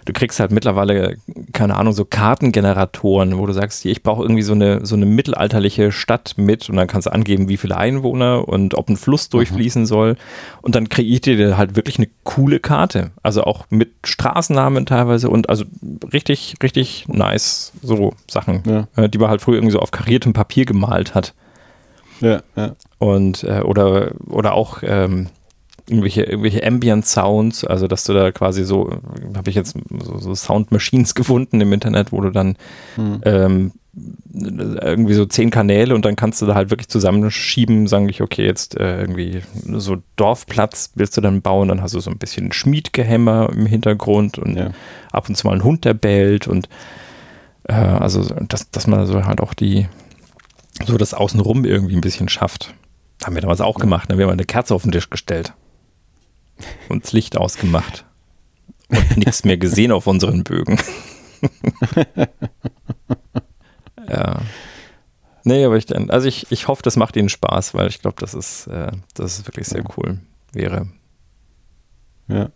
du kriegst halt mittlerweile, keine Ahnung, so Kartengeneratoren, wo du sagst, ich brauche irgendwie so eine, so eine mittelalterliche Stadt mit und dann kannst du angeben, wie viele Einwohner und ob ein Fluss mhm. durchfließen mhm. soll. Und dann kreiert dir halt wirklich eine coole Karte. Also auch mit Straßennamen teilweise und also richtig, richtig nice so Sachen, ja. äh, die man halt früher irgendwie so auf kariertem Papier gemalt hat. Ja, ja. Und äh, oder, oder auch ähm, irgendwelche, irgendwelche Ambient Sounds, also dass du da quasi so, habe ich jetzt so, so, Sound Machines gefunden im Internet, wo du dann hm. ähm, irgendwie so zehn Kanäle und dann kannst du da halt wirklich zusammenschieben, sagen ich, okay, jetzt äh, irgendwie so Dorfplatz willst du dann bauen, dann hast du so ein bisschen Schmiedgehämmer im Hintergrund und ja. ab und zu mal ein Hund, der bellt und äh, also, dass, dass man so halt auch die, so das Außenrum irgendwie ein bisschen schafft. Haben wir damals auch gemacht, ne? wir haben eine Kerze auf den Tisch gestellt und das Licht ausgemacht und nichts mehr gesehen auf unseren Bögen. ja. Nee, aber ich, also ich, ich hoffe, das macht Ihnen Spaß, weil ich glaube, das ist, äh, das ist wirklich sehr cool wäre. Ja.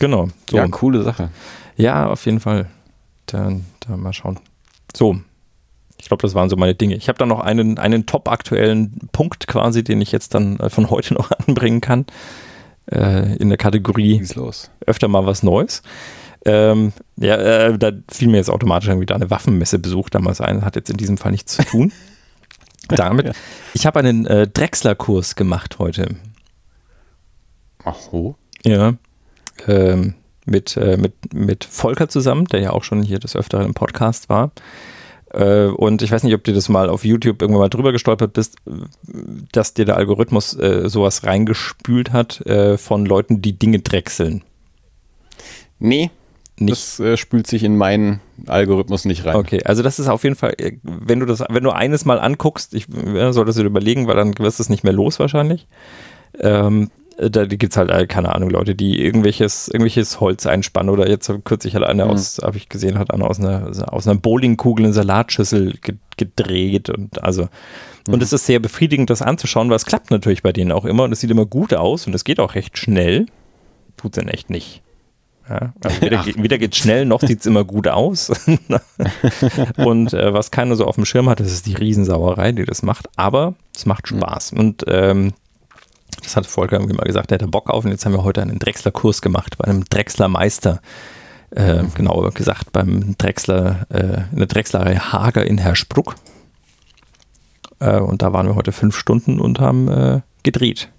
Genau. So. Ja, coole Sache. Ja, auf jeden Fall. Dann, dann mal schauen. So. Ich glaube, das waren so meine Dinge. Ich habe da noch einen, einen top aktuellen Punkt quasi, den ich jetzt dann äh, von heute noch anbringen kann äh, in der Kategorie öfter mal was Neues. Ähm, ja, äh, da fiel mir jetzt automatisch irgendwie da eine Waffenmesse besucht damals ein, hat jetzt in diesem Fall nichts zu tun. Damit, ja. ich habe einen äh, Drechsler-Kurs gemacht heute. Ach so. Ja. Ähm, mit, äh, mit, mit Volker zusammen, der ja auch schon hier des Öfteren im Podcast war. Äh, und ich weiß nicht, ob du das mal auf YouTube irgendwann mal drüber gestolpert bist, dass dir der Algorithmus äh, sowas reingespült hat äh, von Leuten, die Dinge drechseln. Nee, nicht. Das äh, spült sich in meinen Algorithmus nicht rein. Okay, also das ist auf jeden Fall, äh, wenn du das, wenn du eines mal anguckst, ich ja, solltest du dir überlegen, weil dann wirst du es nicht mehr los wahrscheinlich. Ähm, da gibt es halt, äh, keine Ahnung, Leute, die irgendwelches, irgendwelches Holz einspannen oder jetzt kürzlich hat einer mhm. aus, habe ich gesehen, hat einer aus einer, aus einer Bowlingkugel eine Salatschüssel gedreht und also, mhm. und es ist sehr befriedigend, das anzuschauen, weil es klappt natürlich bei denen auch immer und es sieht immer gut aus und es geht auch recht schnell. Tut es denn echt nicht. Ja, also weder, weder geht schnell, noch sieht es immer gut aus. und äh, was keiner so auf dem Schirm hat, das ist die Riesensauerei, die das macht. Aber es macht mhm. Spaß. Und ähm, das hat Volker irgendwie mal gesagt, der hätte Bock auf. Und jetzt haben wir heute einen Drechsler-Kurs gemacht bei einem Drechsler-Meister. Äh, mhm. genauer gesagt beim Drechsler, äh, in der Drechslerei Hager in Herspruck. Äh, und da waren wir heute fünf Stunden und haben äh, gedreht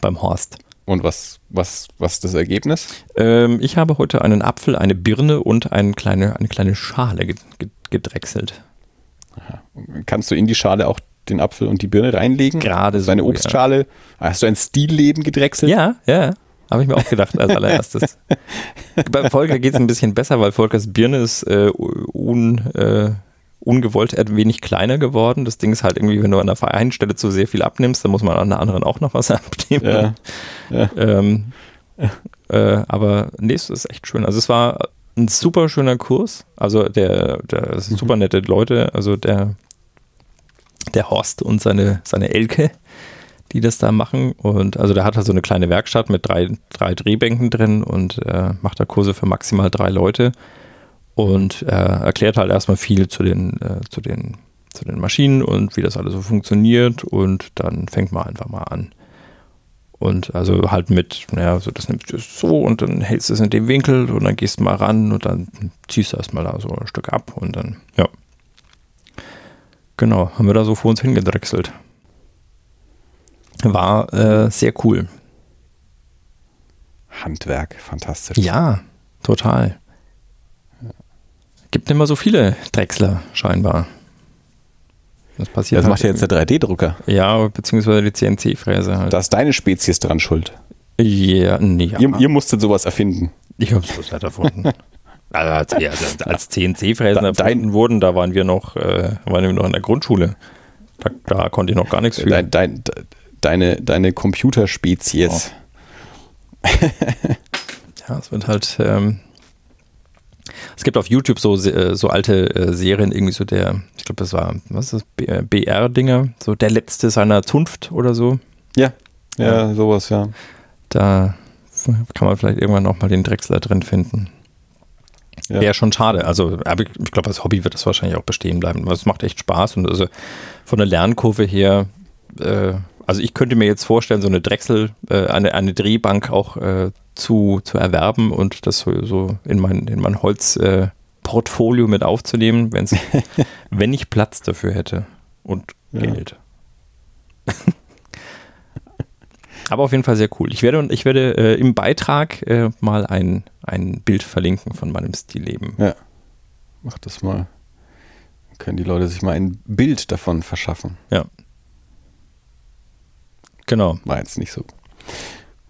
beim Horst. Und was, was, was ist das Ergebnis? Ähm, ich habe heute einen Apfel, eine Birne und eine kleine, eine kleine Schale gedrechselt. Aha. Kannst du in die Schale auch den Apfel und die Birne reinlegen? Gerade so. Seine Obstschale. Ja. Hast du ein Stilleben gedrechselt? Ja, ja. Habe ich mir auch gedacht als allererstes. Bei Volker geht es ein bisschen besser, weil Volkers Birne ist äh, un, äh, ungewollt ein wenig kleiner geworden. Das Ding ist halt irgendwie, wenn du an der einen Stelle zu sehr viel abnimmst, dann muss man an der anderen auch noch was abnehmen. Ja. ja. Ähm, äh, aber nee, es ist echt schön. Also es war ein super schöner Kurs. Also der, der sind mhm. super nette Leute. Also der, der Horst und seine, seine Elke, die das da machen. Und also der hat halt so eine kleine Werkstatt mit drei, drei Drehbänken drin und äh, macht da Kurse für maximal drei Leute und äh, erklärt halt erstmal viel zu den, äh, zu, den, zu den Maschinen und wie das alles so funktioniert und dann fängt man einfach mal an. Und also halt mit, naja, so das nimmst du so und dann hältst du es in dem Winkel und dann gehst du mal ran und dann ziehst du erstmal da so ein Stück ab und dann, ja. Genau, haben wir da so vor uns hingedrechselt. War äh, sehr cool. Handwerk, fantastisch. Ja, total. Gibt immer so viele Drechsler scheinbar. Das passiert. Das halt macht ja jetzt der 3D-Drucker. Ja, beziehungsweise die CNC-Fräse halt. Da ist deine Spezies dran schuld. Ja, nee. Ja. Ihr, ihr musstet sowas erfinden. Ich habe sowas halt erfunden. also als, als, als CNC-Fräsen erfunden wurden, da waren wir noch, äh, waren wir noch in der Grundschule. Da, da konnte ich noch gar nichts für. Dein, dein, deine, deine Computerspezies. Oh. ja, es wird halt. Ähm, es gibt auf YouTube so, äh, so alte äh, Serien, irgendwie so der, ich glaube, das war, was ist das, BR-Dinger, so der letzte seiner Zunft oder so. Ja, ja, ja, sowas, ja. Da kann man vielleicht irgendwann nochmal den Drechsler drin finden. Ja. Wäre schon schade. Also, ich glaube, als Hobby wird das wahrscheinlich auch bestehen bleiben. Es macht echt Spaß und also von der Lernkurve her, äh, also ich könnte mir jetzt vorstellen, so eine Drechsel, äh, eine, eine Drehbank auch äh, zu, zu erwerben und das so, so in mein, in mein Holzportfolio äh, mit aufzunehmen, wenn's, wenn ich Platz dafür hätte und ja. Aber auf jeden Fall sehr cool. Ich werde, ich werde äh, im Beitrag äh, mal ein, ein Bild verlinken von meinem Stillleben. Ja, mach das mal. Dann können die Leute sich mal ein Bild davon verschaffen. Ja. Genau. War jetzt nicht so.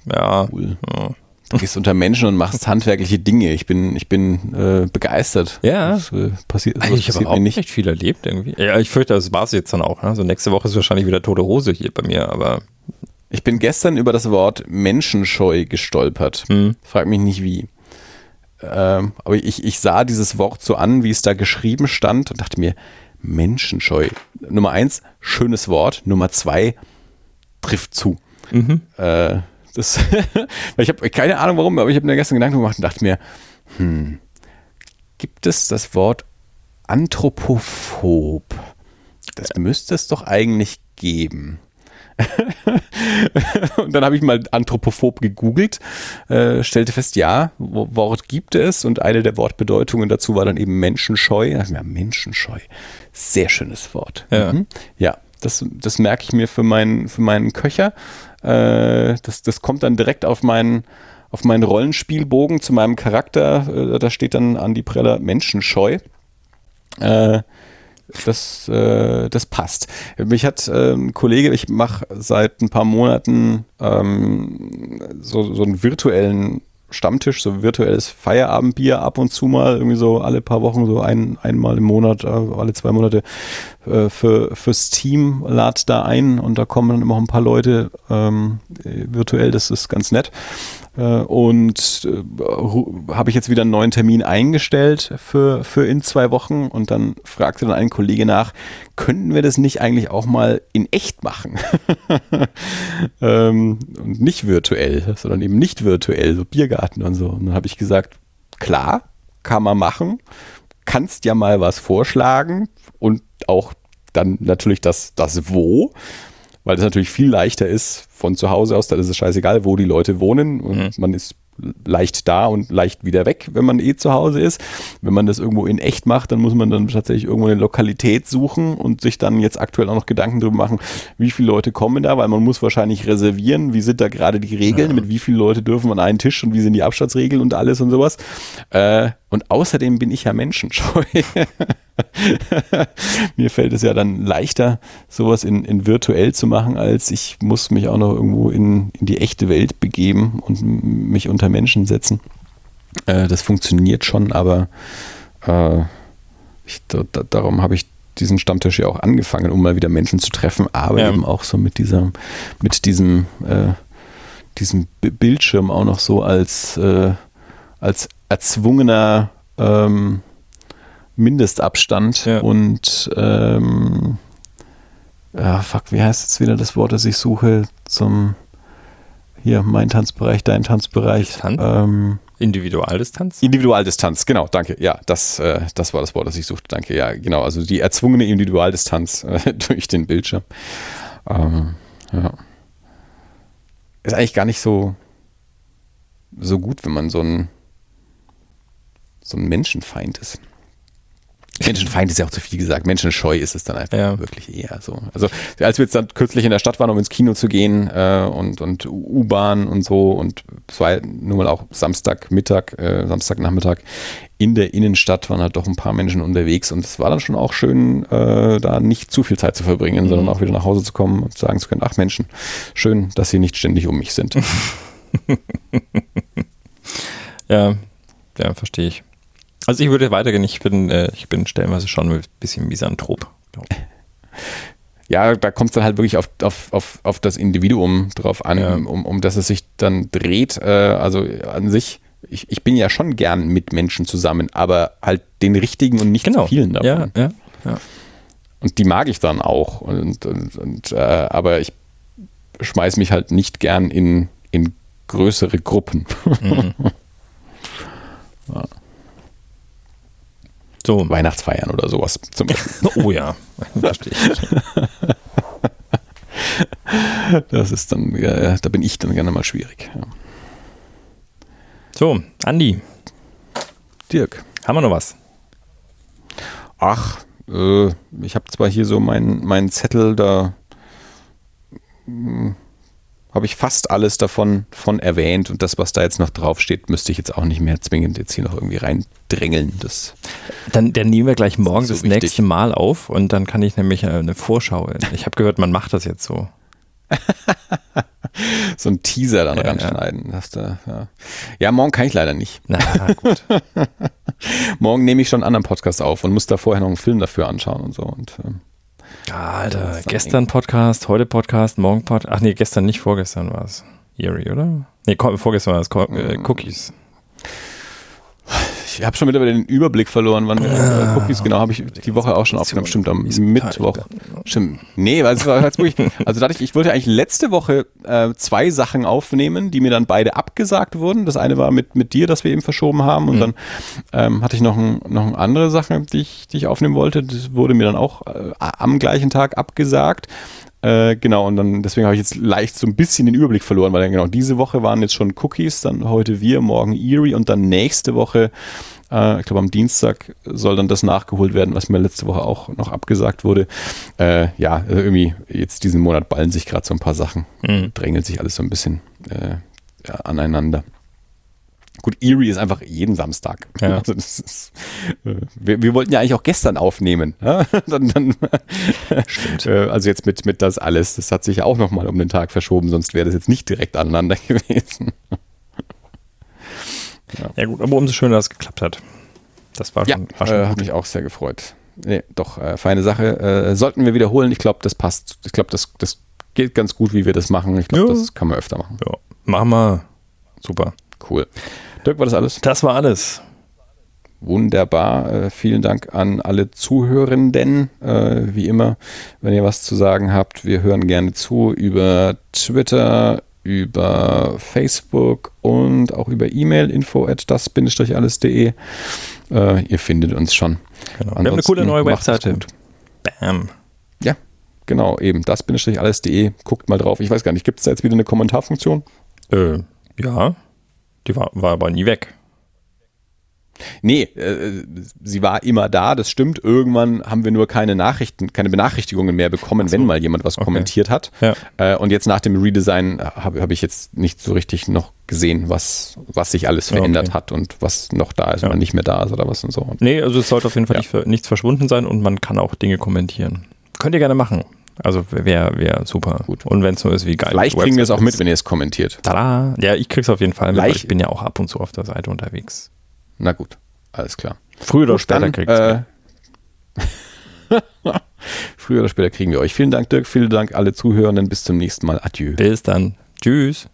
Ja. Cool. Ja. Du gehst unter Menschen und machst handwerkliche Dinge. Ich bin, ich bin äh, begeistert. Ja. Das, äh, passiert, das ich habe auch nicht. echt viel erlebt irgendwie. Ja, ich fürchte, das war es jetzt dann auch. Ne? Also nächste Woche ist wahrscheinlich wieder tote Hose hier bei mir, aber. Ich bin gestern über das Wort Menschenscheu gestolpert. Hm. Frag mich nicht wie. Ähm, aber ich, ich sah dieses Wort so an, wie es da geschrieben stand und dachte mir, Menschenscheu. Nummer eins, schönes Wort. Nummer zwei, trifft zu. Mhm. Äh, das, ich habe keine Ahnung warum, aber ich habe mir gestern Gedanken gemacht und dachte mir, hm, gibt es das Wort Anthropophob? Das müsste es doch eigentlich geben. und dann habe ich mal Anthropophob gegoogelt, äh, stellte fest, ja, Wort gibt es und eine der Wortbedeutungen dazu war dann eben Menschenscheu. Ja, Menschenscheu, sehr schönes Wort. Ja. Mhm. ja, das, das merke ich mir für meinen, für meinen Köcher. Äh, das, das kommt dann direkt auf meinen, auf meinen Rollenspielbogen zu meinem Charakter. Äh, da steht dann an die Preller Menschenscheu. Äh, das, äh, das passt. Mich hat äh, ein Kollege, ich mache seit ein paar Monaten ähm, so, so einen virtuellen Stammtisch, so virtuelles Feierabendbier ab und zu mal, irgendwie so alle paar Wochen, so ein, einmal im Monat, äh, alle zwei Monate äh, für, fürs Team lad da ein und da kommen dann immer ein paar Leute ähm, virtuell, das ist ganz nett. Äh, und äh, habe ich jetzt wieder einen neuen Termin eingestellt für, für in zwei Wochen und dann fragte dann ein Kollege nach, könnten wir das nicht eigentlich auch mal in echt machen? ähm, und nicht virtuell, sondern eben nicht virtuell, so Biergarten und so. Und dann habe ich gesagt, klar, kann man machen, kannst ja mal was vorschlagen und auch dann natürlich das, das Wo weil es natürlich viel leichter ist von zu Hause aus, da ist es scheißegal, wo die Leute wohnen und mhm. man ist leicht da und leicht wieder weg, wenn man eh zu Hause ist. Wenn man das irgendwo in echt macht, dann muss man dann tatsächlich irgendwo eine Lokalität suchen und sich dann jetzt aktuell auch noch Gedanken darüber machen, wie viele Leute kommen da, weil man muss wahrscheinlich reservieren, wie sind da gerade die Regeln, ja. mit wie vielen Leute dürfen an einen Tisch und wie sind die Abstandsregeln und alles und sowas. Äh, und außerdem bin ich ja menschenscheu. Mir fällt es ja dann leichter, sowas in, in virtuell zu machen, als ich muss mich auch noch irgendwo in, in die echte Welt begeben und mich unter Menschen setzen. Äh, das funktioniert schon, aber äh, ich, da, darum habe ich diesen Stammtisch ja auch angefangen, um mal wieder Menschen zu treffen, aber ja. eben auch so mit dieser, mit diesem, äh, diesem Bildschirm auch noch so als, äh, als erzwungener ähm, Mindestabstand ja. und ähm, ja, fuck, wie heißt jetzt wieder das Wort, das ich suche zum hier, mein Tanzbereich, dein Tanzbereich. Tanz? Ähm, Individualdistanz? Individualdistanz, genau, danke. Ja, das, äh, das war das Wort, das ich suchte. Danke. Ja, genau. Also die erzwungene Individualdistanz äh, durch den Bildschirm. Ähm, ja. Ist eigentlich gar nicht so, so gut, wenn man so ein, so ein Menschenfeind ist. Menschenfeind ist ja auch zu viel gesagt. Menschenscheu ist es dann einfach ja. wirklich eher so. Also als wir jetzt dann kürzlich in der Stadt waren, um ins Kino zu gehen äh, und, und U-Bahn und so und es war nun mal auch Samstagmittag, äh, Samstagnachmittag in der Innenstadt waren halt doch ein paar Menschen unterwegs und es war dann schon auch schön, äh, da nicht zu viel Zeit zu verbringen, mhm. sondern auch wieder nach Hause zu kommen und sagen zu können, ach Menschen, schön, dass sie nicht ständig um mich sind. ja, ja, verstehe ich. Also ich würde weitergehen, ich bin, äh, ich bin stellenweise schon ein bisschen misanthrop. Ja, da kommt es dann halt wirklich auf, auf, auf, auf das Individuum drauf an, ja. um, um das es sich dann dreht. Äh, also an sich, ich, ich bin ja schon gern mit Menschen zusammen, aber halt den richtigen und nicht genau. vielen davon. Ja, ja, ja. Und die mag ich dann auch. Und, und, und äh, aber ich schmeiß mich halt nicht gern in, in größere Gruppen. Mhm. ja. So. Weihnachtsfeiern oder sowas zum Beispiel. oh ja, verstehe ich. Das ist dann, ja, da bin ich dann gerne mal schwierig. Ja. So, Andi. Dirk. Haben wir noch was? Ach, äh, ich habe zwar hier so meinen mein Zettel, da hm, habe ich fast alles davon von erwähnt und das, was da jetzt noch draufsteht, müsste ich jetzt auch nicht mehr zwingend jetzt hier noch irgendwie reindrängeln. Das dann, dann nehmen wir gleich morgen das, so das nächste Mal auf und dann kann ich nämlich eine Vorschau. Ich habe gehört, man macht das jetzt so. so ein Teaser dann ja, ranschneiden. Ja. Da, ja. ja. morgen kann ich leider nicht. Na gut. morgen nehme ich schon einen anderen Podcast auf und muss da vorher noch einen Film dafür anschauen und so. Und, ähm, Alter, gestern Podcast, heute Podcast, morgen Podcast. Ach nee, gestern nicht, vorgestern war es. Eerie, oder? Nee, vorgestern war es äh, Cookies ich habe schon wieder den Überblick verloren, wann ah, Cookies genau habe ich die Woche auch schon aufgenommen. Stimmt, am Mittwoch. Stimmt. Nee, weil es war halt wirklich, also dadurch, ich wollte eigentlich letzte Woche äh, zwei Sachen aufnehmen, die mir dann beide abgesagt wurden. Das eine war mit, mit dir, das wir eben verschoben haben und mhm. dann ähm, hatte ich noch, ein, noch eine andere Sache, die ich, die ich aufnehmen wollte. Das wurde mir dann auch äh, am gleichen Tag abgesagt. Äh, genau, und dann deswegen habe ich jetzt leicht so ein bisschen den Überblick verloren, weil dann genau diese Woche waren jetzt schon Cookies, dann heute wir, morgen Erie und dann nächste Woche Äh, ich glaube, am Dienstag soll dann das nachgeholt werden, was mir letzte Woche auch noch abgesagt wurde. Äh, ja, also irgendwie jetzt diesen Monat ballen sich gerade so ein paar Sachen. Mhm. Drängelt sich alles so ein bisschen äh, aneinander. Gut, Erie ist einfach jeden Samstag. Ja. Also ist, äh, wir, wir, wollten ja eigentlich auch gestern aufnehmen. Ja? dann, dann, Stimmt. Äh, also jetzt mit, mit das alles. Das hat sich ja auch nochmal um den Tag verschoben, sonst wäre das jetzt nicht direkt aneinander gewesen. ja. ja. gut, aber umso schöner, dass es geklappt hat. Das war schon, ja, war schon äh, hat mich auch sehr gefreut. Nee, doch, äh, feine Sache. Äh, sollten wir wiederholen. Ich glaube, das passt. Ich glaube, das, das geht ganz gut, wie wir das machen. Ich glaube, das kann man öfter machen. Ja, machen wir. Super. Cool. Dirk, war das alles? Das war alles. Wunderbar. Äh, vielen Dank an alle Zuhörenden. Äh, wie immer, wenn ihr was zu sagen habt, wir hören gerne zu über Twitter, über Facebook und auch über E-Mail info at das-alles.de. Äh, ihr findet uns schon. Genau. Wir haben eine coole neue Webseite. Bam. Ja, genau, eben das-alles.de. Guckt mal drauf. Ich weiß gar nicht, gibt es da jetzt wieder eine Kommentarfunktion? Äh, ja. Die war, war aber nie weg. Nee, äh, sie war immer da, das stimmt. Irgendwann haben wir nur keine Nachrichten, keine Benachrichtigungen mehr bekommen, so. wenn mal jemand was okay. kommentiert hat. Ja. Äh, und jetzt nach dem Redesign habe hab ich jetzt nicht so richtig noch gesehen, was, was sich alles verändert okay. hat und was noch da ist ja. oder nicht mehr da ist oder was und so. Nee, also es sollte auf jeden Fall ja. nicht, nichts verschwunden sein und man kann auch Dinge kommentieren. Könnt ihr gerne machen. Also wäre wär super. Gut. Und wenn es so ist wie geil. Vielleicht kriegen wir es auch mit, wenn ihr es kommentiert. Tada! Ja, ich krieg's auf jeden Fall mit, weil ich bin ja auch ab und zu auf der Seite unterwegs. Na gut, alles klar. Früher oder später kriegt äh, Früher oder später kriegen wir euch. Vielen Dank, Dirk. Vielen Dank, alle Zuhörenden. Bis zum nächsten Mal. Adieu. Bis dann. Tschüss.